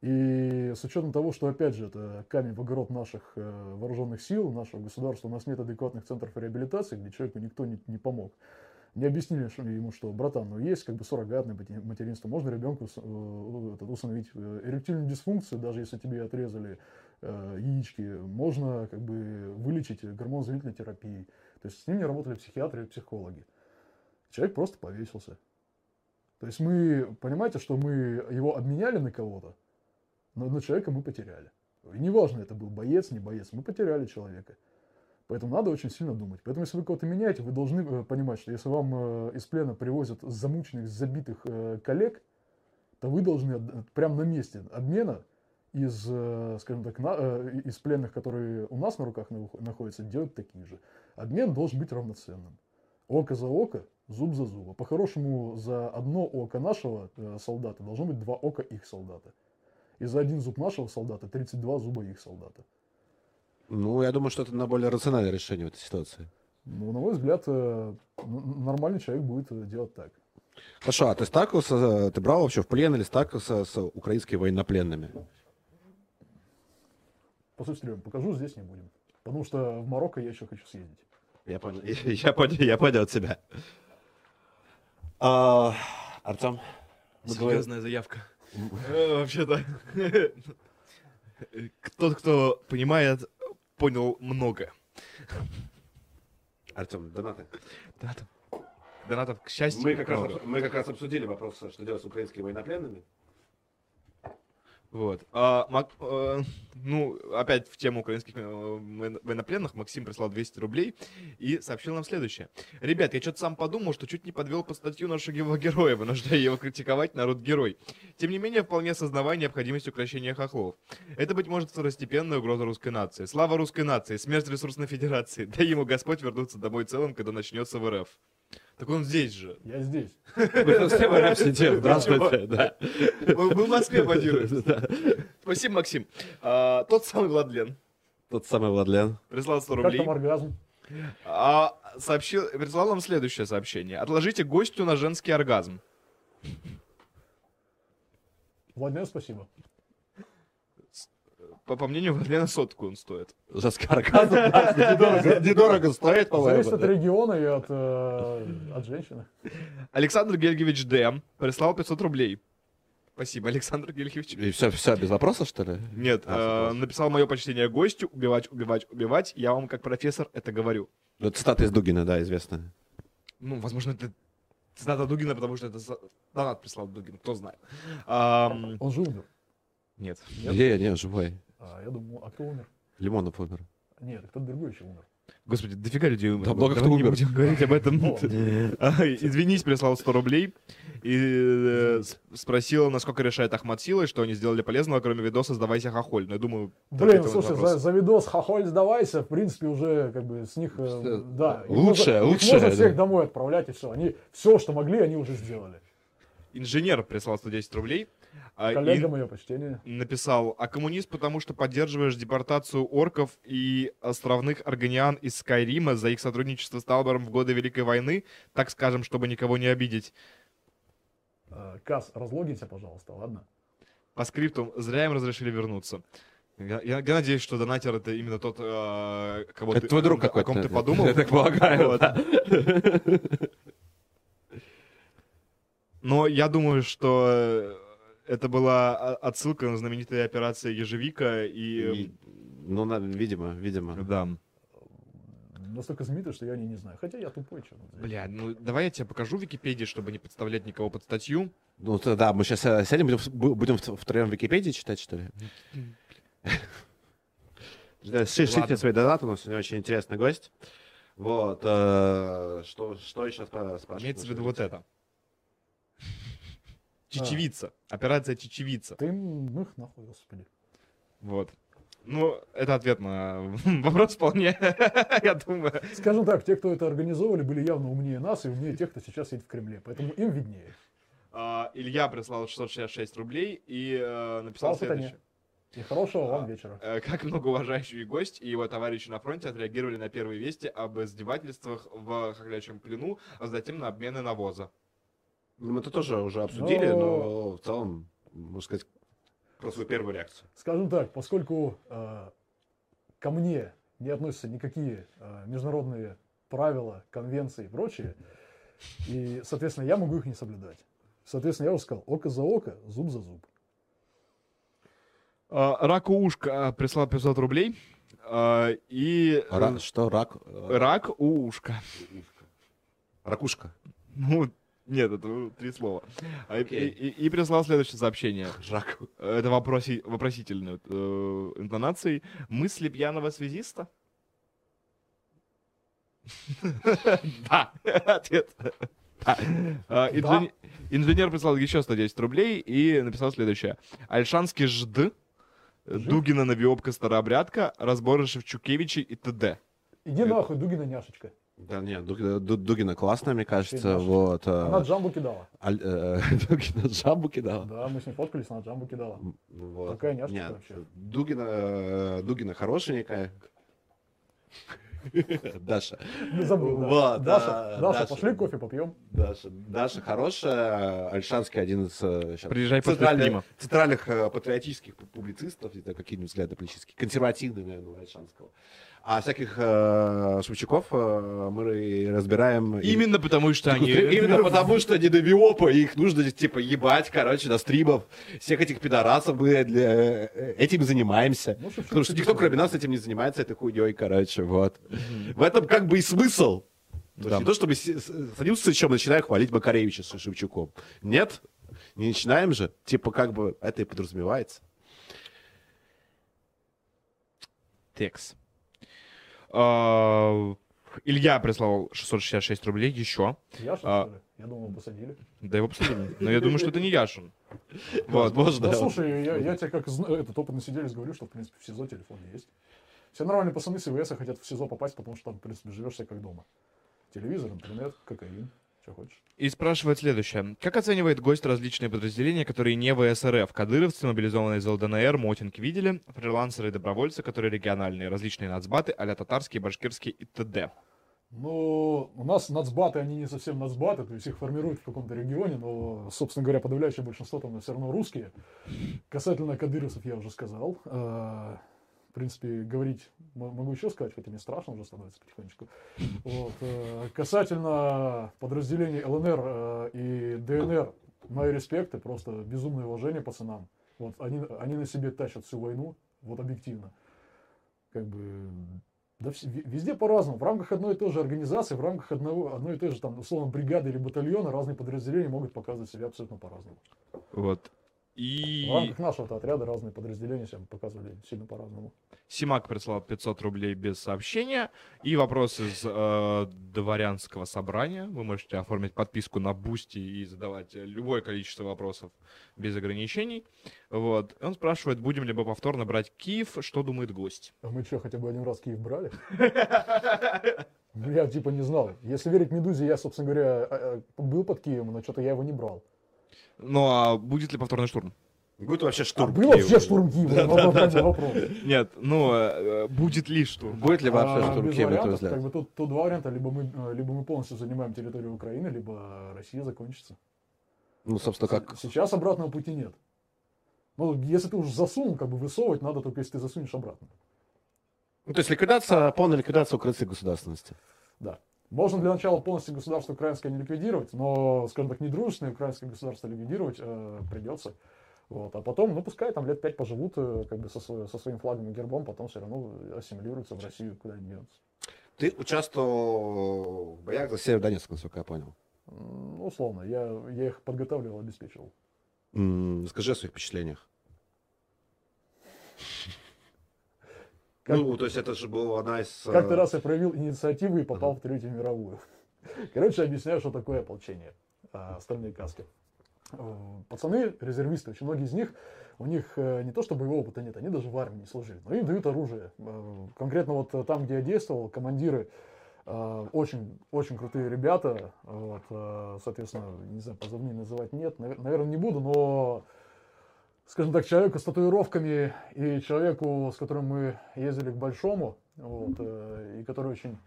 И с учетом того, что, опять же, это камень в огород наших э, вооруженных сил, нашего государства, у нас нет адекватных центров реабилитации, где человеку никто не, не помог. Не объяснили что- ему, что, братан, ну есть как бы суррогатное материнство, можно ребенку ус- э, э, эректильную дисфункцию, даже если тебе отрезали э, яички, можно как бы вылечить гормонозависительной терапией. То есть с ним не работали психиатры и психологи. Человек просто повесился. То есть мы, понимаете, что мы его обменяли на кого-то, но на человека мы потеряли. И неважно, это был боец, не боец, мы потеряли человека. Поэтому надо очень сильно думать. Поэтому, если вы кого-то меняете, вы должны э, понимать, что если вам э, из плена привозят замученных, забитых э, коллег, то вы должны прямо на месте обмена из, э, скажем так, на- э, из пленных, которые у нас на руках на- находятся, делать такие же. Обмен должен быть равноценным. Око за око, зуб за зуб. А По-хорошему, за одно око нашего э, солдата должно быть два ока их солдата. И за один зуб нашего солдата 32 зуба их солдата. Ну, я думаю, что это на более рациональное решение в этой ситуации. Ну, на мой взгляд, нормальный человек будет делать так. Хорошо, а ты сталкивался, ты брал вообще в плен или сталкивался с украинскими военнопленными? После стрём покажу, здесь не будем. Потому что в Марокко я еще хочу съездить. Я понял, я понял, я понял от тебя. А, Артем? Серьезная заявка. Э, Вообще-то. Тот, кто понимает, понял много. Артем, донаты. Донатов, донатов, к счастью, Мы как, раз, мы как раз обсудили вопрос, что делать с украинскими военнопленными. Вот. А, Мак- э, ну, опять в тему украинских э, военно- военнопленных Максим прислал 200 рублей и сообщил нам следующее. Ребят, я что-то сам подумал, что чуть не подвел по статью нашего героя, вынуждая его критиковать народ-герой. Тем не менее, вполне осознавая необходимость укрощения хохлов. Это, быть может, второстепенная угроза русской нации. Слава русской нации, смерть ресурсной федерации. Дай ему Господь вернуться домой целым, когда начнется в РФ. Так он здесь же. Я здесь. Мы все в сидим, здравствуйте. Да. Мы мы в Москве базируемся. Спасибо, Максим. А, Тот самый Владлен. Тот самый Владлен. Прислал 100 Как рублей. там оргазм? А, сообщил, прислал нам следующее сообщение. Отложите гостю на женский оргазм. Владимир, спасибо. По, по мнению Владлена, сотку он стоит. Оргазм. да, Недорого, недорого стоит, Зависит от по-моему. региона и от, э, от женщины. Александр Гельгевич Д. прислал 500 рублей. Спасибо, Александр Гельгевич. И все, все, без вопроса, что ли? Нет, А, э, написал мое почтение гостю. Убивать, убивать, убивать. Я вам, как профессор, это говорю. Ну, цитата из Дугина, да, известная. Ну, возможно, это цитата Дугина, потому что это за- донат прислал Дугин, кто знает. Ам, Он же умер. нет. Нет? Не, не, живой. А, я думаю, а кто умер? Лимонов умер. Нет, кто-то другой еще умер. Господи, дофига людей умерло. Да много Давай кто не умер. будем говорить об этом. Извинись, прислал 100 рублей. И э, спросил, насколько решает Ахмат Силы, что они сделали полезного, кроме видоса «Сдавайся, хохоль». Но я думаю... Блин, слушай, за, за видос хохоль сдавайся, в принципе, уже как бы с них, э, да. Лучше, можно- их лучше, можно всех домой отправлять и все. Они все, что могли, они уже сделали. Инженер прислал 110 рублей. А, и Коллегам мое почтение. написал, а коммунист, потому что поддерживаешь депортацию орков и островных органиан из Скайрима за их сотрудничество с Талбором в годы Великой войны, так скажем, чтобы никого не обидеть. Э, Кас, разлогинься, пожалуйста, ладно? По скрипту, зря им разрешили вернуться. Я, я- я надеюсь, что донатер это именно тот, э, кого Это ты, твой друг о ком- о ком ты подумал. Я так полагаю, Вот. да. Но я думаю, что это была о- отсылка на знаменитые операции Ежевика и... И, Ну, на- видимо, видимо. Да. Настолько знаменитый, что я не, не знаю. Хотя я тупой, что. Бля, ну давай я тебе покажу в Википедии, чтобы не подставлять никого под статью. Ну, то да, мы сейчас сядем, будем, в- бу- будем в- втроем Википедии читать, что ли? Да, ши- Шлите свои донаты, у нас сегодня очень интересный гость. Вот, э, что, что еще спра- спрашивать? Имеется в виду вот это. Чечевица. Операция Чечевица. Ты ну их нахуй, господи. Вот. Ну, это ответ на вопрос вполне, я думаю. Скажем так, те, кто это организовывали, были явно умнее нас и умнее тех, кто сейчас сидит в Кремле. Поэтому им виднее. А, Илья прислал 666 рублей и э, написал Пожалуйста, следующее. И хорошего вам А, вечера. Э, Как многоуважающий гость и его товарищи на фронте отреагировали на первые вести об издевательствах в хохлячьем плену, а затем на обмены навоза. Ну, Мы это тоже уже обсудили, Но- но в целом, можно сказать, про свою первую реакцию. Скажем так, поскольку э, ко мне не относятся никакие э, международные правила, конвенции и прочее, и, соответственно, я могу их не соблюдать. Соответственно, я уже сказал, око за око, зуб за зуб. А, Рак у ушка прислал 500 рублей. а, И э, Ра- что, рак? э, рак у ушка. Ракушка. Ну, нет, это ну, три слова. А, и-. И, и прислал следующее сообщение. Рак. Это вопроси, вопросительной э, интонацией. Мысли пьяного связиста? Да, ответ. А, инжен- Инженер прислал еще 110 рублей и написал следующее. Альшанский жд, Дугина Навиопка Старообрядка, разборы Шевчукевичей и т.д. Иди нахуй, Дугина няшечка. Да нет, Дугина, Ду- Дугина классная, мне кажется. Конечно. Вот. э, Она джамбу кидала. Аль- э, Дугина джамбу кидала. Да, мы с ней фоткались, она джамбу кидала. М, Вот. Какая няшка Нет, вообще. Дугина, э, Дугина хорошенькая. Даша. Не забыл, да. Вот, Даша, а, Даша, Даша. пошли кофе попьем. Даша, Даша хорошая, Альшанский один из э, Приезжай центральных, центральных э, патриотических пу- публицистов, это какие-нибудь взгляды политические, консервативные, наверное, у Альшанского. А всяких э, Шевчуков э, мы разбираем... и- Именно потому, что они... Именно потому, что они навиопы, их нужно, типа, ебать, короче, на стримов. Всех этих пидорасов мы для... э, этим занимаемся. Ну, Шевчук Потому что никто, кроме нас, этим не занимается этой хуйней, короче, вот. В этом как бы и смысл. То есть Да. не то, чтобы с- садимся с Ильичем и начинаем хвалить Макаревича с Шевчуком. Нет, не начинаем же. Типа, как бы это и подразумевается. Текс. А, Илья прислал 666 рублей еще. Яша, А. что ли? Я думал, посадили. Да его посадили. Но я думаю, что это не Яшин. Вот. Возможно. Да слушай, я, тебе как этот опытный сиделец говорю, что в принципе в СИЗО телефон есть. Все нормальные пацаны с ИВС хотят в СИЗО попасть, потому что там, в принципе, живешь себе как дома. Телевизор, интернет, кокаин, что хочешь. И спрашивает следующее. Как оценивает гость различные подразделения, которые не ВСРФ? Кадыровцы, мобилизованные из ЛДНР, Мотинг видели, фрилансеры и добровольцы, которые региональные, различные нацбаты, а татарские, башкирские и т.д. Ну, у нас нацбаты, они не совсем нацбаты, то есть их формируют в каком-то регионе, но, собственно говоря, подавляющее большинство там все равно русские. Касательно кадыровцев я уже сказал. Принципе, говорить могу еще сказать, хотя мне страшно уже становится потихонечку. Вот. э, Касательно подразделений ЛНР э, и ДНР, мои респекты, просто безумное уважение пацанам. Вот они, они на себе тащат всю войну, вот объективно. Как бы да везде по-разному. В рамках одной и той же организации, в рамках одного, одной и той же, там, условно, бригады или батальона разные подразделения могут показывать себя абсолютно по-разному. Вот. И В рамках нашего отряда разные подразделения себя показывали сильно по-разному. Симак прислал 500 рублей без сообщения. И вопрос из э, дворянского собрания. Вы можете оформить подписку на Boosty и задавать любое количество вопросов без ограничений. Вот. Он спрашивает, будем ли мы повторно брать Киев, что думает гость. А мы что, хотя бы один раз Киев брали? Ну, Я типа не знал. Если верить Медузе, я, собственно говоря, э, э, был под Киевом, но что-то я его не брал. Ну а будет ли повторный штурм? Будет вообще А штурм был Киева? вообще штурм Киева? Вопрос. Нет, ну э, будет ли штурм? Будет ли вообще А, штурм Киева, на твой взгляд? как бы тут, тут два варианта. Либо мы, либо мы полностью занимаем территорию Украины, либо Россия закончится. Ну, собственно, как... Сейчас обратного пути нет. Ну, если ты уже засунул, как бы высовывать надо только если ты засунешь обратно. Ну, то есть ликвидация, полная ликвидация украинской государственности. Да. Можно для начала полностью государство украинское не ликвидировать, но, скажем так, недружественное украинское государство ликвидировать э, придется. Вот. А потом, ну, пускай там лет пять поживут э, как бы со, со своим флагом и гербом, потом все равно ассимилируются в Россию, куда они денутся. Ты участвовал в боях за Северодонецк, насколько я понял. М, Ну, условно, я, я их подготавливал, обеспечивал. М, Скажи о своих впечатлениях. Как- Ну, то есть это же была одна из... э, Как-то раз я проявил инициативу и попал в Третью мировую. Короче, объясняю, что такое ополчение. а, Стальные каски. Э, Пацаны, резервисты, очень многие из них, у них э, не то что боевого опыта нет, они даже в армии не служили, но им дают оружие. Э, Конкретно вот э, там, где я действовал, командиры э, очень, очень крутые ребята, вот, э, соответственно, не знаю, позывные называть нет, наверное, не буду, но скажем так, человеку с татуировками и человеку, с которым мы ездили к Большому, вот, э, и который очень,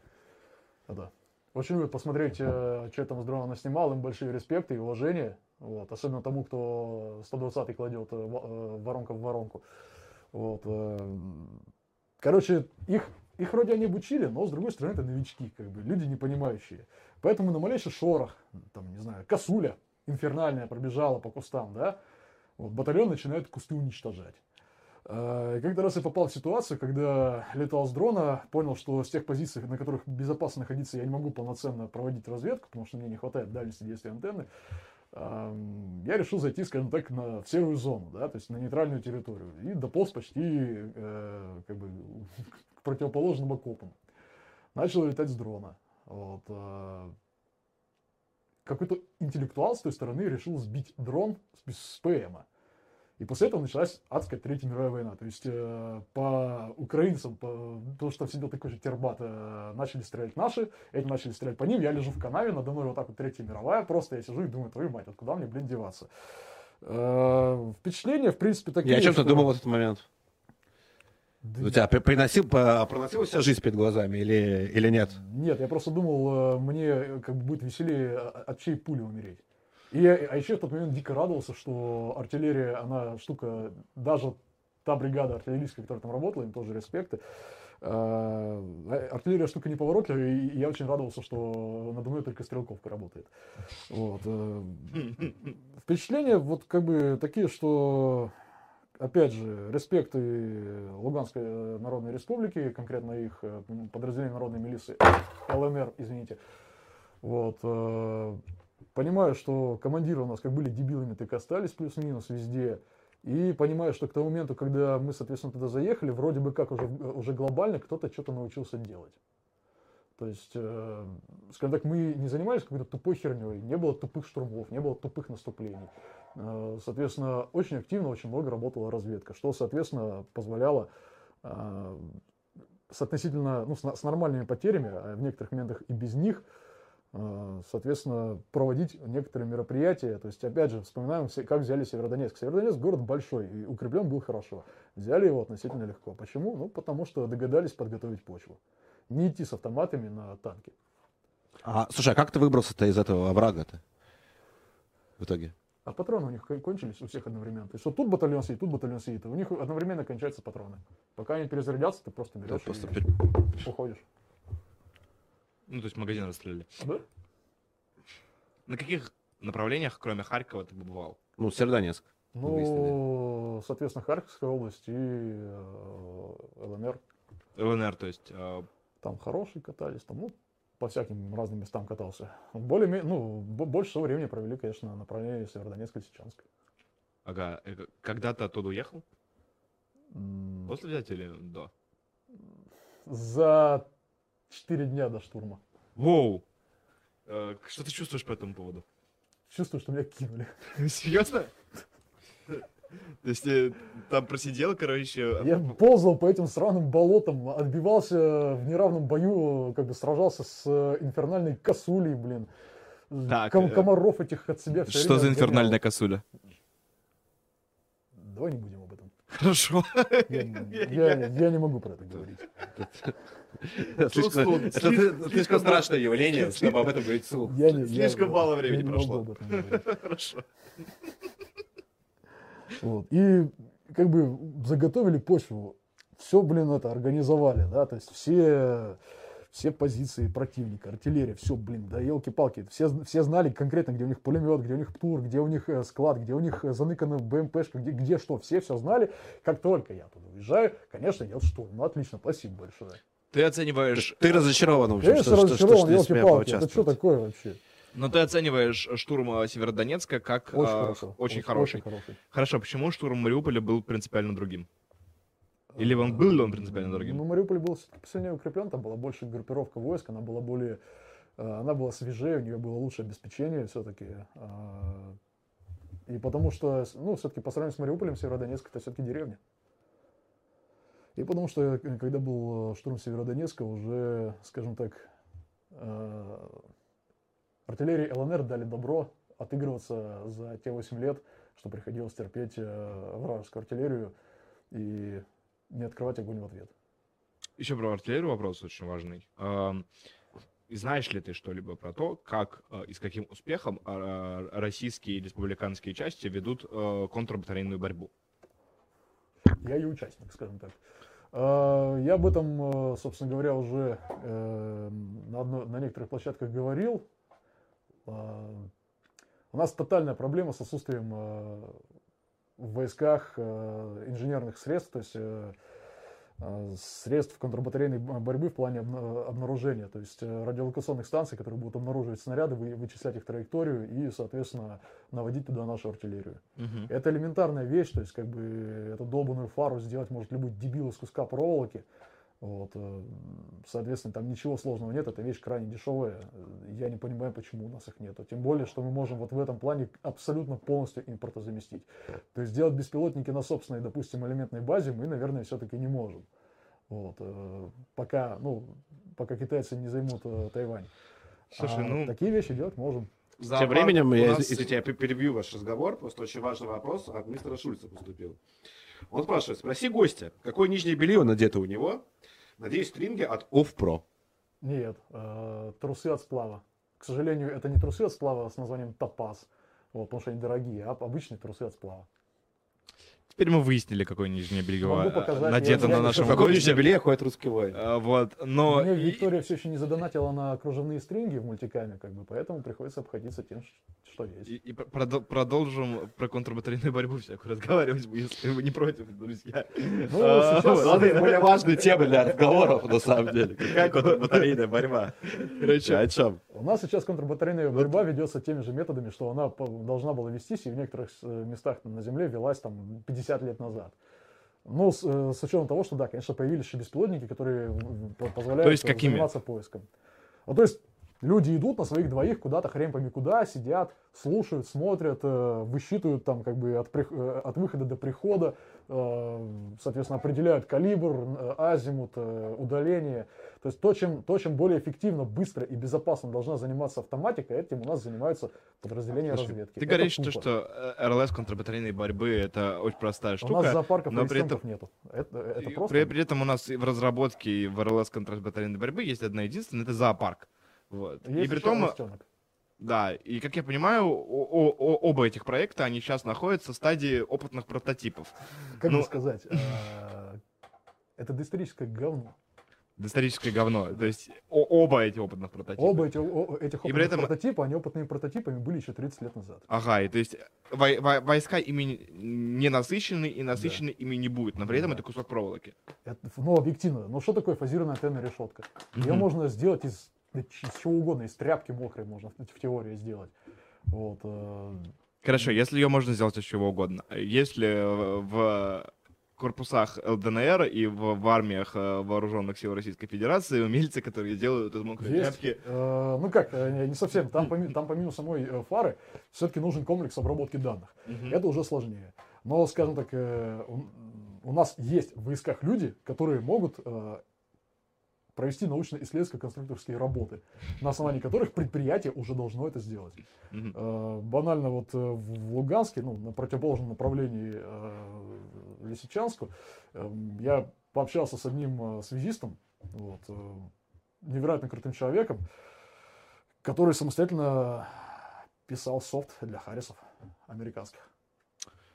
это, очень любит посмотреть, э, что там здорово наснимал, им большие респекты и уважение, вот, особенно тому, кто 120 кладет э, воронка в воронку. Вот, короче, их, их вроде они обучили, но с другой стороны это новички, как бы, люди не понимающие. Поэтому на малейший шорох, там, не знаю, косуля инфернальная пробежала по кустам, да, вот, батальон начинает кусты уничтожать. Э, Как-то раз я попал в ситуацию, когда летал с дрона, понял, что с тех позиций, на которых безопасно находиться, я не могу полноценно проводить разведку, потому что мне не хватает дальности действия антенны. Я решил зайти, скажем так, на, в серую зону, да, то есть на нейтральную территорию. И дополз почти э, как бы, к противоположным окопам. Начал летать с дрона. Вот, э, какой-то интеллектуал с той стороны решил сбить дрон с, с ПМа. И после этого началась адская Третья мировая война. То есть э, по украинцам, по, потому что там сидел такой же тербат, э, начали стрелять наши, эти начали стрелять по ним. Я лежу в канаве, надо мной вот так вот Третья мировая. Просто я сижу и думаю, твою мать, вот куда мне, блин, деваться? Э, впечатления, в принципе, такие. И о чем ты что- думал в этот момент? Да У тебя при- приносил, проносила вся жизнь перед глазами или, или нет? Нет, я просто думал, э, мне э, как бы будет веселее от чьей пули умереть. И я, а еще в тот момент дико радовался, что артиллерия, она штука, даже та бригада артиллерийская, которая там работала, им тоже респекты. Э, Артиллерия штука неповоротливая, и я очень радовался, что надо мной только стрелковка работает. Вот. э. Впечатления вот как бы такие, что опять же, респект и Луганской э, Народной Республики, конкретно их э, подразделение народной милиции, ЛНР, извините. Вот. э, Понимаю, что командиры у нас как были дебилами, так и остались плюс-минус везде. И понимаю, что к тому моменту, когда мы, соответственно, туда заехали, вроде бы как уже, уже глобально кто-то что-то научился делать. То есть, скажем так, мы не занимались какой-то тупой херней, не было тупых штурмов, не было тупых наступлений. Э, Соответственно, очень активно, очень много работала разведка, что, соответственно, позволяло э, с относительно, ну, с, нормальными потерями, а в некоторых моментах и без них, э, соответственно, проводить некоторые мероприятия. То есть, опять же, вспоминаем, как взяли Северодонецк. Северодонецк город большой, и укреплен был хорошо. Взяли его относительно легко. Почему? Ну, потому что догадались подготовить почву. Не идти с автоматами на танки. А, слушай, а как ты выбрался-то из этого оврага-то? В итоге? А патроны у них кон- кончились у всех одновременно. То есть вот тут батальон сидит, тут батальон сидит. и У них одновременно кончаются патроны. Пока они перезарядятся, ты просто берешь просто и пер- уходишь. Ну, то есть магазин расстреляли. Да? На каких направлениях, кроме Харькова, ты побывал? Ну, Северодонецк. мы выяснили. Ну, соответственно, Харьковская область и э, ЛНР. ЛНР, то есть... э, Там хорошие катались, там, ну, по всяким разным местам катался. Более, ну, бо- больше всего времени провели, конечно, на направлении Северодонецк и Лисичанск. Ага. э, Когда ты оттуда уехал? После взятия или до? За 4 дня до штурма. Воу! Э, Что ты чувствуешь по этому поводу? Чувствую, что меня кинули. Серьезно? То есть э, там просидел, короче... Я ползал по этим сраным болотам, отбивался в неравном бою, как бы сражался с э, инфернальной косулей, блин. Так, Ком- э, комаров этих от себя Что за инфернальная косуля? Давай не будем об этом. Хорошо. Я, я- я не могу про это говорить. Слишком- Это слишком- слишком страшное явление, чтобы об этом говорить вслух. Я не- я- Слишком мало времени прошло. Хорошо. Вот. И как бы заготовили почву, все, блин, это организовали, да, то есть все, все позиции противника, артиллерия, все, блин, да елки-палки, все, все знали конкретно, где у них пулемет, где у них птур, где у них э, склад, где у них э, заныкана БМПшка, где, где что, все все знали. Как только я туда уезжаю, конечно, я штурм. Ну, отлично, спасибо большое. Ты оцениваешь... Ты разочарован, в общем, Конечно, что, что, что, разочарован, что не смог елки-палки, это что поучаствовать. такое вообще? Но ты оцениваешь штурм э, Северодонецка как Очень э, хорошо. очень хороший. Очень хороший. Хорошо, почему штурм Мариуполя был принципиально другим? Или он был ли он принципиально другим? Ну, Мариуполь был посильнее укреплен, там была больше группировка войск, она была более, э, она была свежее, у нее было лучшее обеспечение все-таки. И потому что, ну, все-таки по сравнению с Мариуполем, Северодонецк это все-таки деревня. И потому что, э, когда был э, штурм Северодонецка, уже, скажем так, э, артиллерии ЛНР дали добро отыгрываться за те 8 лет, что приходилось терпеть э, вражескую артиллерию и не открывать огонь в ответ. Еще про артиллерию вопрос очень важный. И Знаешь ли ты что-либо про то, как э, и с каким успехом э, российские республиканские части ведут э, контрбатарейную борьбу? Я и участник, скажем так. А, Я об этом, собственно говоря, уже на, одной- на некоторых площадках говорил. А, У нас тотальная проблема с отсутствием э, в войсках э, инженерных средств, то есть э, средств контрбатарейной борьбы в плане обна- обнаружения, то есть радиолокационных станций, которые будут обнаруживать снаряды, вы- вычислять их траекторию и, соответственно, наводить туда нашу артиллерию. Это элементарная вещь, то есть как бы эту долбанную фару сделать может любой дебил из куска проволоки. Вот, э, соответственно, там ничего сложного нет, эта вещь крайне дешевая. Э, Я не понимаю, почему у нас их нету. Тем более, что мы можем вот в этом плане абсолютно полностью импортозаместить. То есть сделать беспилотники на собственной, допустим, элементной базе мы, наверное, все-таки не можем. Вот, э, пока, ну, пока китайцы не займут Тайвань. Слушай, А ну- такие вещи делать можем. Тем временем, я, если тебя пе- перебью ваш разговор, просто очень важный вопрос от мистера Шульца поступил. Он спрашивает, спроси гостя, какое нижнее белье надето у него? Надеюсь, стринги от Off-Pro. Нет, э, трусы от сплава. К сожалению, это не трусы от сплава с названием топаз, вот, потому что они дорогие, а обычные трусы от сплава. Теперь мы выяснили, какое нижнее белье Могу показать, надето на нашем госте. нижнем белье ходит русский воин? А, Вот, но... Мне Виктория все еще не задонатила на кружевные стринги в мультикаме, как бы, поэтому приходится обходиться тем, что есть. И, и пр- продо- продолжим про контрбатарейную борьбу всякую разговаривать, если вы не против, друзья. Ну, А, сейчас- это более важная тема для разговоров, на самом деле. Какая контрбатарейная борьба? Короче, О чем? У нас сейчас контрбатарейная борьба ведется теми же методами, что она должна была вестись и в некоторых э, местах на Земле велась там 50 лет назад. Ну, с, э, с учетом того, что, да, конечно, появились еще беспилотники, которые позволяют То есть какими? заниматься поиском. Ну, то есть люди идут на своих двоих куда-то хрен пойми куда, сидят, слушают, смотрят, э, высчитывают там как бы от, э, от выхода до прихода, э, соответственно, определяют калибр, азимут, удаление. То есть то чем, то, чем более эффективно, быстро и безопасно должна заниматься автоматика, этим у нас занимаются подразделения Слушай, разведки. Ты Это говоришь, тупо. что РЛС контрбатарейной борьбы это очень простая У штука. нас зоопарков но при этом- нету. Это, это просто... При, при этом у нас в разработке в РЛС контрбатарейной борьбы есть одна единственная, это зоопарк. Вот. Есть и при том, да, и как я понимаю, о- о- оба этих проекта, они сейчас находятся в стадии опытных прототипов. Как ну- сказать, а, это доисторическое говно. Доисторическое говно. То есть о- оба эти опытных прототипа. Оба эти, о- этих при опытных этом- прототипа, они опытными прототипами были еще 30 лет назад. Ага, и то есть вой- вой- войска ими не насыщены и насыщены ими не будет, но при этом Да. это кусок проволоки. Это, ну, объективно. Ну, что такое фазированная антенна решетка? Ее можно сделать из, да из чего угодно, из тряпки мокрой можно в, в теории сделать. Вот. э, Хорошо, если ее можно сделать из чего угодно. Если э, в корпусах ЛДНР и в, в армиях э, вооруженных сил Российской Федерации умельцы, которые делают из мокрой Есть. тряпки. Э, ну как, не- совсем. Там, поми- там помимо самой фары все-таки нужен комплекс обработки данных. Мгм. Это уже сложнее. Но, скажем так, у, нас есть в войсках люди, которые могут провести научно-исследовательско-конструкторские работы, на основании которых предприятие уже должно это сделать. Э, банально вот э, в Луганске, ну, на противоположном направлении э, Лисичанску, э, я пообщался с одним связистом, вот, невероятно крутым человеком, который самостоятельно писал софт для Харрисов американских.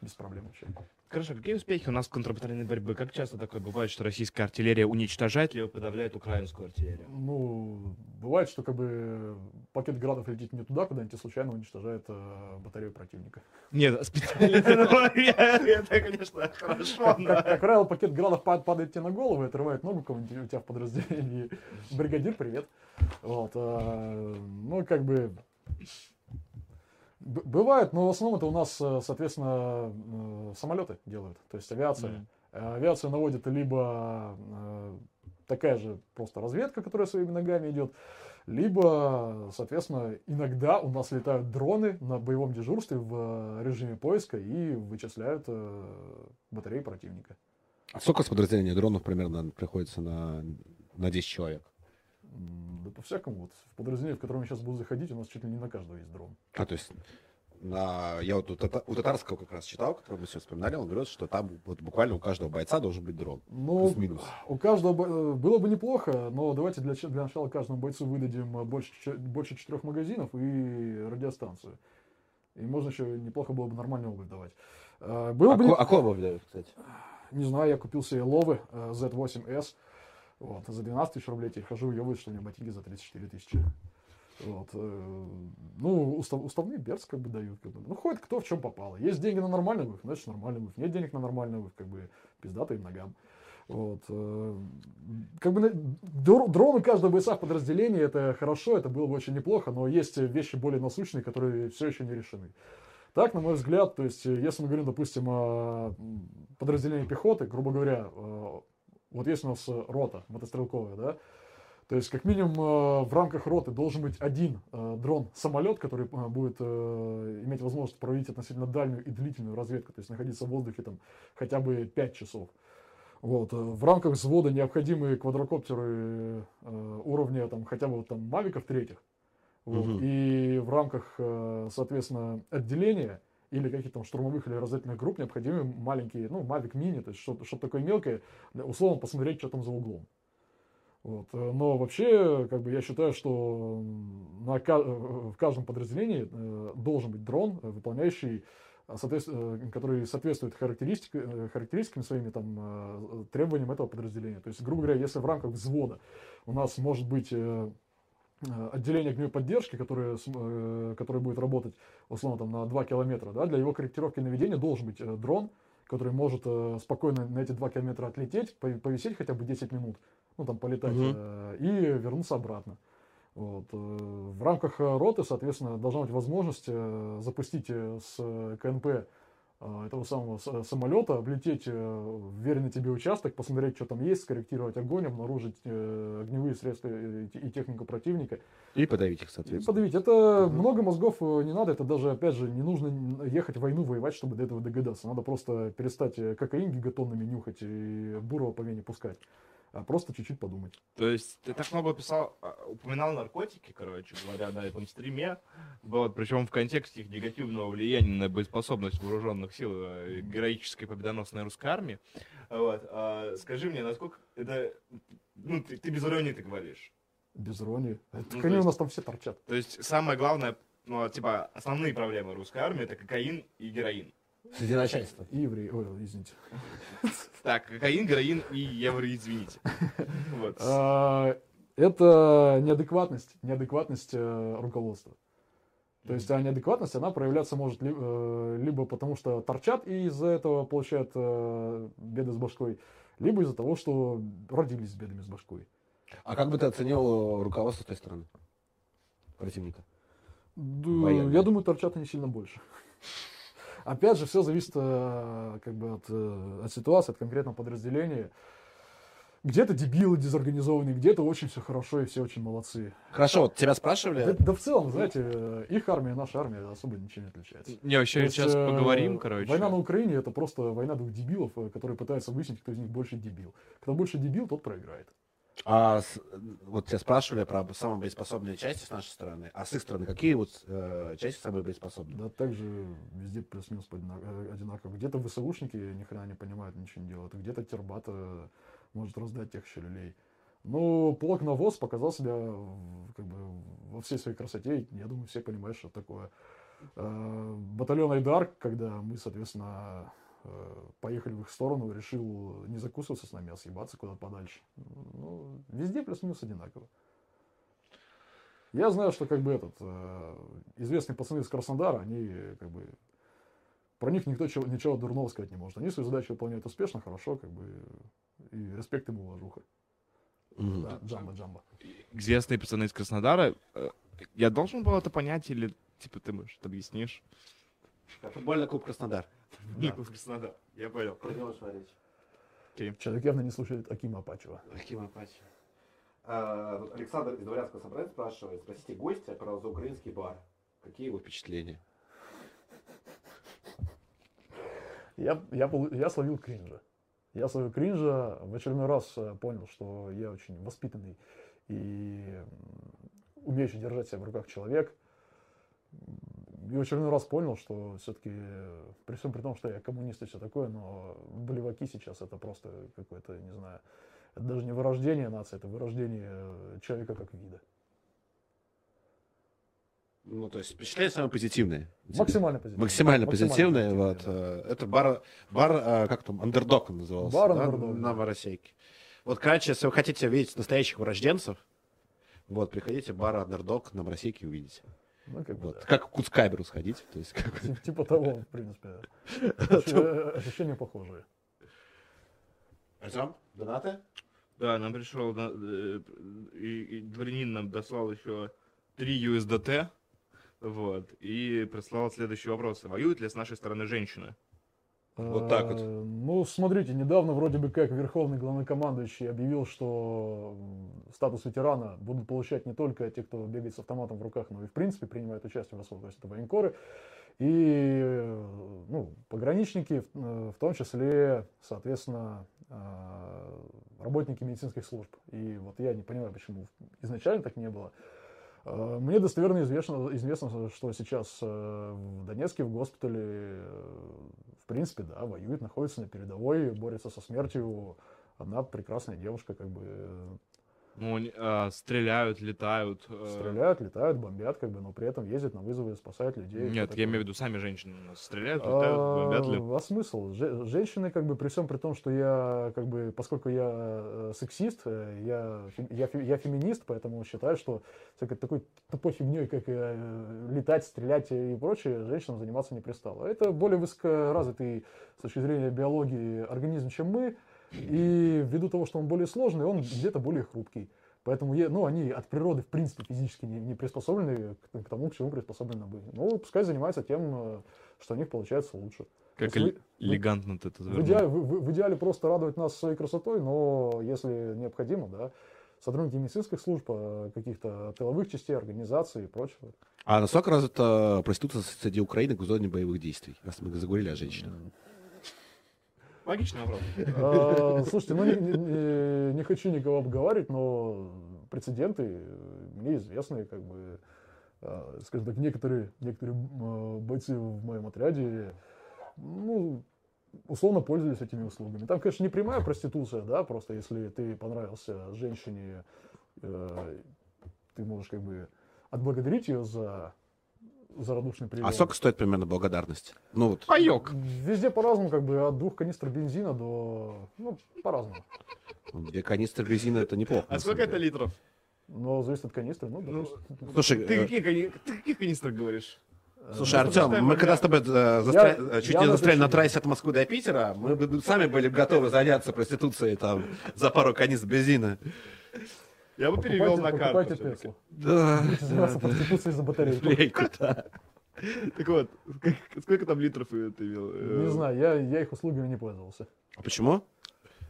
Без проблем вообще. Хорошо, какие успехи у нас в контрбатарейной борьбе? Как часто такое бывает, что российская артиллерия уничтожает либо подавляет украинскую артиллерию? Ну, бывает, что как бы пакет градов летит не туда, куда-нибудь и случайно уничтожает э, батарею противника. Нет, специально. Это, конечно, хорошо, Как, правило, пакет градов пад- падает тебе на голову и отрывает ногу кого-нибудь у тебя в подразделении. Бригадир, привет. Вот, а, ну, как бы... б- Бывает, но в основном это у нас, э, соответственно, э, самолеты делают, то есть авиация. Авиацию наводит либо такая же просто разведка, которая своими ногами идет, либо, соответственно, иногда у нас летают дроны на боевом дежурстве в режиме поиска и вычисляют батареи противника. А сколько с подразделения дронов примерно приходится на, на 10 человек? Да по-всякому. Вот в подразделении, в котором я сейчас буду заходить, у нас чуть ли не на каждого есть дрон. А, то есть, на, я вот у, тата- у татарского как раз читал, который мы сегодня вспоминали, он говорит, что там вот буквально у каждого бойца должен быть дрон. Ну, Плюс-минус. у каждого бо- э, было бы неплохо, но давайте для, для начала каждому бойцу выдадим э, больше, больше четырех магазинов и радиостанцию. И можно еще неплохо было бы нормальную обувь давать. Э, Было А, бы... а кого выдают, кстати? Не знаю, я купил себе ловы э, Z8S. Вот, за 12 тысяч рублей теперь хожу, что у меня ботинки за 34 тысячи. Вот, э, ну, устав- уставные берц как бы дают. Как бы. Ну, ходит кто в чем попало. Есть деньги на нормальную обувь, значит нормальную обувь. Нет денег на нормальную обувь, как бы пиздата им ногам. Вот, э, как бы дрон у каждого бойца в подразделении это хорошо, это было бы очень неплохо, но есть вещи более насущные, которые все еще не решены. Так, на мой взгляд, то есть, если мы говорим, допустим, о подразделении пехоты, грубо говоря, вот есть у нас э, рота мотострелковая, да, то есть, как минимум, э, в рамках роты должен быть один э, дрон-самолет, который будет иметь возможность проводить относительно дальнюю и длительную разведку, то есть находиться в воздухе там хотя бы 5 часов. Вот. В рамках взвода необходимые квадрокоптеры уровня там, хотя бы там мавиков третьих. Вот. Мгм. И в рамках, соответственно, отделения или каких-то там штурмовых или разведывательных групп необходимы маленькие, ну, Mavic Mini, то есть что-то, что такое мелкое, условно посмотреть, что там за углом. Вот. э, Но вообще, как бы я считаю, что на, э, в каждом подразделении э, должен быть дрон, выполняющий, который соответствует характеристик, характеристикам своими там, требованиям этого подразделения. То есть, грубо говоря, если в рамках взвода у нас может быть отделение огневой поддержки, которое, э, которое будет работать, условно, там, на 2 километра, да, для его корректировки наведения должен быть э, дрон, который может э, спокойно на эти 2 километра отлететь, пов- повисеть хотя бы 10 минут, ну, там, полетать, э, и вернуться обратно. Вот. э, В рамках э, роты, соответственно, должна быть возможность э, запустить э, с э, КНП э, этого самого самолета, облететь э, веренный тебе участок, посмотреть, что там есть, скорректировать огонь, обнаружить э, огневые средства и и технику противника. И подавить их, И соответственно. подавить. Это много мозгов э, не надо, это даже, опять же, не нужно ехать в войну воевать, чтобы до этого догадаться. Надо просто перестать э, кокаин гигатонными нюхать и бурого по вене пускать, а просто чуть-чуть подумать. То есть ты так много писал, а, упоминал наркотики, короче говоря, на этом стриме. Вот, причем в контексте их негативного влияния на боеспособность вооруженных сил э, героической победоносной русской армии. Вот, а, скажи мне, насколько это... Ну, ты, ты без иронии ты говоришь. Без иронии. Ну, Так то они у есть- нас там все торчат. То есть самое главное, ну, типа, основные проблемы русской армии это кокаин и героин. Среди начальства. И евреи. Ой, извините. Так, кокаин, героин и евро, извините. Вот. А, Это неадекватность, неадекватность э, руководства. То есть, а неадекватность, она проявляться может ли- э, либо потому, что торчат и из-за этого получают э, беды с башкой, либо из-за того, что родились с бедами с башкой. А как бы ты оценил руководство той стороны? Противника. Да, я думаю, торчат они сильно больше. Опять же, все зависит э, как бы от, э, от ситуации, от конкретного подразделения. Где-то дебилы дезорганизованные, где-то очень все хорошо и все очень молодцы. Хорошо, вот тебя Да, спрашивали. да в целом, знаете, э, их армия и наша армия особо ничем не отличается. Не, вообще есть, сейчас э, поговорим, короче. Война на Украине это просто война двух дебилов, которые пытаются выяснить, кто из них больше дебил. Кто больше дебил, тот проиграет. А с- вот тебя спрашивали про самые боеспособные части с нашей стороны. А с их стороны, какие вот э, части самые боеспособные? Да также везде плюс-минус э, одинаково. Где-то ВСУшники ни хрена не понимают, ничего не делают. Где-то Тербата может раздать тех еще люлей. Ну, полк навоз показал себя как бы во всей своей красоте. Я думаю, все понимают, что такое. Э, Батальон Айдар, когда мы, соответственно, э, поехали в их сторону, решил не закусываться с нами, а съебаться куда-то подальше. Ну, везде плюс-минус одинаково. Я знаю, что как бы этот э, известные пацаны из Краснодара, они э, как бы про них никто чего, ничего дурного сказать не может. Они свою задачу выполняют успешно, хорошо, как бы и респект им и уважуха. Мгм. Да, джамба, джамба. Известные пацаны из Краснодара. э, Я должен был это понять или, типа, ты, может, объяснишь? Футбольный клуб Краснодар. Краснодар. Я понял. Человек явно не слушает Акима Апачева. Аким Апачи. А, Александр из Дворянского собрания спрашивает, спросите гостя про заукраинский бар. Какие его впечатления? Я, я, я словил кринжа. Я словил кринжа, в очередной раз э, понял, что я очень воспитанный и умеющий держать себя в руках человек. И в очередной раз понял, что все-таки, при всем при том, что я коммунист и все такое, но блеваки сейчас это просто какое-то, не знаю, это даже не вырождение нации, это вырождение э, человека как вида. Ну, то есть впечатления самые позитивные. Максимально позитивно. Максимально Максимально позитивные. позитивно, Вот, э, это бар, бар э, как там, андердог он назывался. Бар да, «Андердог», На да. Новороссийке. Вот, короче, если вы хотите видеть настоящих вырожденцев, вот, приходите в бар андердог на Новороссийке и увидите. Ну, как бы, Вот. да. Как к Куцкайберу сходить. То есть, как- Тип- Типа того, в принципе. Ощущения похожие. Артем, донаты? Да, нам пришел, э, и, и дворянин нам дослал еще 3 USDT, вот, и прислал следующий вопрос. Воюют ли с нашей стороны женщины? Вот так вот. Э, Ну, смотрите, недавно вроде бы как Верховный Главнокомандующий объявил, что статус ветерана будут получать не только те, кто бегает с автоматом в руках, но и в принципе принимают участие в РСО, то есть это военкоры. И э, ну, пограничники, э, в том числе, соответственно, работники медицинских служб. И вот я не понимаю, почему изначально так не было. Э, Мне достоверно известно, известно, что сейчас э, в Донецке в госпитале, э, в принципе, да, воюет, находится на передовой, борется со смертью. Одна прекрасная девушка, как бы, Ну, а, стреляют, летают. э, стреляют, летают, бомбят, как бы, но при этом ездят на вызовы, спасают людей. Нет, я имею в виду, сами женщины стреляют, летают, бомбят ли? А а смысл? Же- Женщины, как бы, при всем при том, что я, как бы, поскольку я э, сексист, э, я, я, я феминист, поэтому считаю, что всякой такой тупой фигней, как э, летать, стрелять и прочее, женщинам заниматься не пристало. Это более высокоразвитый с точки зрения биологии организм, чем мы, и ввиду того, что он более сложный, он где-то более хрупкий. Поэтому ну, они от природы, в принципе, физически не, не приспособлены к, к тому, к чему приспособлены мы. Ну, пускай занимаются тем, э, что у них получается лучше. Как эле- элегантно ты это В идеале, в, в- в идеале просто радовать нас своей красотой, но если необходимо, да, сотрудники медицинских служб, э, каких-то тыловых частей, организаций и прочего. А насколько развита проституция среди Украины в зоне боевых действий? Раз мы заговорили о женщинах. Логичный вопрос. А, Слушайте, ну не, не- хочу никого обговаривать, но прецеденты э, мне известны, как бы, а, скажем так, некоторые, некоторые м, бойцы в моем отряде, ну, условно пользовались этими услугами. Там, конечно, не прямая проституция, да, просто если ты понравился женщине, э, ты можешь как бы отблагодарить ее за, за радушный прием. А сколько стоит примерно благодарность? Ну вот, Паёк. Везде по-разному, как бы от двух канистр бензина до, ну, по-разному. две канистры бензина это неплохо. А сколько это литров? Но зависит от канистры, ну, Ну. Слушай, Ты э, какие, кани- ты каких канистрах говоришь? Слушай, Артем, мы когда с тобой э, застря- э, чуть я не застряли на трассе от Москвы до Питера, мы бы сами были готовы заняться проституцией там за пару канистр бензина. Я бы перевел на карту. Теслу. Да, Будете заниматься проституцией за батарейку. Лейку, да. Так вот, сколько там литров ты имел? Э, Не знаю, я, я их услугами не пользовался. А почему?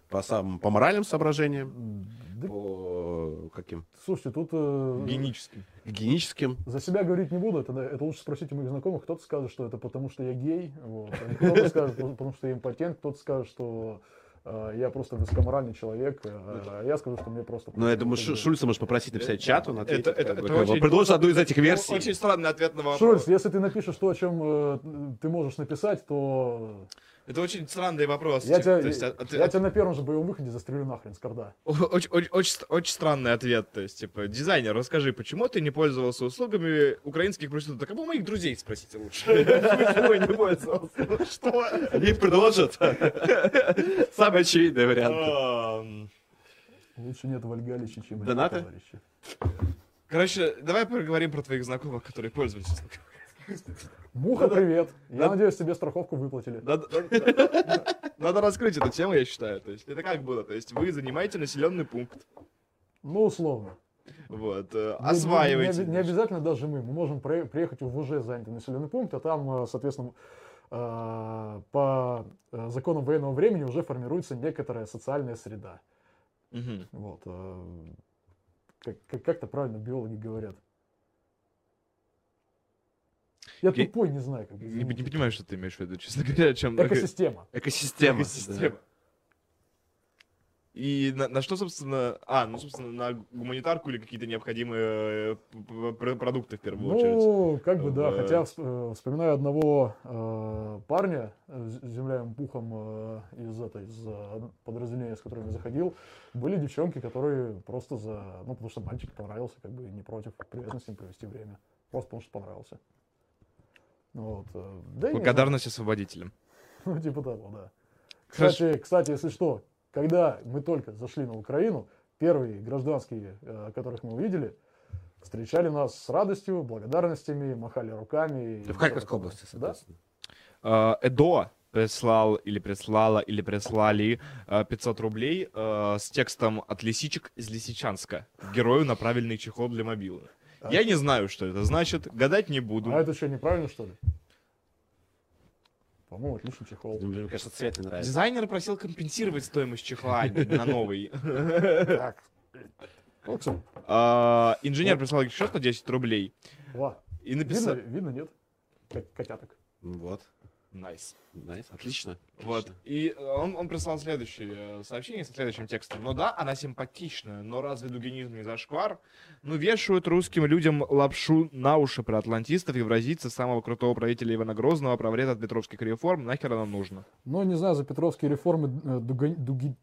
По, сам, по моральным соображениям, Да, по каким? слушайте, тут э, Генически. Гигиеническим. за себя говорить не буду, это, это лучше спросить у моих знакомых. Кто-то скажет, что это потому, что я гей, вот. кто-то скажет, потому что я импотент, кто-то скажет, что я просто высокоморальный человек, а я скажу, что мне просто... Ну, я думаю, Шульца можешь попросить написать чат, он ответит. это- это бы, очень- Предложит одну из этих версий. Очень странный ответ на вопрос. Шульц, если ты напишешь то, о чем э, ты можешь написать, то Это очень странный вопрос. я, типа, тебя, есть, а- а ты- я тебя на первом же боевом выходе застрелю нахрен с. Очень, очень, очень, очень странный ответ. То есть, типа, дизайнер, расскажи, почему ты не пользовался услугами украинских проституток? А у моих друзей спросите лучше. Почему я не пользовался? Что? Они предложат. Самый очевидный вариант. Лучше нет Вальгалича, чем Донаты? товарищи. Короче, давай поговорим про твоих знакомых, которые пользовались Муха, привет. Я надеюсь, тебе страховку выплатили. Надо, раскрыть эту тему, я считаю. То есть, это как было? То есть, вы занимаете населенный пункт, Ну, условно. вот, э, Не- не- осваиваете. Не, не обязательно даже мы. Мы можем приехать в уже занятый населенный пункт, а там, э, соответственно, э, по э, законам военного времени уже формируется некоторая социальная среда. Мгм. Вот. э, Как, как, как-то правильно биологи говорят. Я тупой, не знаю, как бы. Не, не понимаю, что ты имеешь в виду, честно говоря, чем... Экосистема. Экосистема. Экосистема. И на, на что, собственно... А, ну, собственно, на гуманитарку или какие-то необходимые э, продукты в первую очередь. Ну, как бы да, В- хотя э, вспоминаю одного э, парня, э, с земляем пухом э, из, этой, из подразделения, с которым я заходил, были девчонки, которые просто за, ну, потому что мальчик понравился, как бы не против привязанно с ним провести время. Просто потому что понравился. Вот. э, Да Благодарность освободителям. знаю, Ну, типа того, да. Кстати, кстати, если что, когда мы только зашли на Украину, первые гражданские, э, которых мы увидели, встречали нас с радостью, благодарностями, махали руками. В Харьковской области. Да? соответственно. Э, Эдо прислал или прислала или прислали э, 500 рублей э, с текстом от лисичек из Лисичанска. Герою на правильный чехол для мобилы. Я не знаю, что это значит, гадать не буду. А это что, неправильно, что ли? По-моему, отличный чехол. Мне кажется, цвет не нравится. Дизайнер просил компенсировать стоимость чехла на новый. Так. Ну. А, Инженер прислал еще 110 рублей Ва. и Видно, написал... видно, нет? Кот- Котяток. Вот. Nice. Nice, отлично. Вот. И э, он, он прислал следующее э, сообщение со следующим текстом. Ну да, она симпатичная, но разве дугинизм не зашквар? Ну вешают русским людям лапшу на уши про атлантистов, евразийцев, самого крутого правителя Ивана Грозного, про вред от петровских реформ. Нахер нам нужно? Ну, не знаю, за петровские реформы э, дуга- дуги-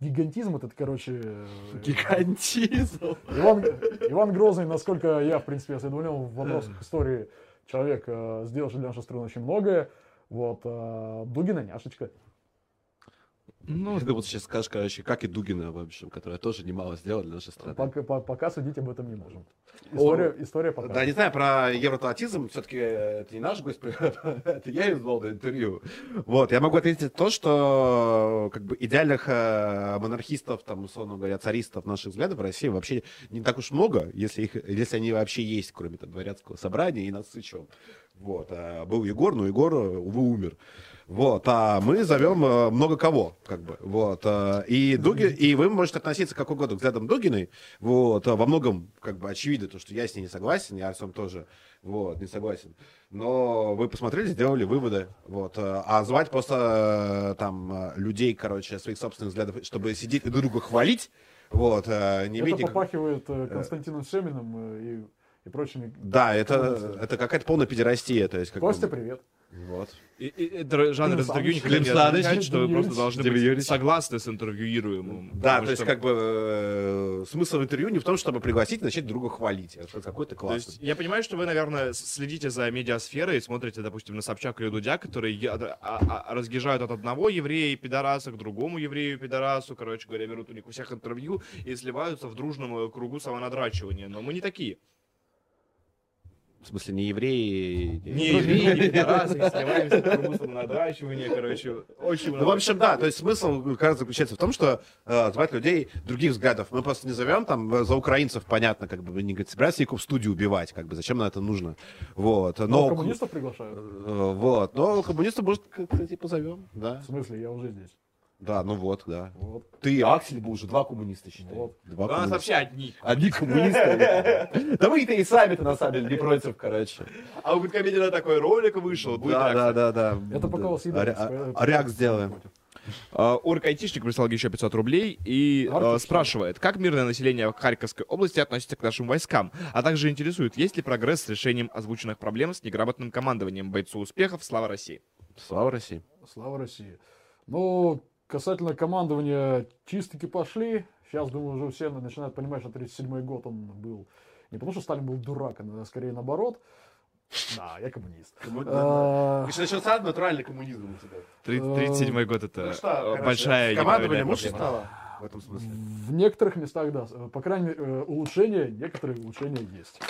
гигантизм этот, короче... Гигантизм. Иван, Иван Грозный, насколько я, в принципе, осведомлен в вопросах истории, человек э, сделавший для нашей страны очень многое. Вот, э, Дугина няшечка. Ну, Ты вот сейчас скажешь, короче, как и Дугина, в общем, которая тоже немало сделала для нашей страны. Пока, по- пока судить об этом не можем. История, история покажет. Да, не знаю, про евроатлантизм, все-таки это не наш гость, это я ее звал на интервью. Вот, я могу ответить то, что как бы идеальных э, монархистов, там, условно говоря, царистов наших взглядов в России вообще не так уж много, если, их, если они вообще есть, кроме там, дворянского собрания и нас. Вот, а был Егор, но Егор, э, увы, умер. Вот, а мы зовем э, много кого, как бы, вот, э, и Дуги, и вы можете относиться как угодно к взглядам Дугиной, вот, а во многом, как бы, очевидно, то, что я с ней не согласен, я Артем тоже, вот, не согласен, но вы посмотрели, сделали выводы, вот, э, а звать просто, там, людей, короче, своих собственных взглядов, чтобы сидеть и друг друга хвалить, вот, не Это видите... попахивает Константином Семиным э, и, и прочими. Да, это, это какая-то полная педерастия, то есть, как Костя, бы, привет. Вот. И, и это жанр из интервью никогда не означает, что вы просто должны быть согласны с интервьюируемым. Да, то есть, что- как бы, э, смысл интервью не в том, чтобы пригласить и начать друга хвалить. Это какой-то То классный. есть, я понимаю, что вы, наверное, следите за медиасферой, смотрите, допустим, на Собчак или Дудя, которые а- а- а- разъезжают от одного еврея и пидораса к другому еврею и пидорасу, короче говоря, берут у них у всех интервью и сливаются в дружном э, кругу самонадрачивания. Но мы не такие. В смысле, не евреи. Не евреи, не пидорасы, не снимаемся на надрачивание, короче. Очень Ну, в общем, да, то есть смысл как раз заключается в том, что э, звать людей других взглядов. Мы просто не зовем там э, за украинцев, понятно, как бы не говорит, собираются в студию убивать, как бы зачем нам это нужно. Вот. Но Но, коммунистов приглашают. э, вот. Но коммунистов, может, кстати, позовем. Да. В смысле, я уже здесь. Да, ну вот, да. Вот, Ты, Аксель, был уже два коммуниста, считай. вот. Два У нас коммуниста. вообще одни. Одни коммунисты. Да вы-то и сами-то, на самом деле, не против, короче. А у Бэткомедиана такой ролик вышел. Да, да, да, да. Это пока Да. вас. А- Реак сделаем. А, Орг-айтишник прислал еще 500 рублей и э, спрашивает, как мирное население Харьковской области относится к нашим войскам, а также интересует, есть ли прогресс с решением озвученных проблем с неграмотным командованием бойцу успехов «Слава России». Слава России. Слава России. Ну, касательно командования, чистки пошли. Сейчас, думаю, уже все начинают понимать, что 37-й год он был не потому, что Сталин был дурак, а скорее наоборот. Да, я коммунист. А, начался натуральный коммунизм у тебя. Три- Э, 37 год это Ну большая Командование лучше стало в этом смысле. В некоторых местах, да. По крайней мере, э, улучшения, некоторые улучшения есть.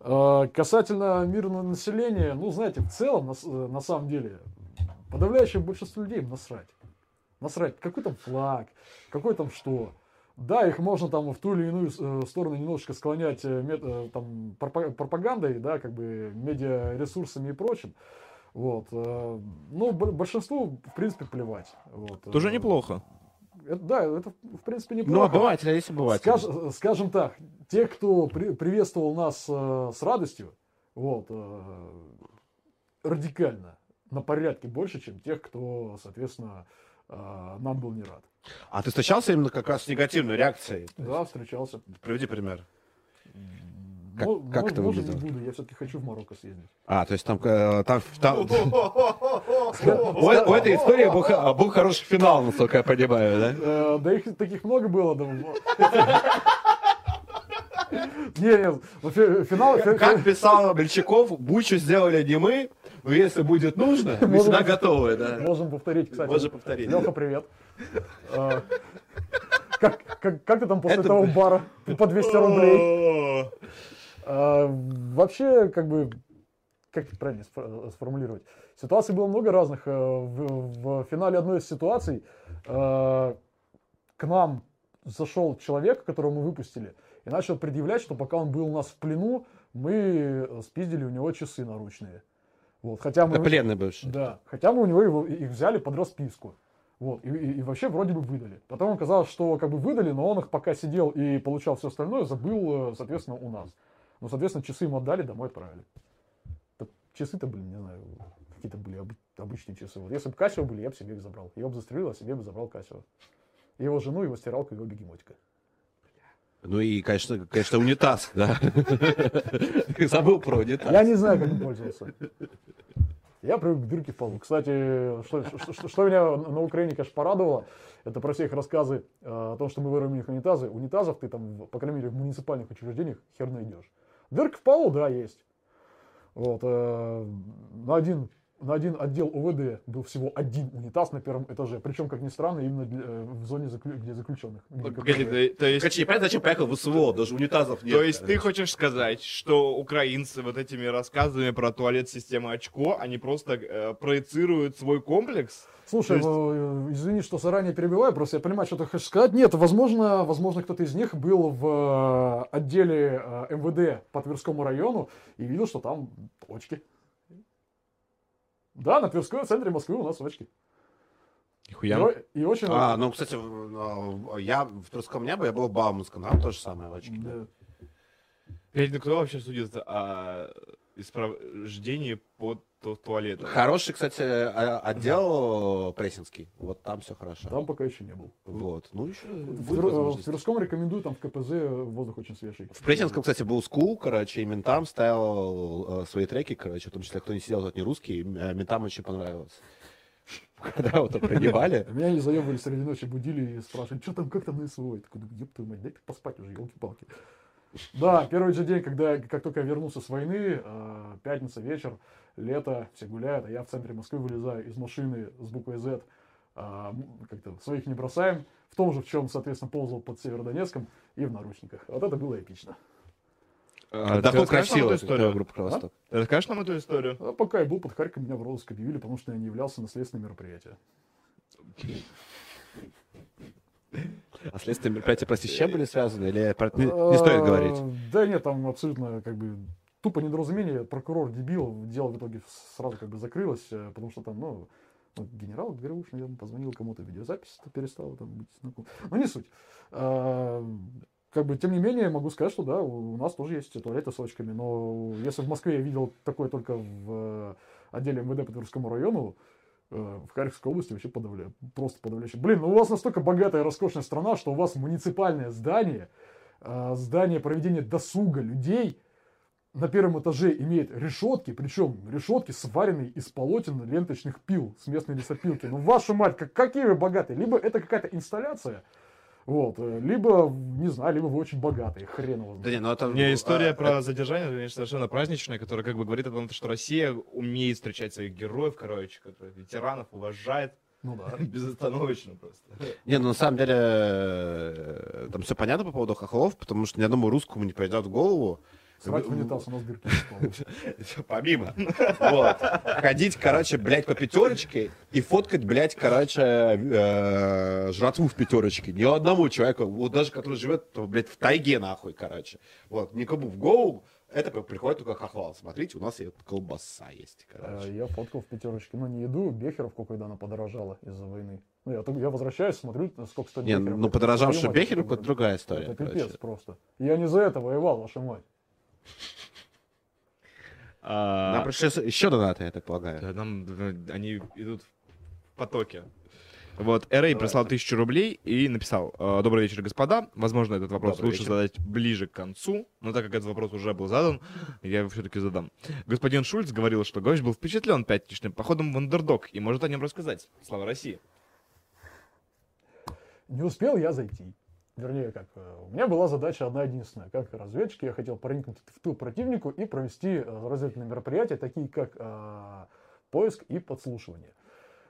Э, Касательно мирного населения, ну, знаете, в целом, на, на самом деле, подавляющее большинство людей насрать. Насрать, какой там флаг, какой там что. Да, их можно там в ту или иную э, сторону немножечко склонять э, мет- э, там, пропа- пропагандой, да, как бы медиаресурсами и прочим. Вот. Ну, большинству, в принципе, плевать. Вот. Тоже неплохо. это- да, это, в принципе, Ну, неплохо. обыватель, а есть обыватель. Скаж- скажем так, те, кто при- приветствовал нас э, с радостью, вот, э, радикально, на порядке больше, чем тех, кто, соответственно, э, нам был не рад. А ты встречался именно как раз с негативной реакцией? Да, встречался. Приведи пример. Как- Мо- как это выглядело? не буду, я все-таки хочу в Марокко съездить. А, то есть там... э, там, там- У, этой истории был, хороший финал, насколько я понимаю, да? Э, Да их таких много было. да. Не, не, фи- финал... фи- Как писал Мельчаков, Бучу сделали не мы, но если будет нужно, мы всегда готовы, да. Можем повторить, кстати. Можем повторить. Леха, привет. А, Как, как, как ты там после Это, блин. бара по 200 рублей? А, Вообще, как бы, как это правильно сформулировать? Ситуаций было много разных. Э, В, в финале одной из ситуаций э, к нам зашел человек, которого мы выпустили, и начал предъявлять, что пока он был у нас в плену, мы спиздили у него часы наручные. Вот, хотя мы... Пленный бывший. Да, хотя мы у него его, их взяли под расписку. Вот, и, и- и вообще вроде бы выдали. Потом оказалось, что как бы выдали, но он их пока сидел и получал все остальное, забыл, э, соответственно, у нас. Ну, соответственно, часы ему отдали, домой отправили. Часы-то, блин, не знаю, какие-то были обы- обычные часы. Вот если бы Кассио были, я бы себе их забрал. Его бы застрелил, а себе бы забрал Кассио. Его жену, его стиралку, его бегемотика. Ну и, конечно, конечно, унитаз, да. Забыл про унитаз. Я не знаю, как им пользоваться. Я привык к дырке в полу. Кстати, что, что- что- меня на Украине, конечно, порадовало, это про все их рассказы э, о том, что мы воруем их унитазы. Унитазов ты там, по крайней мере, в муниципальных учреждениях хер найдешь. Дырка в полу, да, есть. Вот, э, на, один, на один отдел УВД был всего один унитаз на первом этаже. Причем, как ни странно, именно для- э, в зоне, заклю- где заключенных. где Погоди, КПЗ. то, то есть, Короче, непонятно, зачем поехал в СВО, даже унитазов нет. то есть ты хочешь сказать, что украинцы вот этими рассказами про туалет системы очко, они просто э, проецируют свой комплекс? Слушай, То э, извини, что заранее перебиваю, просто я понимаю, что ты хочешь сказать. Нет, возможно, возможно, кто-то из них был в э, отделе МВД по Тверскому району и видел, что там очки. Да, на Тверской в центре Москвы у нас очки. И, о- и очень... А, ну, кстати, в- я в Тверском небе, я был в Бауманском, там тоже самое очки. Да. Блядь, ну кто вообще судит о исправлении под ту- туалетом? Хороший, кстати, а- отдел прессинский. Вот там все хорошо. Там пока еще не был. Вот. Ну, еще В, в. Тверском рекомендую, там в КПЗ воздух очень свежий. В Пресненском, кстати, был скул, короче, и ментам ставил э, свои треки, короче, в том числе, кто не сидел, тот не русский, э, ментам очень понравилось. Когда вот принимали. Меня не заебали среди ночи, будили и спрашивали, что там, как там на СВО? Я такой, «Да ёб твою мать, дай поспать уже, елки-палки. Да, первый же день, когда, как только я вернулся с войны, э, пятница, вечер, лето, все гуляют, а я в центре Москвы вылезаю из машины с буквой Z, а, как-то своих не бросаем, в том же, в чем, соответственно, ползал под Северодонецком и в наручниках. Вот это было эпично. А, Доход ты расскажешь нам красиво, эту историю? группа Кровосток. Ты расскажешь нам эту историю? А пока я был под Харьковом, меня в розыск объявили, потому что я не являлся на следственное мероприятие. А следственные мероприятия, прости, с чем были связаны? Или не, не стоит А, говорить? Да нет, там абсолютно как бы тупо недоразумение. Прокурор дебил, дело в итоге сразу как бы закрылось, э, потому что там, ну, ну, генерал Грауш, наверное, позвонил кому-то, видеозапись перестала там быть знакома. Ну, не суть. А, Как бы, тем не менее, могу сказать, что да, у нас тоже есть туалеты с очками, но если в Москве я видел такое только в э, отделе МВД по Тверскому району, э, в Харьковской области вообще подавляю, просто подавляюще. Блин, ну у вас настолько богатая роскошная страна, что у вас муниципальное здание, здание проведения досуга людей на первом этаже имеет решетки, причем решетки сваренные из полотен ленточных пил с местной лесопилки. Ну, вашу мать, как, какие вы богатые. Либо это какая-то инсталляция, вот, э, либо, не знаю, либо вы очень богатые, хрен его Да знает. не, ну это... Не, история а, про задержание, конечно, совершенно праздничная, которая как бы говорит о том, что Россия умеет встречать своих героев, короче, которые ветеранов уважает Ну да. безостановочно просто. Не, ну на самом деле э, там все понятно по поводу хохлов, потому что ни одному русскому не придет в голову. Срать в унитаз, у нас дырки есть. Помимо. Вот. Ходить, короче, блядь, по пятерочке и фоткать, блядь, короче, э, жратву в пятерочке. Ни одному человеку, вот даже который живет, блядь, в тайге, нахуй, короче. Вот, никому в голову это приходит только хохлал. Смотрите, у нас и колбаса есть, Э, короче. Я фоткал в пятерочке, но не еду Бехеровку, когда она подорожала из-за войны. Ну, я, я возвращаюсь, смотрю, сколько стоит Не, ну мать, Бехеровка, это это другая история. Это короче. пипец просто. Я не за это воевал, ваша мать. Нам А, пришли еще донаты, я так полагаю. да, нам, они идут в потоке. Вот, Эрей прислал тысячу рублей и написал, «Э, добрый вечер, господа. Возможно, этот вопрос Добрый лучше вечер. задать ближе к концу, но так как этот вопрос уже был задан, я его все-таки задам. Господин Шульц говорил, что гость был впечатлен пятничным походом в андердог и может о нем рассказать. Слава России. Не успел я зайти. Вернее, как, э, у меня была задача одна единственная. Как разведчик я хотел проникнуть в тыл противнику и провести э, разведывательные мероприятия, такие как э, поиск и подслушивание.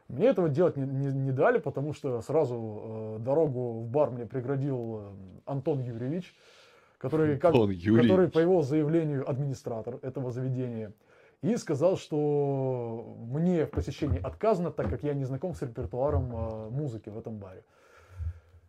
Мне этого делать не, не- не дали, потому что сразу э, дорогу в бар мне преградил э, Антон Юрьевич, который, как, Антон Юрьевич. который, по его заявлению, администратор этого заведения. И сказал, что мне в посещении отказано, так как я не знаком с репертуаром музыки в этом баре.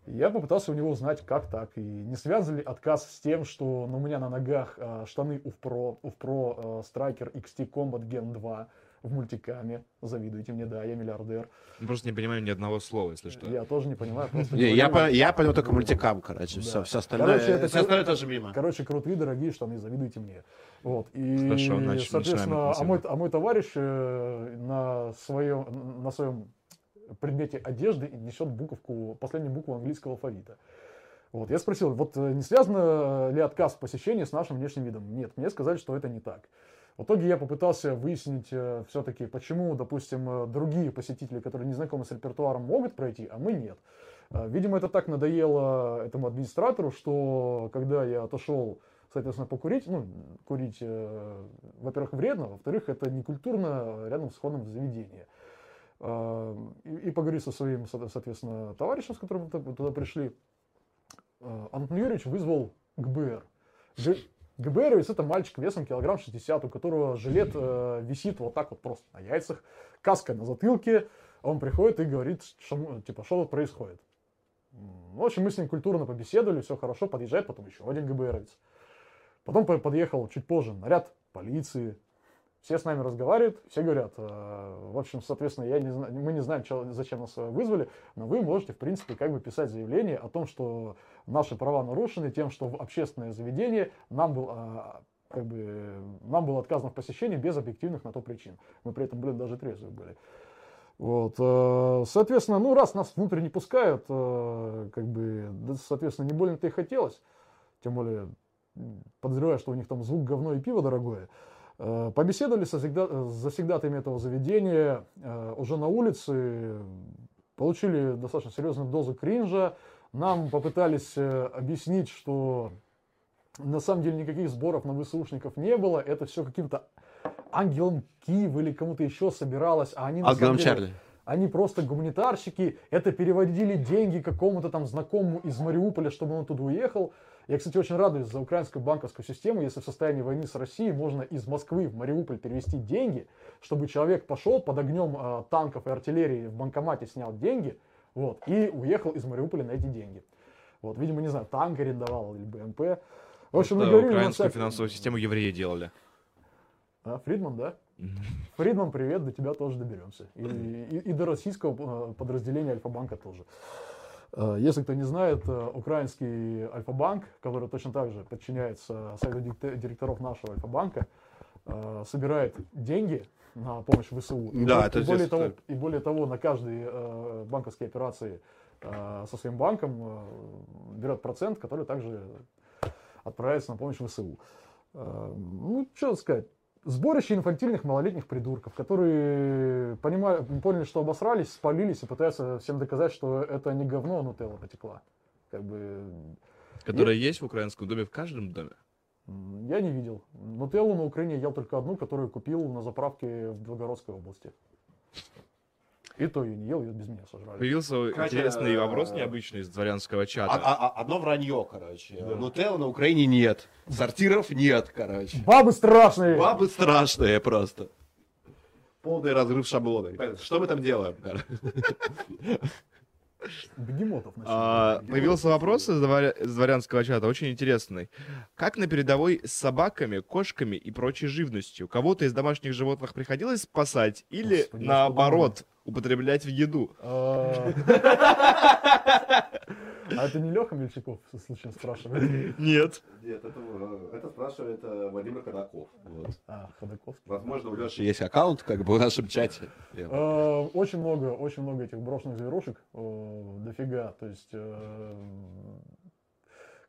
Я попытался у него узнать, как так, и не связан ли отказ с тем, что ну, у меня на ногах э, штаны UFPRO, UFPRO э, Striker XT Combat Gen 2 в мультикаме. Завидуйте мне, да, я миллиардер. Просто не понимаем ни одного слова, если что. Я тоже не понимаю. просто Не, я, понимаю. по- я понял только мультикам, короче. Да. Все, все остальное, Короче, это все остальное тоже мимо. Короче, крутые, дорогие штаны, завидуйте мне. Вот. И, Хорошо, нач- соответственно, а мой, а мой товарищ э, на своем, на своем предмете одежды несет буковку, последнюю букву английского алфавита. Вот. Я спросил, вот э, не связано ли отказ в посещении с нашим внешним видом? Нет, мне сказали, что это не так. В итоге я попытался выяснить все-таки, почему, допустим, э, другие посетители, которые не знакомы с репертуаром, могут пройти, а мы нет. Э, Видимо, это так надоело этому администратору, что когда я отошел, соответственно, покурить, ну, курить, э, во-первых, вредно, во-вторых, это некультурно рядом с входом в заведение. Э, И, и поговорив со своим, со- соответственно, товарищем, с которым мы туда- пришли, э, Антон Юрьевич вызвал ГБР. Г- ГБРовец это мальчик весом килограмм 60, у которого жилет э, висит вот так вот просто на яйцах, каска на затылке. Он приходит и говорит, что, типа, что тут происходит. В общем, мы с ним культурно побеседовали, все хорошо, подъезжает потом еще один ГБРовец. Потом по- подъехал чуть позже наряд полиции. Все с нами разговаривают, все говорят, э, в общем, соответственно, я не зна- мы не знаем, зачем нас э, вызвали, но вы можете, в принципе, как бы писать заявление о том, что наши права нарушены тем, что в общественное заведение нам был, а, как бы, нам было отказано в посещении без объективных на то причин. Мы при этом, блин, даже трезвые были. Вот, э, соответственно, ну, раз нас внутрь не пускают, э, как бы, соответственно, не больно-то и хотелось. Тем более, подозреваю, что у них там звук говно и пиво дорогое. Э, Побеседовали со завсегдатаями этого заведения э, уже на улице, получили достаточно серьезную дозу кринжа. Нам попытались э, объяснить, что на самом деле никаких сборов на ВСУшников не было. Это все каким-то ангелом Киев или кому-то еще собиралось. А они Ангелом деле- Чарли. они просто гуманитарщики, это переводили деньги какому-то там знакомому из Мариуполя, чтобы он туда уехал. Я, кстати, очень радуюсь за украинскую банковскую систему, если в состоянии войны с Россией можно из Москвы в Мариуполь перевести деньги, чтобы человек пошел под огнем э, танков и артиллерии в банкомате снял деньги, вот, и уехал из Мариуполя на эти деньги. Вот, видимо, не знаю, танк арендовал или БМП. В общем, мы Да, говорили на украинскую всякие- финансовую систему евреи делали. А, Фридман, да? Фридман, привет, до тебя тоже доберемся. И, и- и до российского э, подразделения Альфа-банка тоже. Э, Если кто не знает, э, украинский Альфа-банк, который точно так же подчиняется совету директоров нашего Альфа-банка, э, собирает деньги на помощь ВСУ. И, Да, это и более того, и более того, на каждые э, банковские операции со своим банком берет процент, который также отправляется на помощь ВСУ. Ну, что сказать. Сборище инфантильных малолетних придурков, которые понимали, поняли, что обосрались, спалились и пытаются всем доказать, что это не говно, а нутелла потекла. Как бы Которая есть в украинском доме в каждом доме. я не видел. Нутеллу на Украине ел только одну, которую купил на заправке в Белгородской области. И то ее не ел, ее без меня сожрали. Появился Кстати, интересный э, вопрос необычный из дворянского А- чата. а- а- Одно вранье, короче. Нутелла на Украине нет. Сортиров нет, короче. Бабы страшные! Бабы страшные просто. Полный разрыв шаблона. Что мы там делаем? короче? Бегемотов. А, появился вопрос из, дворя- из дворянского чата, очень интересный. Как на передовой с собаками, кошками и прочей живностью? Кого-то из домашних животных приходилось спасать или, Господи, наоборот, употреблять в еду? А а это не Леха Мельчаков случайно спрашивает? Нет. Нет, это, э, это спрашивает э, Владимир Ходаков. Вот. А, Ходоковский. Возможно, у Леши есть аккаунт, как бы в нашем чате. Э, Очень много, очень много этих брошенных зверушек, э, дофига. То есть,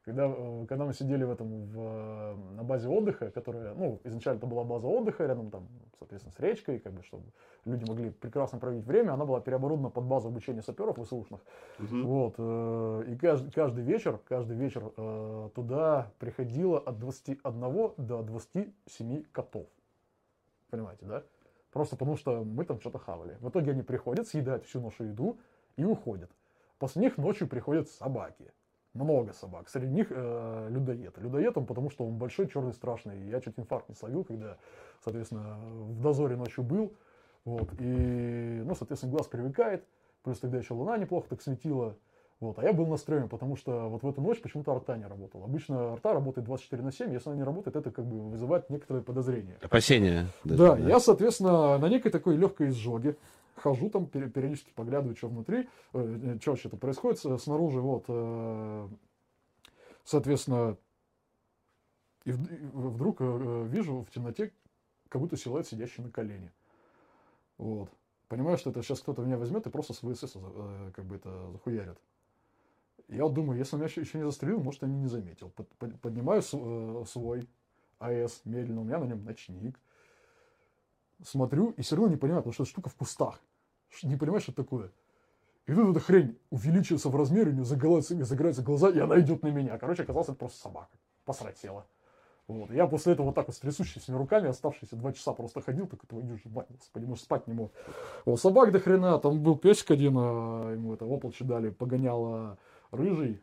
когда, э, когда мы сидели в этом, в, на базе отдыха, которая, ну, изначально это была база отдыха рядом там, соответственно, с речкой, как бы, чтобы люди могли прекрасно проводить время, она была переоборудована под базу обучения саперов ВСУшных. Вот, э, и каждый, каждый вечер, каждый вечер э, туда приходило от 21 до 27 котов. Понимаете, да? Просто потому что мы там что-то хавали. В итоге они приходят, съедают всю нашу еду и уходят. После них ночью приходят собаки. Много собак. Среди них э, людоед. Людоед он потому, что он большой, черный, страшный. Я чуть инфаркт не словил, когда, соответственно, в дозоре ночью был. Вот. И, ну, соответственно, глаз привыкает. Плюс тогда еще луна неплохо так светила. Вот. А я был настроен, потому что вот в эту ночь почему-то арта не работала. Обычно арта работает 24 на 7. Если она не работает, это как бы вызывает некоторые подозрения. Опасения. Да, я, соответственно, на некой такой легкой изжоге хожу там, периодически поглядываю, что внутри, э, что вообще-то происходит снаружи, вот, э, соответственно, и, вд- и вдруг э, вижу в темноте как будто силуэт, сидящий на колене. Вот. Понимаю, что это сейчас кто-то меня возьмет и просто с ВСС э, как бы это захуярит. Я думаю, если он меня еще, еще не застрелил, может, я не, заметил. Под- под- поднимаю э, свой АЭС медленно, у меня на нем ночник. Смотрю и все равно не понимаю, потому что эта штука в кустах. Не понимаешь, что такое. И тут эта хрень увеличивается в размере, у нее загораются, загораются глаза, и она идет на меня. Короче, оказалось, это просто собака. Посрать. Вот. Я после этого вот так вот с трясущимися руками оставшиеся два часа просто ходил, так твою же мать, господи, может спать не мог. Вот, собак до хрена, там был песик один, а, ему это ополчи дали, погонял а, рыжий.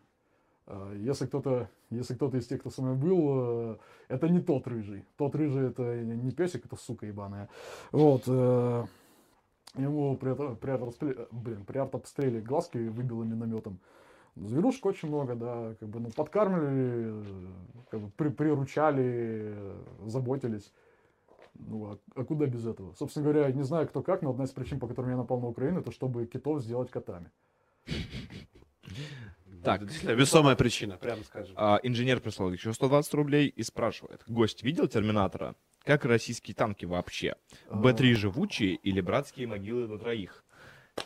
А, Если кто-то, если кто-то из тех, кто со мной был, э, это не тот рыжий. Тот рыжий это не песик, это сука ебаная. Вот. э, Ему при, при, артобстреле, блин, при артобстреле глазки выбило минометом. Зверушек очень много, да, как бы, ну, подкармливали, как бы, при- приручали, заботились. Ну, а, а куда без этого? Собственно говоря, не знаю, кто как, но одна из причин, по которым я напал на Украину, это чтобы китов сделать котами. Так, Действительно, весомая причина, прямо скажем. а, инженер прислал еще 120 рублей и спрашивает. Гость видел Терминатора? Как российские танки вообще? Б-3 живучие или братские могилы на троих?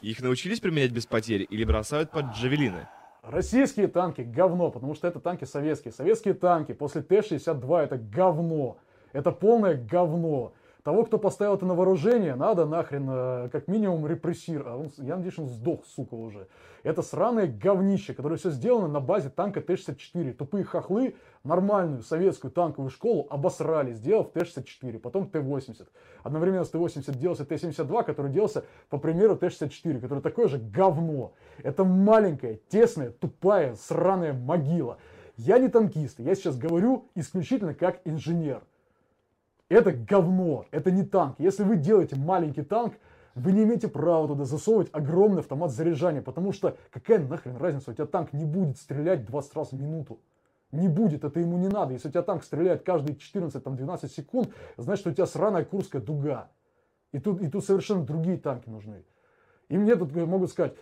Их научились применять без потерь или бросают под джавелины? Российские танки говно, потому что это танки советские. Советские танки после Т-62 это говно. Это полное говно. Того, кто поставил это на вооружение, надо нахрен э, как минимум репрессировать. А он, я надеюсь, он сдох, сука, уже. Это сраное говнище, которое все сделано на базе танка Т-64. Тупые хохлы нормальную советскую танковую школу обосрали, сделав Т-64, потом Т-80. Одновременно с Т-80 делался Т-72, который делался по примеру Т-64, который такое же говно. Это маленькая, тесная, тупая, сраная могила. Я не танкист, я сейчас говорю исключительно как инженер. Это говно, это не танк. Если вы делаете маленький танк, вы не имеете права туда засовывать огромный автомат заряжания, потому что какая нахрен разница, у тебя танк не будет стрелять 20 раз в минуту. Не будет, это ему не надо. Если у тебя танк стреляет каждые 14-12 секунд, значит, у тебя сраная Курская дуга. И тут, и тут совершенно другие танки нужны. И мне тут могут сказать,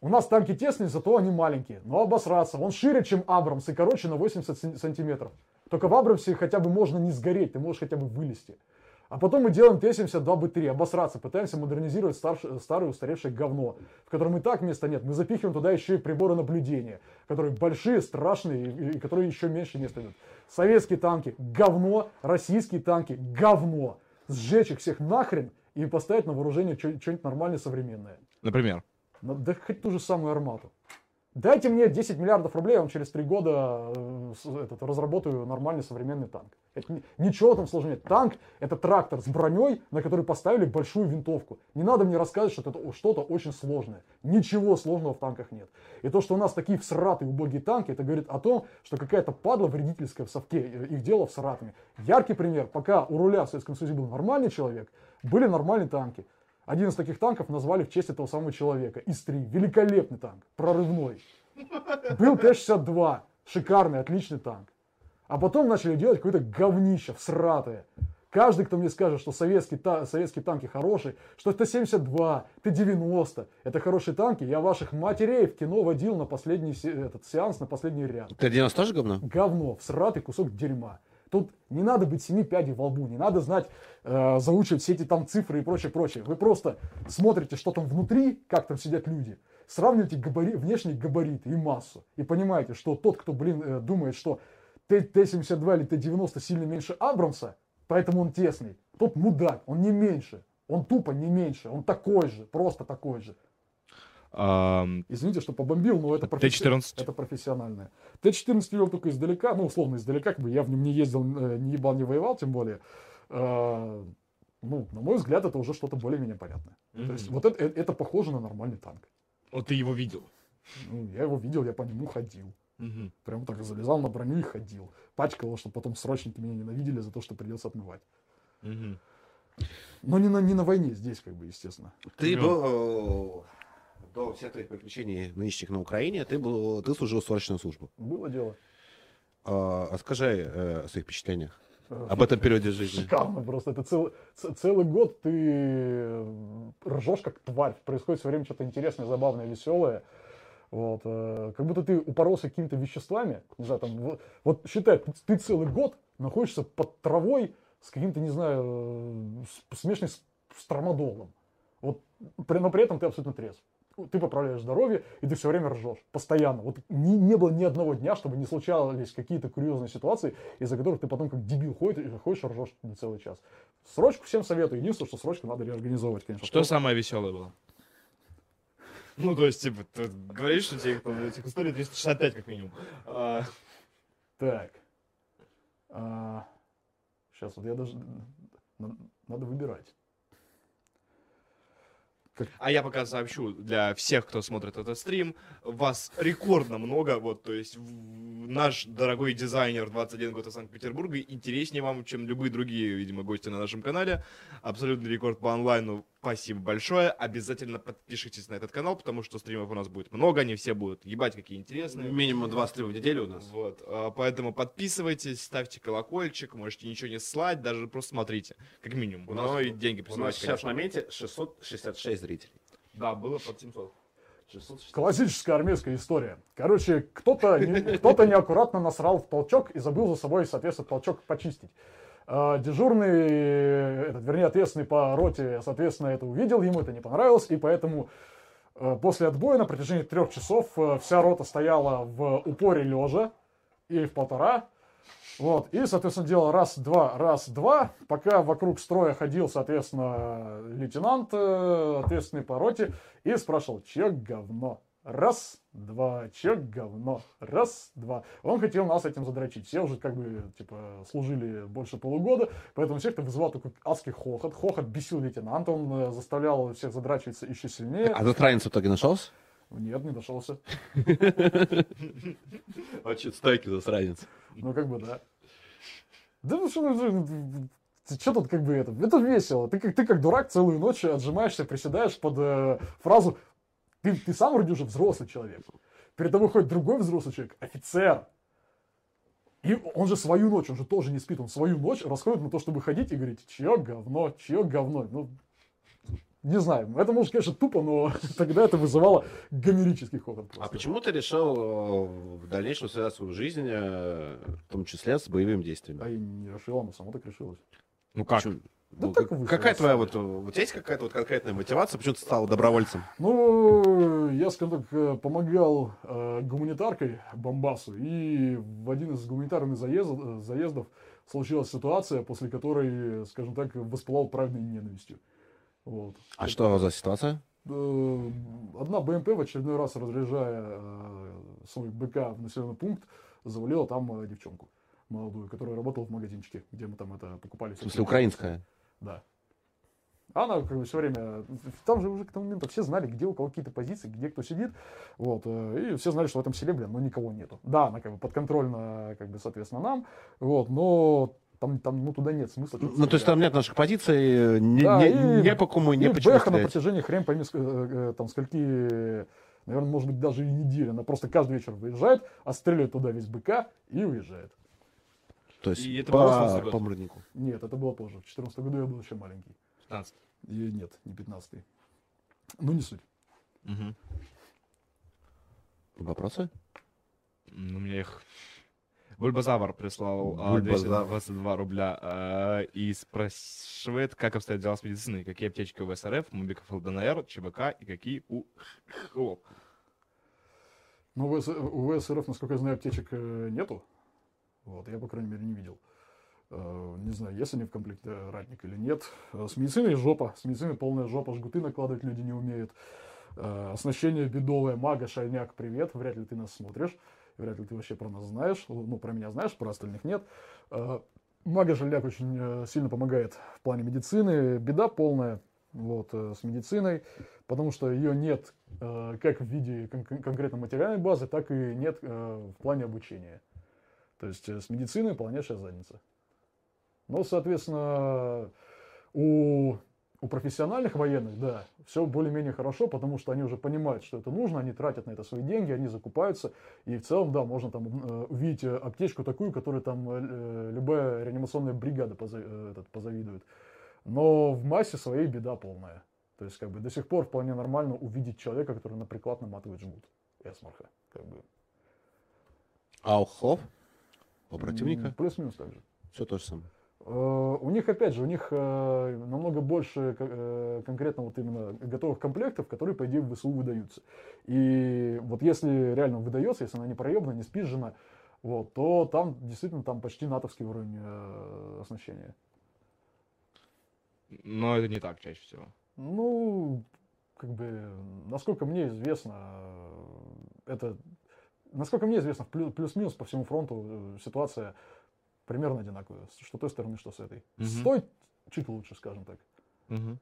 у нас танки тесные, зато они маленькие. Но обосраться. Он шире, чем Абрамс и короче на 80 сантиметров. Только в Абрамсе хотя бы можно не сгореть, ты можешь хотя бы вылезти. А потом мы делаем Т-72Б3, обосраться, пытаемся модернизировать старш, старое устаревшее говно, в котором и так места нет. Мы запихиваем туда еще и приборы наблюдения, которые большие, страшные и, и которые еще меньше места идут. Советские танки – говно, российские танки – говно. Сжечь их всех нахрен и поставить на вооружение что-нибудь нормальное, современное. Например? Да хоть ту же самую армату. Дайте мне 10 миллиардов рублей, я вам через 3 года э, этот, разработаю нормальный современный танк. Это, ничего там сложного нет. Танк это трактор с броней, на который поставили большую винтовку. Не надо мне рассказывать, что это что-то очень сложное. Ничего сложного в танках нет. И то, что у нас такие всратые убогие танки, это говорит о том, что какая-то падла вредительская в совке, э, их дело всратыми. Яркий пример, пока у руля в Советском Союзе был нормальный человек, были нормальные танки. Один из таких танков назвали в честь этого самого человека. ИС-3. Великолепный танк. Прорывной. Был Т-62. Шикарный, отличный танк. А потом начали делать какое-то говнище, всратое. Каждый, кто мне скажет, что советские, та, советские танки хорошие, что Т-72, Т-90, это хорошие танки, я ваших матерей в кино водил на последний этот, сеанс, на последний ряд. Т-90 тоже говно? Говно, всратый кусок дерьма. Тут не надо быть семи пядей во лбу, не надо знать, э, заучивать все эти там цифры и прочее, прочее. Вы просто смотрите, что там внутри, как там сидят люди, сравниваете габари, внешние габариты и массу. И понимаете, что тот, кто, блин, э, думает, что Т-72 или Т-90 сильно меньше Абрамса, поэтому он тесный, тот мудак, он не меньше. Он тупо не меньше, он такой же, просто такой же. Извините, что побомбил, но это, професси... это профессиональное. Т-14 видел только издалека, ну, условно издалека, как бы я в нем не ездил, э, не ебал, не воевал, тем более. Uh, ну, на мой взгляд, это уже что-то более-менее понятное. Mm-hmm. То есть, вот это, это похоже на нормальный танк. Вот ты его видел? Ну, я его видел, я по нему ходил. Угу. Прям так залезал на броню и ходил. Пачкал чтобы потом срочники меня ненавидели за то, что придется отмывать. Угу. Но не на, не на войне здесь, как бы, естественно. Ты был до всех твоих приключений нынешних на Украине, ты, был, ты служил срочную службу. Было дело. А, скажи э, о своих впечатлениях. Об этом периоде жизни. Шикарно просто. Это цел, целый год ты ржешь как тварь. Происходит все время что-то интересное, забавное, веселое. Вот, э, как будто ты упоролся какими-то веществами. Не знаю, там, вот, вот считай, ты, ты целый год находишься под травой с каким-то, не знаю, смешанным с, с трамадолом. Вот, при, но при этом ты абсолютно трезв ты поправляешь здоровье, и ты все время ржешь. Постоянно. Вот не, не было ни одного дня, чтобы не случались какие-то курьезные ситуации, из-за которых ты потом как дебил ходишь, ходишь и ржешь на целый час. Срочку всем советую. Единственное, что срочку надо реорганизовывать, конечно. Что самое веселое было? Ну, то есть, типа, ты говоришь, что тебе этих историй 365 как минимум. А... Так. А... Сейчас вот я даже... Надо выбирать. А я пока сообщу для всех, кто смотрит этот стрим, вас рекордно много, вот, то есть наш дорогой дизайнер 21 год из Санкт-Петербурга интереснее вам, чем любые другие, видимо, гости на нашем канале. Абсолютный рекорд по онлайну Спасибо большое. Обязательно подпишитесь на этот канал, потому что стримов у нас будет много, они все будут ебать какие интересные. Минимум два стрима в неделю у нас. Вот. А, поэтому подписывайтесь, ставьте колокольчик, можете ничего не слать, даже просто смотрите, как минимум. У Но нас, и деньги У нас сейчас в моменте 666 зрителей. Да, было под 700. 660. Классическая армейская история. Короче, кто-то кто неаккуратно насрал в толчок и забыл за собой, соответственно, толчок почистить. А, дежурный, этот, вернее, ответственный по роте, соответственно, это увидел, ему это не понравилось, и поэтому а, после отбоя на протяжении трех часов а, вся рота стояла в упоре лежа и в полтора, Вот, и, соответственно, делал раз-два, раз-два, пока вокруг строя ходил, соответственно, лейтенант, э, ответственный по роте, и спрашивал, че говно? Раз, два, че говно? Раз, два. Он хотел нас этим задрочить. Все уже как бы, типа, служили больше полугода, поэтому всех это вызывал такой адский хохот. Хохот бесил лейтенанта, он э, заставлял всех задрачиваться еще сильнее. А этот ранец в итоге нашелся? Нет, не дошелся. Очень стойкий засранец. Ну, как бы, да. Да ну что, ты что тут как бы это? Это весело. Ты как, ты как дурак целую ночь отжимаешься, приседаешь под э, фразу ты, ты сам вроде уже взрослый человек. Перед тобой ходит другой взрослый человек, офицер. И он же свою ночь, он же тоже не спит, он свою ночь расходит на то, чтобы ходить и говорить, чье говно, чье говно. Ну, не знаю, это может, конечно, тупо, но тогда это вызывало гомерический хохот. А почему ты решил э, в дальнейшем связать свою жизнь, э, в том числе с боевыми действиями? А и не решила, она сама так решилась. Ну как? Почему? Да Ну, так как- вышло, какая твоя вот, у тебя есть какая-то вот конкретная мотивация, почему ты стал добровольцем? Ну, я, скажем так, э, помогал э, гуманитаркой Бомбасу, и в один из гуманитарных заездов, э, заездов случилась ситуация, после которой, скажем так, воспылал праведной ненавистью. Вот. А что за ситуация? Э, Одна БМП в очередной раз, разряжая э, свой БК в населенный пункт, завалила там э, девчонку молодую, которая работала в магазинчике, где мы там это покупали. В смысле, украинская? Да. Она как бы все время... Там же уже к тому моменту все знали, где у кого какие-то позиции, где кто сидит. Вот. э, И все знали, что в этом селе, блин, ну никого нету. Да, она как бы подконтрольна, как бы, соответственно, нам. Вот. Но там, там ну, туда нет смысла. что-то Ну, то есть там нет наших позиций, э, не, Да, не, и- не по кому, не и почему Бэха на протяжении хрен пойми, э, там скольки, наверное, может быть, даже и недели. Она просто каждый вечер выезжает, отстреливает туда весь БК и уезжает. То есть И это был 16 по, по Мурнику. Нет, это было позже. В 2014 году я был еще маленький. 15. И нет, не 15 Ну, не суть. Мгм. Вопросы? Ну, мне их... Бульбазавр прислал а, Бульбазавр. 222 рубля а, и спрашивает, как обстоят дела с медициной, какие аптечки у СРФ, Мубиков ЛДНР, ЧБК и какие у ХЛО. Ну, у, ВСРФ, насколько я знаю, аптечек э, нету. Вот, я, по крайней мере, не видел. Э, Не знаю, есть они в комплекте ратник или нет. Э, С медициной жопа. С медициной полная жопа. Жгуты накладывать люди не умеют. Э, Оснащение бедовое. Мага, шальняк, привет. Вряд ли ты нас смотришь. Вряд ли ты вообще про нас знаешь. Ну, про меня знаешь, про остальных нет. Э, Мага, шальняк очень э, сильно помогает в плане медицины. Беда полная вот, э, с медициной, потому что ее нет э, как в виде кон- кон- конкретно материальной базы, так и нет э, в плане обучения. То есть э, с медициной полнейшая задница. Но, соответственно, у, у профессиональных военных, да, все более-менее хорошо, потому что они уже понимают, что это нужно, они тратят на это свои деньги, они закупаются, и в целом, да, можно там э, увидеть э, аптечку такую, которую там любая реанимационная бригада позавидует. Но в массе своей беда полная. То есть, как бы, до сих пор вполне нормально увидеть человека, который на приклад наматывает жгут. Эсмарха. Как бы. А? У противника? Плюс-минус так же. Все то же самое. Э, У них, опять же, у них э, намного больше э, конкретно вот именно готовых комплектов, которые, по идее, в ВСУ выдаются. И вот если реально выдается, если она не проебана, не спизжена, вот, то там действительно там почти натовский уровень оснащения. Но это не так чаще всего. Ну, как бы, насколько мне известно, это, насколько мне известно, плюс-минус по всему фронту э, ситуация примерно одинаковая, что той стороны, что с этой. Мгм. С той чуть лучше, скажем так. Мгм.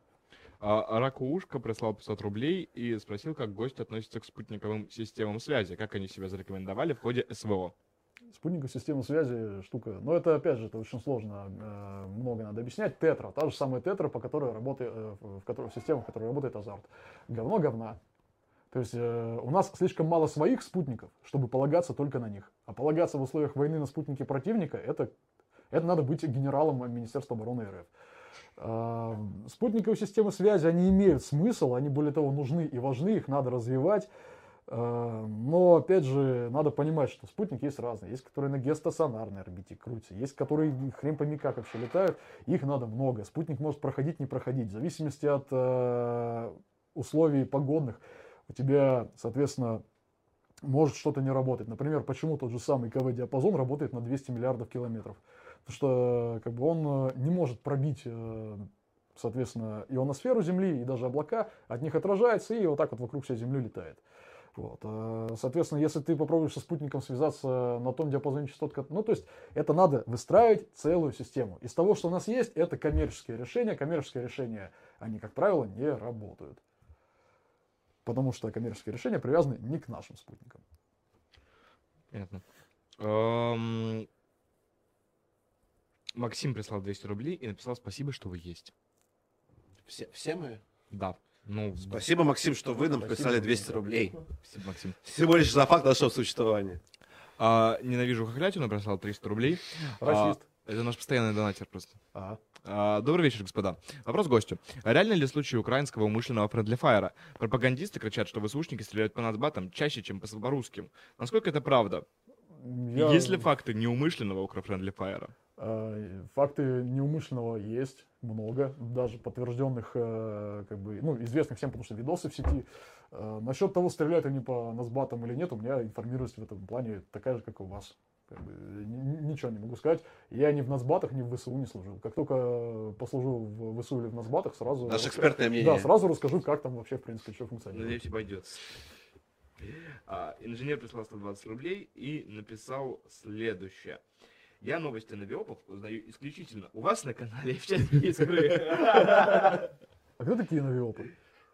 А Ракушка прислал 500 рублей и спросил, как гость относится к спутниковым системам связи, как они себя зарекомендовали в ходе СВО. Спутниковая система связи штука. Но это, опять же, это очень сложно. э, Много надо объяснять. Тетра. Та же самая тетра, по которой работает, э, в которой, в системах, в которой работает азарт. Говно говна. То есть э, у нас слишком мало своих спутников, чтобы полагаться только на них. А полагаться в условиях войны на спутники противника, это, это надо быть генералом Министерства обороны РФ. А, Спутниковые системы связи, они имеют смысл, они более того нужны и важны, их надо развивать. А, Но, опять же, надо понимать, что спутники есть разные. Есть, которые на геостационарной орбите крутятся, есть, которые хрен пойми как вообще летают. Их надо много. Спутник может проходить, не проходить. В зависимости от э, условий погодных у тебя, соответственно, может что-то не работать. Например, почему тот же самый КВ-диапазон работает на 200 миллиардов километров? Потому что как бы, он э, не может пробить, э, соответственно, ионосферу Земли и даже облака, от них отражается и вот так вот вокруг всей Земли летает. Вот. э, Соответственно, если ты попробуешь со спутником связаться на том диапазоне частот, ну, то есть это надо выстраивать целую систему. Из того, что у нас есть, это коммерческие решения. Коммерческие решения, они, как правило, не работают. Потому что коммерческие решения привязаны не к нашим спутникам. Понятно. Эм, Максим прислал 200 рублей и написал спасибо, что вы есть. Все, все мы. Да. Ну, Спасибо, Максим, что вы нам прислали 200 рублей. спасибо, Максим. Всего лишь за факт нашего существования. А, ненавижу хохлятину, прислал 300 рублей. Расист. А, это наш постоянный донатер просто. Ага. А, Добрый вечер, господа. Вопрос гостю. Реально ли случай украинского умышленного friendly fire а? Пропагандисты кричат, что ВСУшники стреляют по нацбатам чаще, чем по, русским. Насколько это правда? Я- Есть ли факты неумышленного укро friendly fire а? э, Факты неумышленного есть много, даже подтвержденных, э, как бы, ну, известных всем, потому что видосы в сети. Э, Насчет того, стреляют они по насбатам или нет, у меня информированность в этом плане такая же, как и у вас. Как бы, ни- ни- ничего не могу сказать. Я ни в насбатах, ни в ВСУ не служил. Как только послужу в ВСУ или в насбатах, сразу... Наше экспертное мнение. Да, сразу расскажу, как там вообще, в принципе, что функционирует. Надеюсь, обойдется. А, инженер прислал 120 рублей и написал следующее. Я новости навиопов узнаю исключительно у вас на канале в чате искры. А кто такие навиопы?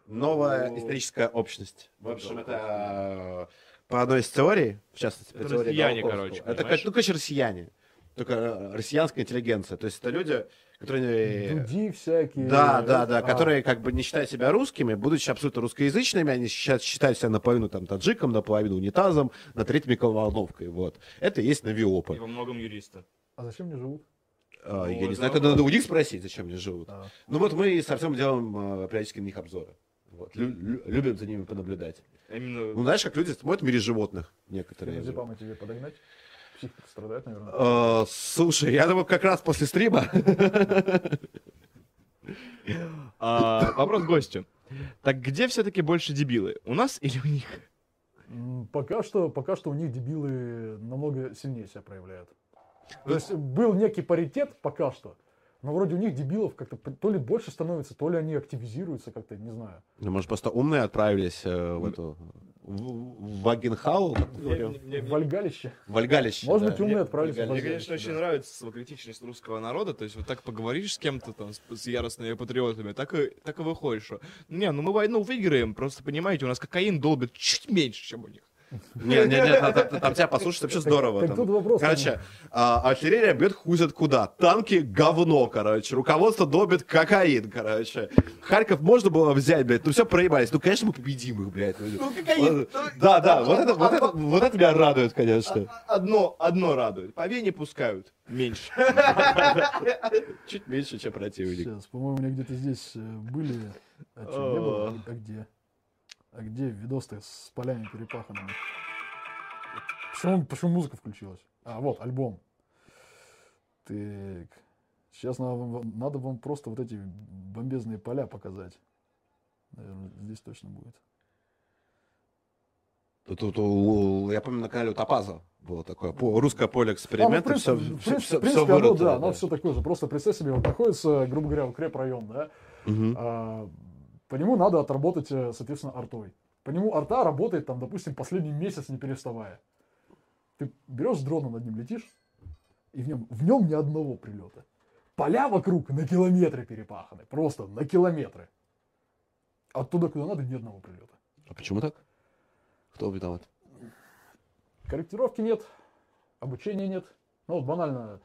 Новая Ну, историческая общность. В общем, это по одной из теорий, в частности, по Это теории россияне, короче, Это, как- ну, конечно, россияне. Только э, россиянская интеллигенция. То есть это люди, которые... Дуди всякие. Да, да, да, А, которые как бы не считают себя русскими, будучи абсолютно русскоязычными, они считают, считают себя наполовину там таджиком, наполовину унитазом, на треть микроволновкой, вот. Это и есть И навиопы. во многом юриста. А зачем мне живут? А, Ну, я не знаю, это надо у них спросить, зачем они живут. А. Ну вот мы с Артемом делаем э, периодически на них обзоры. Вот. Лю- лю- любим за ними понаблюдать. А Именно Ну, знаешь, как люди смотрят в мире животных некоторые. Феназепама тебе подогнать? Психика страдает, наверное. Э, слушай, я думаю, как раз после стрима. А, вопрос гостю. Так где все-таки больше дебилы? У нас или у них? Пока что, пока что у них дебилы намного сильнее себя проявляют. То есть был некий паритет пока что, но вроде у них дебилов как-то то ли больше становится, то ли они активизируются как-то, не знаю. Ну, может, просто умные отправились э, в эту... В, в Вагенхау? Вальгалище. Вальгалище. Может да. быть, умные отправились в Мне, конечно, очень да. нравится самокритичность русского народа. То есть вот так поговоришь с кем-то там, с, с яростными патриотами, так и, так и выходишь, что не, ну мы войну выиграем, просто понимаете, у нас кокаин долбит чуть меньше, чем у них. Не, не, не, там, тебя послушать вообще здорово. тут вопрос, Короче, а, артиллерия бьет хуй знает куда. Танки говно, короче. Руководство долбит кокаин, короче. Харьков можно было взять, блядь. Ну все проебались. Ну, конечно, мы победим их, блядь. Ну, кокаин, Да, да, вот это, вот это, вот это меня радует, конечно. Одно, одно радует. По Вене пускают меньше. Чуть меньше, чем противник. Сейчас, по-моему, у меня где-то здесь э, были. А, чё, не было? А где? А где видос-то с полями перепаханными? Почему, почему музыка включилась? А, вот, альбом. Так. Сейчас надо вам, надо вам просто вот эти бомбезные поля показать. Наверное, здесь точно будет. Тут, тут у- я помню, на канале у Топаза было такое по- русское поле А, ну, в эксперимента. принципе, все, в принципе, в принципе, оно, да, оно все такое же. Просто представь себе, вот находится, грубо говоря, укрепрайон, да, а, по нему надо отработать, э, соответственно, артой. По нему арта работает, там, допустим, последний месяц не переставая. Ты берешь с дрона над ним летишь, и в нем, в нем ни одного прилета. Поля вокруг на километры перепаханы. Просто на километры. Оттуда, куда надо, ни одного прилета. А почему так? Кто виноват? Корректировки нет, обучения нет. Ну вот банально, а,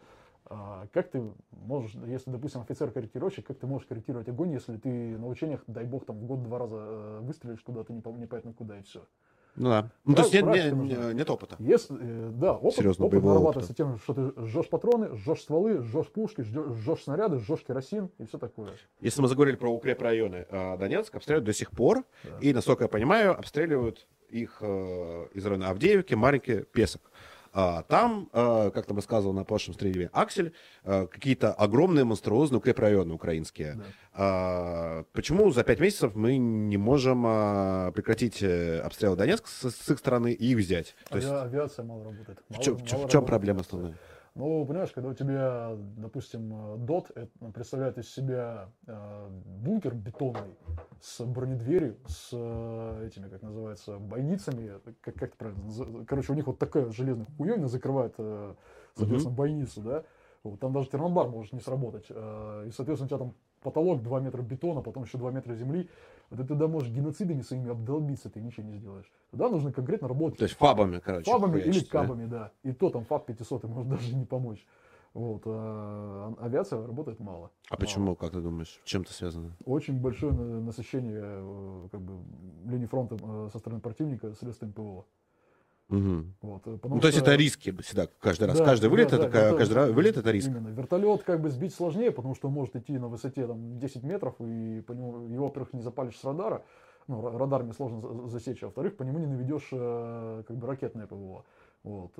как ты можешь, если, допустим, офицер-корректировщик, как ты можешь корректировать огонь, если ты на учениях, дай бог, там в год два раза э, выстрелишь куда-то, не непонятно куда и все. Ну да. Ну, то есть нет, нет, нет опыта. Если, э, да, опыт, Серьезно, опыт нарабатывается тем, что ты жжешь патроны, жжешь стволы, жжешь пушки, жжешь снаряды, жжешь керосин и все такое. Если мы заговорили про укрепрайоны, а, Донецк обстреливают до сих пор, и, насколько я понимаю, обстреливают их э, из района Авдеевки, Маринки, Песок. А, там, а, как нам рассказывал на прошлом стриме Аксель, а, какие-то огромные монструозные укрепрайоны украинские. Да. А, почему за пять месяцев мы не можем а, прекратить э, обстрел Донецка с, с их стороны и их взять? То есть, Авиа- авиация мало работает. в Мало- чем, мало в чем работает проблема основная? Ну, понимаешь, когда у тебя, допустим, э, DOT это представляет из себя э, бункер бетонный с бронедверью, с э, этими, как называется, бойницами, как, как правильно, короче, у них вот такая железная хуевина закрывает, э, соответственно, бойницу, да, вот, там даже термобар может не сработать, э, и, соответственно, у тебя там потолок 2 метра бетона, потом еще 2 метра земли, вот ты туда можешь геноцидами своими обдолбиться, ты ничего не сделаешь. Туда нужно конкретно работать. То есть фабами, короче. Фабами или хуячить, да? кабами, да. И то там ФАБ 500 может даже не помочь. Вот. а авиация работает мало. А Мало. почему, как ты думаешь, чем это связано? Очень большое на- насыщение э, как бы, линии фронта э, со стороны противника средствами ПВО. Мгм. Вот, Ну, то есть что- это риски всегда, каждый раз. Да, каждый вылет, да, это, да, вертолет- каждый раз вылет это риск. Именно. Вертолет как бы сбить сложнее, потому что он может идти на высоте там, 10 метров, и по нему, его, во-первых, не запалишь с радара, ну, ра- радарами сложно за- засечь, а во-вторых, по нему не наведешь э, как бы ракетное ПВО. Вот.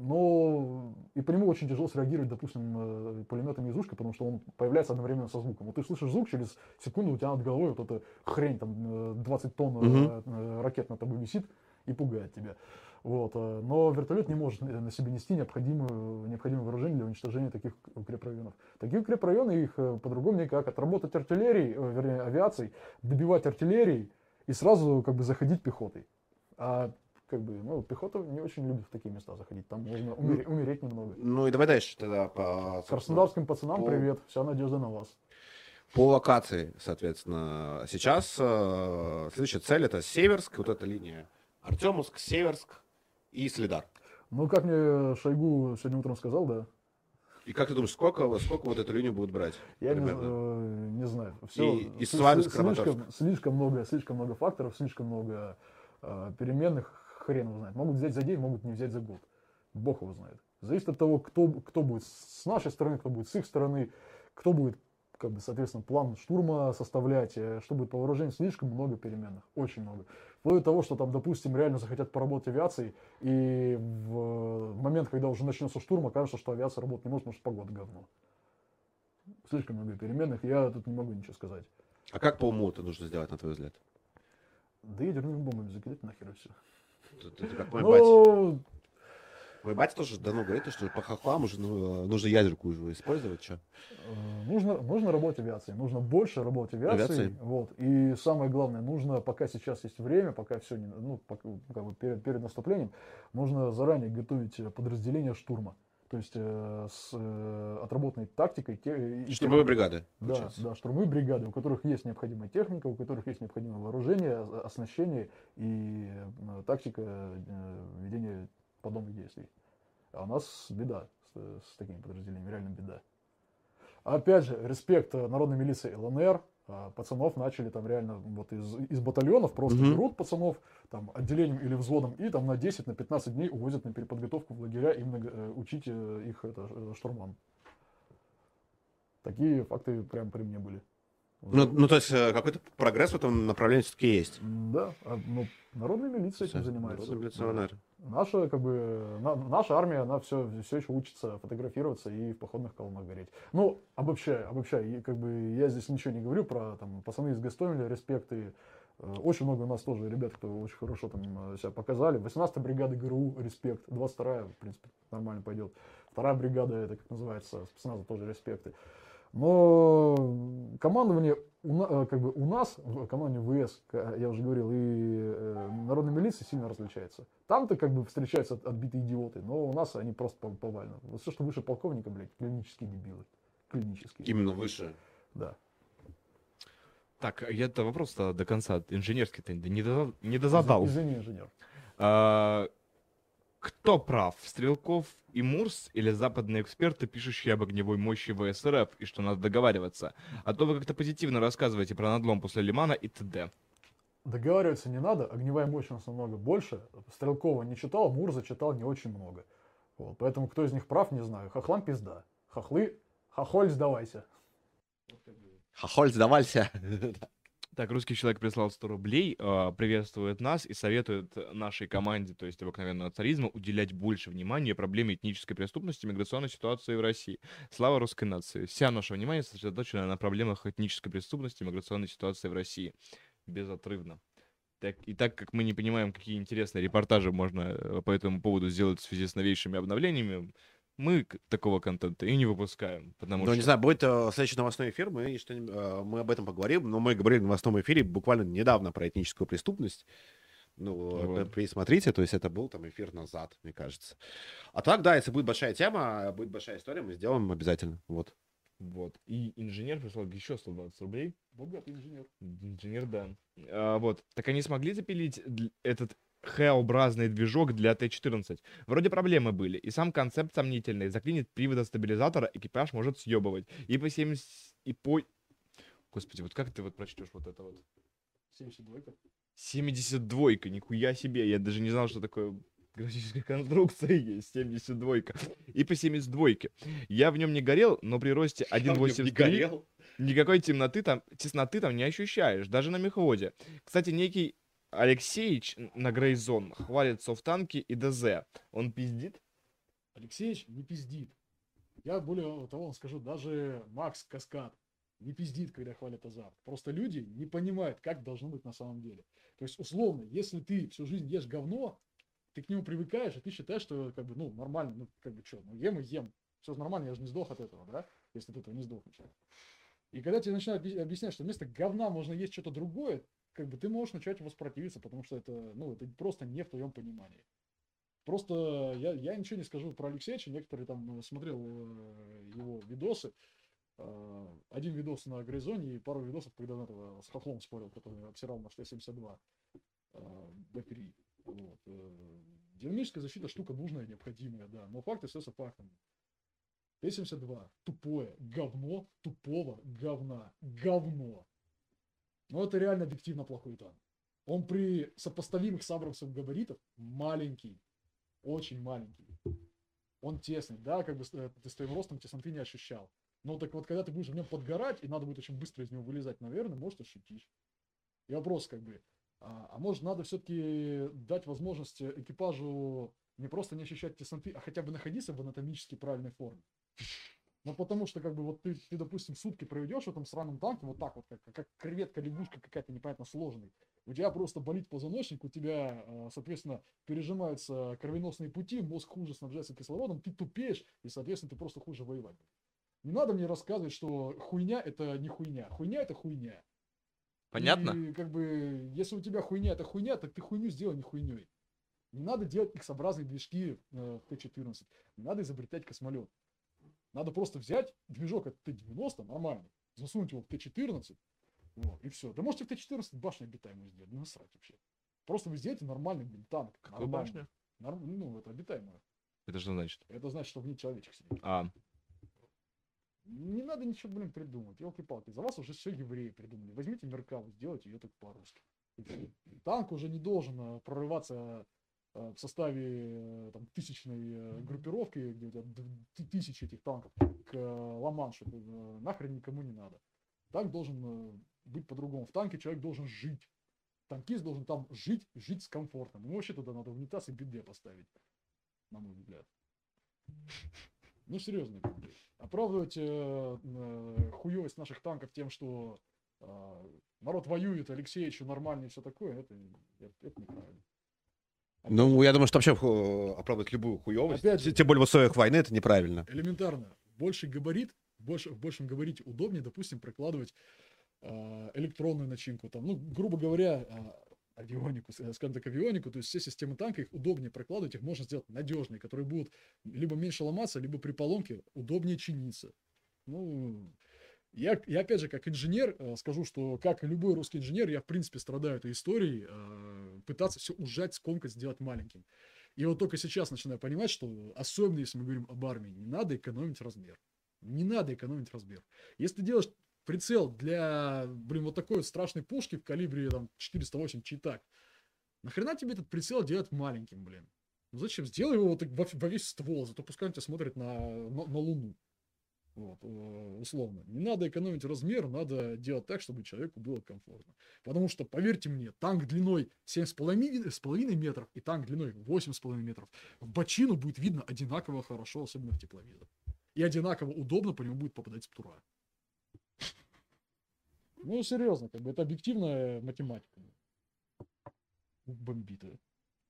Но и по нему очень тяжело среагировать, допустим, э, пулеметами из ушка, потому что он появляется одновременно со звуком. Вот ты слышишь звук, через секунду у тебя над головой вот эта хрень, там, э, 20 тонн э, Мгм. э, ракет над тобой висит и пугает тебя. Вот. э, Но вертолет не может на себе нести необходимое, необходимое вооружение для уничтожения таких укрепрайонов. Такие укрепрайоны, их э, по-другому никак. Отработать артиллерией, э, вернее, авиацией, добивать артиллерией и сразу как бы заходить пехотой. А как бы, ну, пехота не очень любит в такие места заходить. Там можно умереть, умереть немного. Ну и давай дальше тогда по, Краснодарским пацанам по- привет. Вся надежда на вас. по локации, соответственно. Сейчас э, следующая цель это Северск, вот эта линия. Артемовск, Северск и Следар. Ну, как мне Шойгу сегодня утром сказал, да, И как ты думаешь, сколько, сколько вот эту линию будут брать? Я не, примерно? э, не знаю. Все, И- и Славянск, слишком, слишком много, слишком много факторов, слишком много э, переменных. Хрен его знает. Могут взять за день, могут не взять за год. Бог его знает. Зависит от того, кто, кто будет с нашей стороны, кто будет с их стороны, кто будет, как бы, соответственно, план штурма составлять, э, что будет по вооружению. Слишком много переменных. Очень много. Вплоть до того, что там, допустим, реально захотят поработать авиацией, и в момент, когда уже начнется штурм, окажется, что авиация работать не может, потому что погода говно. Слишком много переменных, я тут не могу ничего сказать. А как по уму это нужно сделать, на твой взгляд? Да ядерными бомбами закидать нахер и все. Это, это как мой. Ну, Мой батя тоже давно говорит, что по хохлам уже ну, нужно ядерку уже использовать. Что? э, нужно, нужно работать авиацией, нужно больше работать авиацией. Авиацией. Вот. И самое главное, нужно, пока сейчас есть время, пока все, не, ну, пока, как бы перед, перед наступлением, нужно заранее готовить э, подразделение штурма. То есть э, с э, отработанной тактикой. Те, Штурмовые бригады. Да, получается. да, штурмовые бригады, у которых есть необходимая техника, у которых есть необходимое вооружение, о- оснащение и э, тактика э, ведения подобных действий. А у нас беда с, с такими подразделениями, реально беда. Опять же, респект э, народной милиции ЛНР. а, Пацанов начали там реально вот из, из батальонов просто Мгм. берут пацанов там отделением или взводом и там на 10, на 15 дней увозят на переподготовку в лагеря именно э, учить э, их это, штурман. Такие факты прям при мне были. Ну, ну, то есть э, какой-то прогресс в этом направлении все-таки есть. Да, а, ну, народная милиция этим занимается. Да. ЛНР. Наша, как бы, на- наша армия, она все, все еще учится фотографироваться и в походных колоннах гореть. Ну, обобщаю, обобщаю. И, как бы, я здесь ничего не говорю про там, пацаны из Гастомеля, респект. И, э, очень много у нас тоже ребят, кто очень хорошо там э, себя показали. 18-я бригада ГРУ, респект. 22-я, в принципе, нормально пойдет. Вторая бригада, это как называется, спецназа тоже респекты. Но командование у, э, как бы у нас, в командовании ВС, к- я уже говорил, и э, народной милиции сильно различается. Там-то как бы встречаются от- отбитые идиоты, но у нас они просто пов- повально. Вот все, что выше полковника, блядь, клинические дебилы. Клинические. Именно выше. Да. Так, я-то вопрос-то до конца инженерский-то не, доза- не дозадал. Извини, инженер. А, кто прав, Стрелков и Мурс или западные эксперты, пишущие об огневой мощи ВСРФ и что надо договариваться? А то вы как-то позитивно рассказываете про надлом после Лимана и т.д. Договариваться не надо, огневая мощь у нас намного больше. Стрелкова не читал, Мурза читал не очень много. Вот, поэтому кто из них прав, не знаю. Хохлам пизда. Хохлы, хохоль сдавайся. Хохоль, сдавался. Так, русский человек прислал 100 рублей, э, приветствует нас и советует нашей команде, то есть обыкновенного царизма, уделять больше внимания проблеме этнической преступности миграционной ситуации в России. Слава русской нации. Вся наше внимание сосредоточено на проблемах этнической преступности миграционной ситуации в России. Безотрывно. Так, и так как мы не понимаем, какие интересные репортажи можно э, по этому поводу сделать в связи с новейшими обновлениями, мы такого контента и не выпускаем. Потому Ну, что... не знаю, будет э, следующий новостной эфир, мы, что мы об этом поговорим, но мы говорили в новостном эфире буквально недавно про этническую преступность. Ну, Вот. э, присмотрите, то есть это был там эфир назад, мне кажется. А так, да, если будет большая тема, будет большая история, мы сделаем обязательно. Вот. Вот. И инженер прислал еще 120 рублей. Богатый инженер. Инженер, да. А, вот. Так они смогли запилить этот Х-образный движок для Т-14. Вроде проблемы были, и сам концепт сомнительный. Заклинит привода стабилизатора, экипаж может съебывать. И по 70... И по... Господи, вот как ты вот прочтешь вот это вот? 72 72-ка, нихуя себе. Я даже не знал, что такое графическая конструкция есть. 72-ка. И по 72-ке. Я в нем не горел, но при росте 1.83 никакой темноты там, тесноты там не ощущаешь, даже на мехводе. Кстати, некий Алексеич на Грейзон хвалит софтанки и ДЗ. Он пиздит? Алексеевич не пиздит. Я более того скажу, даже Макс Каскад не пиздит, когда хвалят азарт. Просто люди не понимают, как должно быть на самом деле. То есть, условно, если ты всю жизнь ешь говно, ты к нему привыкаешь, и ты считаешь, что как бы, ну, нормально, ну, как бы, что, ну, ем и ем. Все нормально, я же не сдох от этого, да? Если от этого не сдохнешь. И когда тебе начинают объяс- объяснять, что вместо говна можно есть что-то другое, как бы ты можешь начать воспротивиться, потому что это, ну, это просто не в твоем понимании. Просто я, я ничего не скажу про Алексеевича. Некоторые там э, смотрел э, его видосы. Э, Один видос на Грейзоне и пару видосов, когда он этого с Хохлом спорил, который обсирал на 672 Б3. Вот. э, Динамическая защита штука нужная, необходимая, да. Но факт остается фактом. Т-72 тупое говно тупого говна. Говно. Но это реально объективно плохой танк. Он при сопоставимых с Абрамсом габаритов маленький. Очень маленький. Он тесный, да, как бы э, ты с твоим ростом тесноты не ощущал. Но так вот, когда ты будешь в нем подгорать, и надо будет очень быстро из него вылезать, наверное, может ощутить. И вопрос как бы, а, а может надо все-таки дать возможность экипажу не просто не ощущать тесноты, а хотя бы находиться в анатомически правильной форме. Ну, потому что, как бы, вот ты, ты, допустим, сутки проведешь в этом сраном танке, вот так вот, как, как креветка, лягушка какая-то непонятно сложный. У тебя просто болит позвоночник, у тебя, э, соответственно, пережимаются кровеносные пути, мозг хуже снабжается кислородом, ты тупеешь, и, соответственно, ты просто хуже воевать. Не надо мне рассказывать, что хуйня это не хуйня. Хуйня это хуйня. Понятно? И как бы, если у тебя хуйня это хуйня, так ты хуйню сделай не хуйней. Не надо делать X-образные движки э, в Т-14. Не надо изобретать космолет. Надо просто взять движок от Т-90, нормальный, засунуть его в Т-14, вот, и все. Да можете в Т-14 башню обитаемую сделать, не насрать вообще. Просто вы сделаете нормальный, блин, танк. Какую башню? Норм- Ну, это обитаемую. Это что значит? Это значит, что в ней человечек сидит. А, Не надо ничего, блин, придумывать. Елки-палки, за вас уже все евреи придумали. Возьмите Меркаву, сделайте ее так по-русски. Танк уже не должен э, прорываться в составе э, там, тысячной э, группировки, где у тебя тысячи этих танков, к э, Ла-Маншу. Э, нахрен никому не надо. Танк должен э, быть по-другому. В танке человек должен жить. Танкист должен там жить, жить с комфортом. Ему вообще туда надо унитаз и биде поставить, на мой взгляд. Ну, серьезно. Оправдывать э, э, хуёвость наших танков тем, что э, народ воюет, Алексеевичу нормально и все такое, это, это, это неправильно. Ну, я думаю, что вообще э, оправдать любую хуевость, Опять же- тем более в условиях войны, это неправильно. Элементарно. Больший габарит, больше, в большем габарите удобнее, допустим, прокладывать э, электронную начинку. Там, ну, грубо говоря, э, авионику, э, скажем так, авионику, то есть все системы танка, их удобнее прокладывать, их можно сделать надежнее, которые будут либо меньше ломаться, либо при поломке удобнее чиниться. Ну, я, я опять же, как инженер, э, скажу, что, как и любой русский инженер, я, в принципе, страдаю этой историей, э, пытаться все ужать, скомкать, сделать маленьким. И вот только сейчас начинаю понимать, что, особенно если мы говорим об армии, не надо экономить размер. Не надо экономить размер. Если ты делаешь прицел для, блин, вот такой вот страшной пушки в калибре там 408 читак, нахрена тебе этот прицел делать маленьким, блин? Ну зачем? Сделай его вот во, во весь ствол, зато пускай он тебя смотрит на, на, на Луну. Вот, э, условно. Не надо экономить размер, надо делать так, чтобы человеку было комфортно. Потому что, поверьте мне, танк длиной 7,5 метров и танк длиной 8,5 метров в бочину будет видно одинаково хорошо, особенно в тепловизор. И одинаково удобно по нему будет попадать птура. Ну, серьезно, как бы это объективная математика. Бомбит.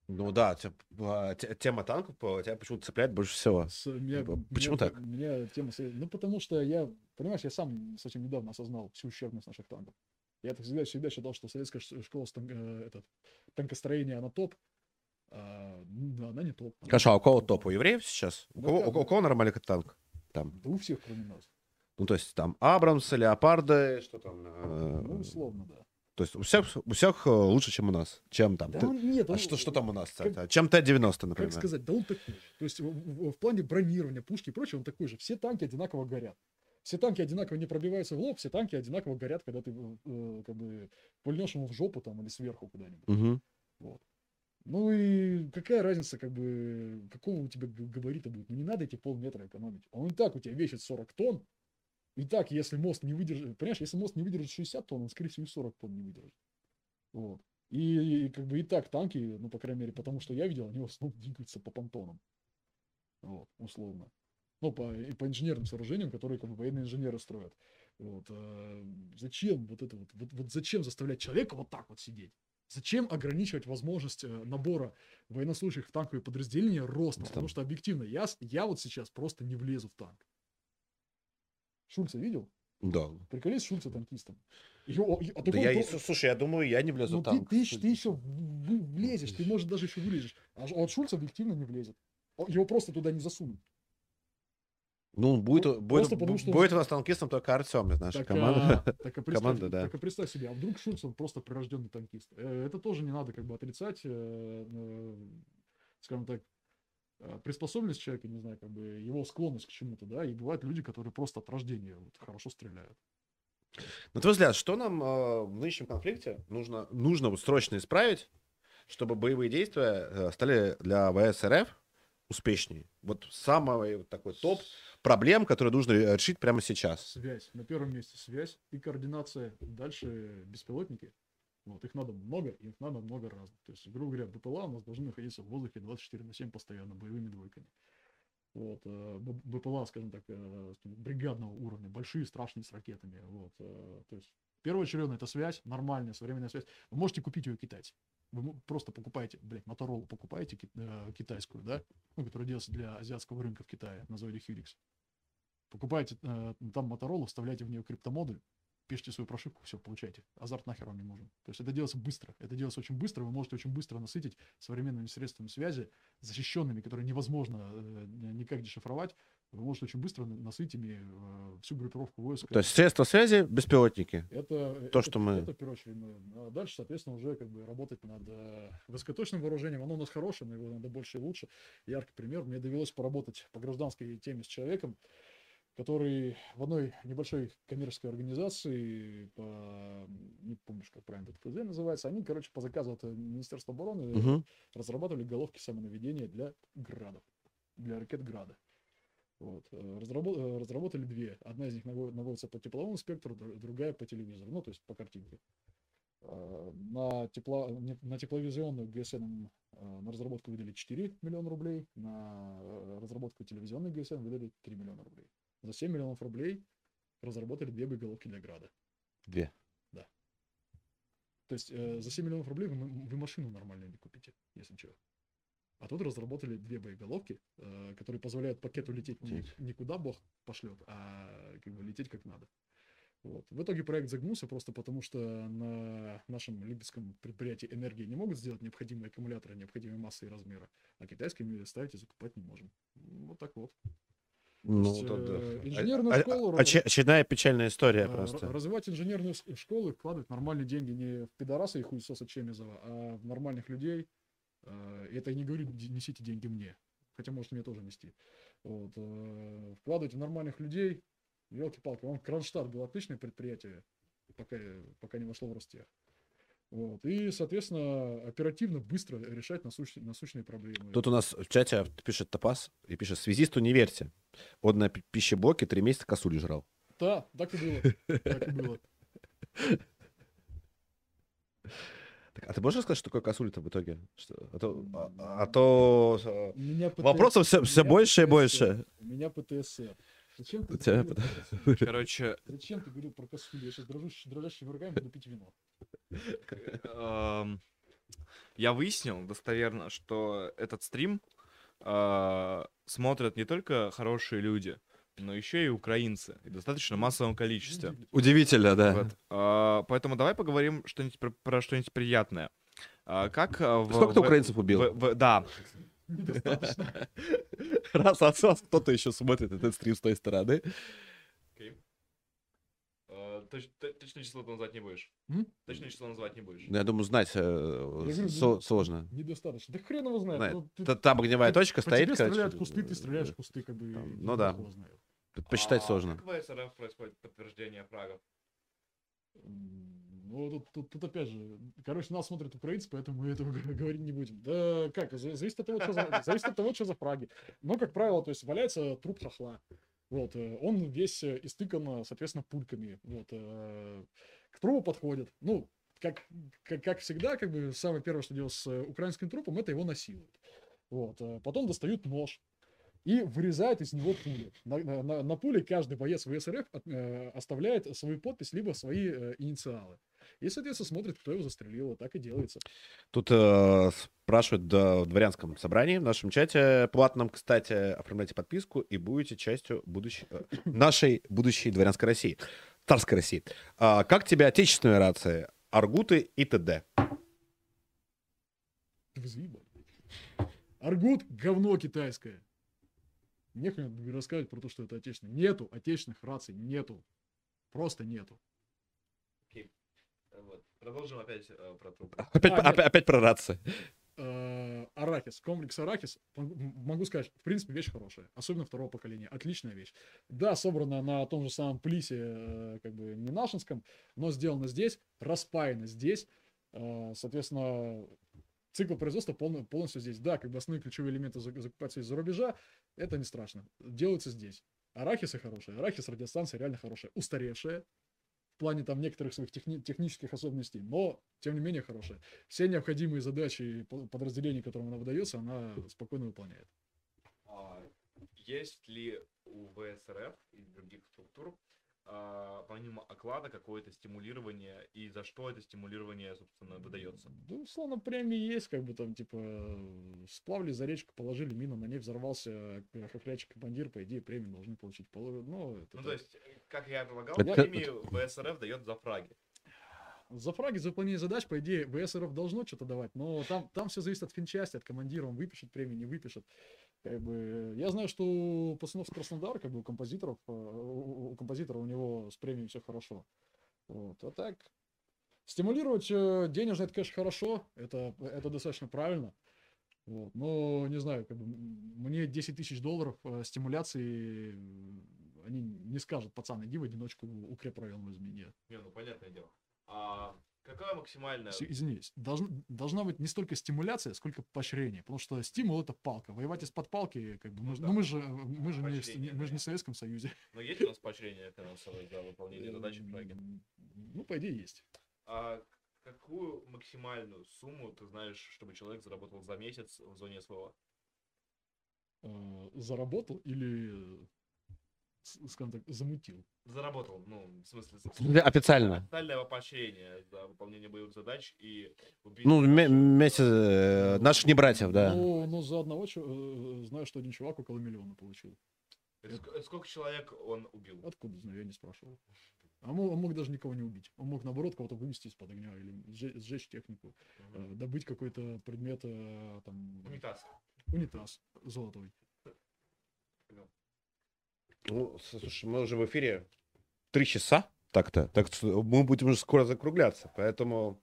Ну да, а, те- тема танков тебя почему-то цепляет больше всего. С- меня- почему меня- так? Меня тема... Ну, потому что я, понимаешь, я сам совсем недавно осознал всю ущербность наших танков. Я так всегда, всегда считал, что советская школа стан- э, этот, танкостроения, она топ. А, ну, она не топ. Хорошо, а у кого топ? У евреев сейчас? У Ну, кого, у кого- у кого нормальный танк? Там. Да у всех, кроме нас. Ну, то есть там Абрамсы, Леопарды, что там? э, Ну, условно, да. То есть у всех, у всех э, лучше, чем у нас. Чем там? Да Ты- он- нет, А он- что, что там у нас, как- кстати? Чем Т-90, например? Как сказать, да он такой же. То есть в, в- в плане бронирования, пушки и прочего, он такой же. Все танки одинаково горят. Все танки одинаково не пробиваются в лоб, все танки одинаково горят, когда ты э, как бы пульнешь ему в жопу там или сверху куда-нибудь. Мгм. Ну и какая разница, как бы, какого у тебя габарита будет? Ну не надо эти полметра экономить. Он и так у тебя весит 40 тонн. И так, если мост не выдержит, понимаешь, если мост не выдержит 60 тонн, он, скорее всего, и 40 тонн не выдержит. Вот. И, и как бы и так танки, ну, по крайней мере, потому что я видел, они в основном двигаются по понтонам. Вот, условно. Ну, по, и по инженерным сооружениям, которые как бы военные инженеры строят. Вот. а зачем вот это вот, вот, вот зачем заставлять человека вот так вот сидеть? Зачем ограничивать возможность э, набора военнослужащих в танковые подразделения ростом? Там- Потому что объективно, я, я вот сейчас просто не влезу в танк. Шульца видел? Да. Приколи с Шульца танкистом. И- а Да я, слушай, я думаю, я не влезу ну, в ты, танк. ты, ещё- ты еще влезешь, ты, может, даже еще вылезешь. А а вот Шульц объективно не влезет. Его просто туда не засунут. Ну, будет, Ну, будет, потому что- будет у нас танкистом только Артем из нашей Так, команды. а, так, а Команда, да. так а представь себе, а вдруг Шульц, он просто прирожденный танкист. Э, Это тоже не надо как бы отрицать, э, э, скажем так, приспособленность человека, не знаю, как бы его склонность к чему-то, да, и бывают люди, которые просто от рождения вот хорошо стреляют. На твой взгляд, что нам э, в нынешнем конфликте нужно, нужно вот срочно исправить, чтобы боевые действия э, стали для ВС РФ успешнее? Вот самый вот такой топ проблем, которые нужно э, решить прямо сейчас. Связь. На первом месте связь и координация. Дальше беспилотники. Вот, их надо много, и их надо много разных. То есть, грубо говоря, БПЛА у нас должны находиться в воздухе 24 на 7 постоянно, боевыми двойками. Вот, э, БПЛА, скажем так, э, бригадного уровня, большие, страшные, с ракетами. Вот, э, то есть, первоочередно это связь, нормальная, современная связь. Вы можете купить ее китайцы. Вы просто покупаете, блядь, Моторолу покупаете ки- китайскую, да, ну, которая делается для азиатского рынка в Китае на заводе Хьюрикс. Покупаете там Моторолу, вставляете в нее криптомодуль, пишите свою прошивку, все, получайте. Азарт нахер вам не нужен. То есть это делается быстро. Это делается очень быстро. Вы можете очень быстро насытить современными средствами связи, защищенными, которые невозможно э, никак дешифровать. Вы можете очень быстро на- насытить ими э, всю группировку войск. То есть средства связи, беспилотники. Это, То, это, что мы- Это в первую очередь. мы- А дальше, соответственно, уже как бы работать над э, высокоточным вооружением. Оно у нас хорошее, но его надо больше и лучше. Яркий пример. Мне довелось поработать по гражданской теме с человеком, который в одной небольшой коммерческой организации, по, не помню, как правильно этот ФЗ называется, они, короче, по заказу от Министерства обороны Мгм. разрабатывали головки самонаведения для градов, для ракет града. Вот. э, разрабо- э, разработали две. Одна из них наво- наводится по тепловому спектру, др- другая по телевизору, ну, то есть по картинке. Э, На, тепло, на тепловизионную ГСН э, на разработку выдали 4 миллиона рублей, на э, разработку телевизионной ГСН выдали 3 миллиона рублей. За 7 миллионов рублей разработали две боеголовки для града. Две. То есть э, за 7 миллионов рублей вы, вы машину нормально не купите, если что. А тут разработали две боеголовки, э, которые позволяют пакету лететь не, не куда бог пошлет, а как бы лететь как надо. Вот. В итоге проект загнулся просто потому, что на нашем любительском предприятии энергии не могут сделать необходимые аккумуляторы, необходимой массы и размера, а китайскими ставить и закупать не можем. Вот так вот. Ну, есть, вот, да. э, инженерную А- а- школу оч- очередная печальная история А, просто. Развивать инженерные с- школы, вкладывать нормальные деньги не в пидораса и хуесоса Чемизова, а в нормальных людей. А, и Это я не говорю, «Д- несите деньги мне. Хотя, может, мне тоже нести. Вот. э, Вкладывать в нормальных людей. Елки-палки, вам Кронштадт был отличное предприятие, пока, пока не вошло в Ростех. Вот. И, соответственно, оперативно, быстро решать насущ- насущные проблемы. Тут у нас в чате пишет Топас и пишет, связисту не верьте. Он на пи- пищеблоке три месяца косуль жрал. Да, так и было. Так и было. Так, а ты можешь рассказать, что такое косуль-то в итоге? Что- а то, а- а то, У меня ПТСР. Вопросов У всё меня больше и ПТСР. больше. У меня ПТСР. Зачем ты тебя? Короче, Зачем ты говорил про косуль? Я сейчас дрожащий, дрожащими руками буду пить вино. эм, я выяснил достоверно, что этот стрим э, смотрят не только хорошие люди, но еще и украинцы. И в достаточно массовом количестве. Удивительно, да. Вот. А, Поэтому давай поговорим что-нибудь про, про что-нибудь приятное. А, Как в- Сколько ты украинцев убил? в- в- да, Недостаточно. Раз от вас кто-то еще смотрит этот стрим с той стороны. А, Точное число ты назвать не будешь. Точное число назвать не будешь. Ну, я думаю, знать э, ну, сложно. Недостаточно. Да хрен его знает. Ну, Там огневая точка стоит. тебе стреляют кусты, ты стреляешь в кусты, как бы. Ну да. Посчитать А сложно. Как в происходит подтверждение фрагов? Ну, тут, тут, тут опять же, короче, нас смотрят украинцы, поэтому мы этого говорить не будем. Да как, за- зависит от того, что за, зависит от того, что за фраги. Но, как правило, то есть валяется труп хохла. Вот, э, он весь э, истыкан, э, соответственно, пульками. Вот, к трупу подходит. Ну, как, как, как всегда, как бы самое первое, что делают с украинским трупом, это его насилуют. Вот, потом достают нож и вырезают из него пули. На, на- на- пуле каждый боец ВСРФ от- э, оставляет свою подпись либо свои э, инициалы. И, соответственно, смотрит, кто его застрелил. Вот так и делается. Тут э, спрашивают да, в дворянском собрании, в нашем чате платном, кстати, оформляйте подписку и будете частью будущей, э, нашей будущей дворянской России, царской России. А, как тебе отечественные рации, аргуты и т.д.? Аргут — говно китайское. Нехрен рассказывать про то, что это отечественное. Нету отечественных раций, нету. Просто нету. Вот. Продолжим опять э, про труп. Опять, А, опять, опять про рации. Э, Арахис, комплекс Арахис, могу сказать, в принципе, вещь хорошая, особенно второго поколения, отличная вещь. Да, собрана на том же самом плисе, э, как бы не нашинском, но сделана здесь, распаяна здесь, Э, соответственно, цикл производства полно- полностью здесь. Да, бы основные ключевые элементы за- закупаются из-за рубежа, это не страшно, делаются здесь. Арахисы хорошие, арахис радиостанция реально хорошая, устаревшая, в плане там некоторых своих техни- технических особенностей, но тем не менее хорошая. Все необходимые задачи и по- подразделения, которым она выдается, она спокойно выполняет. А, Есть ли у ВСРФ и других структур, а, помимо оклада, какое-то стимулирование, и за что это стимулирование, собственно, выдается? Да, условно, премии есть, как бы там, типа, э, сплавили за речку, положили мину, на ней взорвался э, хохлячий командир, по идее, премию должны получить. Ну, это Ну, так. то есть, э, как я предлагал, Это- премию ВСРФ дает за фраги. За фраги, за выполнение задач, по идее, ВСРФ должно что-то давать, но там, там все зависит от финчасти, от командира, он выпишет премию, не выпишет. Как бы, я знаю, что у Пацанов Краснодар, как бы у композиторов, э, у, у композитора у него с премией все хорошо. Вот. А так, стимулировать э, денежный это, конечно, хорошо, это, это достаточно правильно. Вот. Но, не знаю, как бы, мне 10 тысяч долларов э, стимуляции, они не скажут, пацан, иди в одиночку укрепрайон возьми, нет. Не, ну, понятное дело. А какая максимальная... С- Извините, должн- должна быть не столько стимуляция, сколько поощрение, потому что стимул это палка. Воевать из-под палки, как бы, мы, Ну ж- да. ну, мы же, мы же не, мы же не в Советском Союзе. Но есть у нас поощрение финансовое за выполнение задачи фраги? М, Ну, по идее, есть. А какую максимальную сумму ты знаешь, чтобы человек заработал за месяц в зоне СВО? Э, Заработал или, э, скажем так, замутил. Заработал, ну, в смысле... Официально. Официальное поощрение за выполнение боевых задач и убийство Ну, вместе э, наших не братьев, да. Ну, ну, за одного э, знаю, что один чувак около миллиона получил. Это ск- это Сколько человек он убил? Откуда знаю, я не спрашивал. А мог, он мог даже никого не убить. Он мог, наоборот, кого-то вывести из-под огня или сжечь, сжечь технику, э, добыть какой-то предмет, э, там, Унитаз. унитаз золотой. Ну, слушай, мы уже в эфире три часа так-то, так что мы будем уже скоро закругляться, поэтому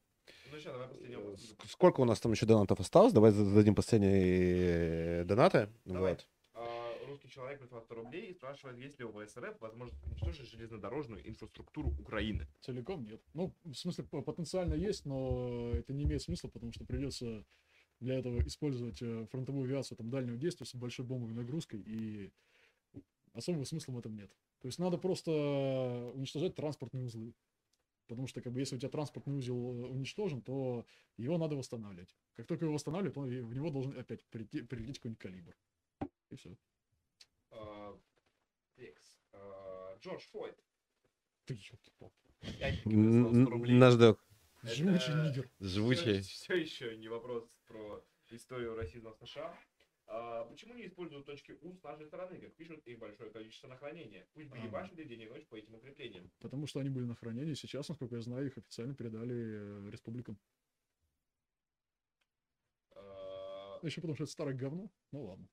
Ну еще, давай последний э, сколько у нас там еще донатов осталось? Давай зададим последние э, донаты. Давай. Вот. А, Русский человек прислал 100 рублей и спрашивает, есть ли у ВСРФ возможность уничтожить железнодорожную инфраструктуру Украины. Целиком нет. Ну, в смысле, потенциально есть, но это не имеет смысла, потому что придется для этого использовать э, фронтовую авиацию там, дальнего действия с большой бомбовой нагрузкой. И особого смысла в этом нет. То есть надо просто уничтожать транспортные узлы. Потому что, как бы, если у тебя транспортный узел э, уничтожен, то его надо восстанавливать. Как только его восстанавливают, он, в него должен опять прийти, прилететь какой-нибудь калибр. И все. А, Текс. А, Джордж Флойд. Ты ёлки-палки. Опять-таки прислал 100 рублей. Наш док. Живучий нигер. Живучий. Все, еще не вопрос про историю расизма в США. А, почему не используют точки У с нашей стороны, как пишут их большое количество на хранение? Пусть бы Ага. ебашили день и ночь по этим укреплениям. Потому что они были на хранении. Сейчас, насколько я знаю, их официально передали э, республикам. А, Еще потому что это старое говно. Ну ладно.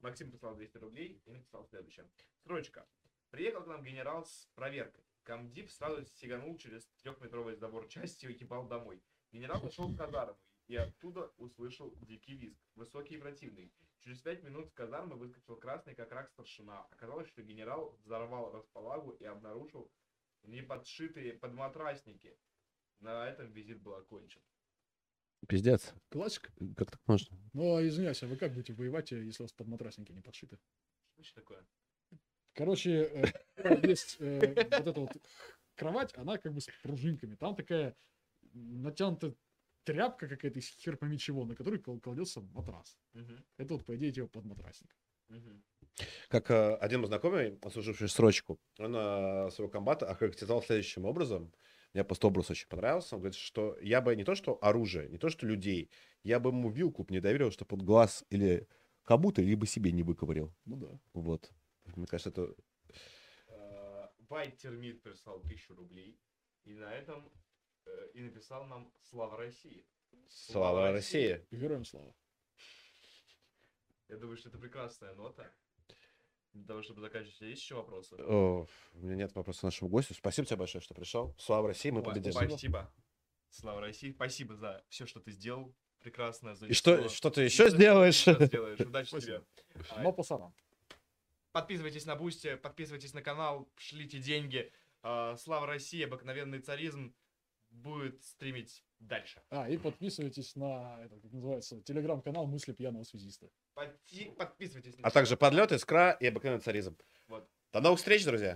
Максим прислал 200 рублей и написал следующее. Строчка. Приехал к нам генерал с проверкой. Камдип сразу сиганул через трехметровый забор части и ебал домой. Генерал зашел в казарму и оттуда услышал дикий визг, высокий и противный. Через пять минут с казармы выскочил красный, как рак старшина. Оказалось, что генерал взорвал располагу и обнаружил неподшитые подматрасники. На этом визит был окончен. Пиздец. Классика. Как так можно? Ну, а извиняюсь, а вы как будете воевать, э, если у вас подматрасники не подшиты? Что такое? Короче, э, есть э, вот эта вот кровать, она как бы с пружинками. Там такая натянутая тряпка какая-то из хер пойми чего, на которой кл- кладется матрас. Мгм, Это вот, по идее, типа подматрасник. мгм. Как э, один мой знакомый, отслуживший срочку, он э, своего комбата охарактеризовал следующим образом. Мне просто образ очень понравился. Он говорит, что я бы не то что оружие, не то что людей, я бы ему вилку не доверил, чтобы он глаз или кому-то, либо себе не выковырил. Ну да. Вот. Мне кажется, это... Э, Вайт Термит прислал тысячу рублей. И на этом и написал нам Слава России. Слава России. Героям слава. Я думаю, что это прекрасная нота. Для того, чтобы заканчивать. Есть еще вопросы? О, у меня нет вопроса к нашему гостю. Спасибо тебе большое, что пришел. Слава России, мы Ой, победили. Спасибо. Слава России. Спасибо за все, что ты сделал. Прекрасно. За И что, что ты еще сделаешь? Что сделаешь? Удачи Спасибо. тебе. А, Но пацанам. Подписывайтесь на Boosty, подписывайтесь на канал, шлите деньги. А, Слава России, обыкновенный царизм будет стримить дальше. А, и подписывайтесь на, это, как называется, телеграм-канал «Мысли пьяного связиста». Подти- Подписывайтесь на А также подлет, искра и обыкновенный царизм. Вот. До новых встреч, друзья!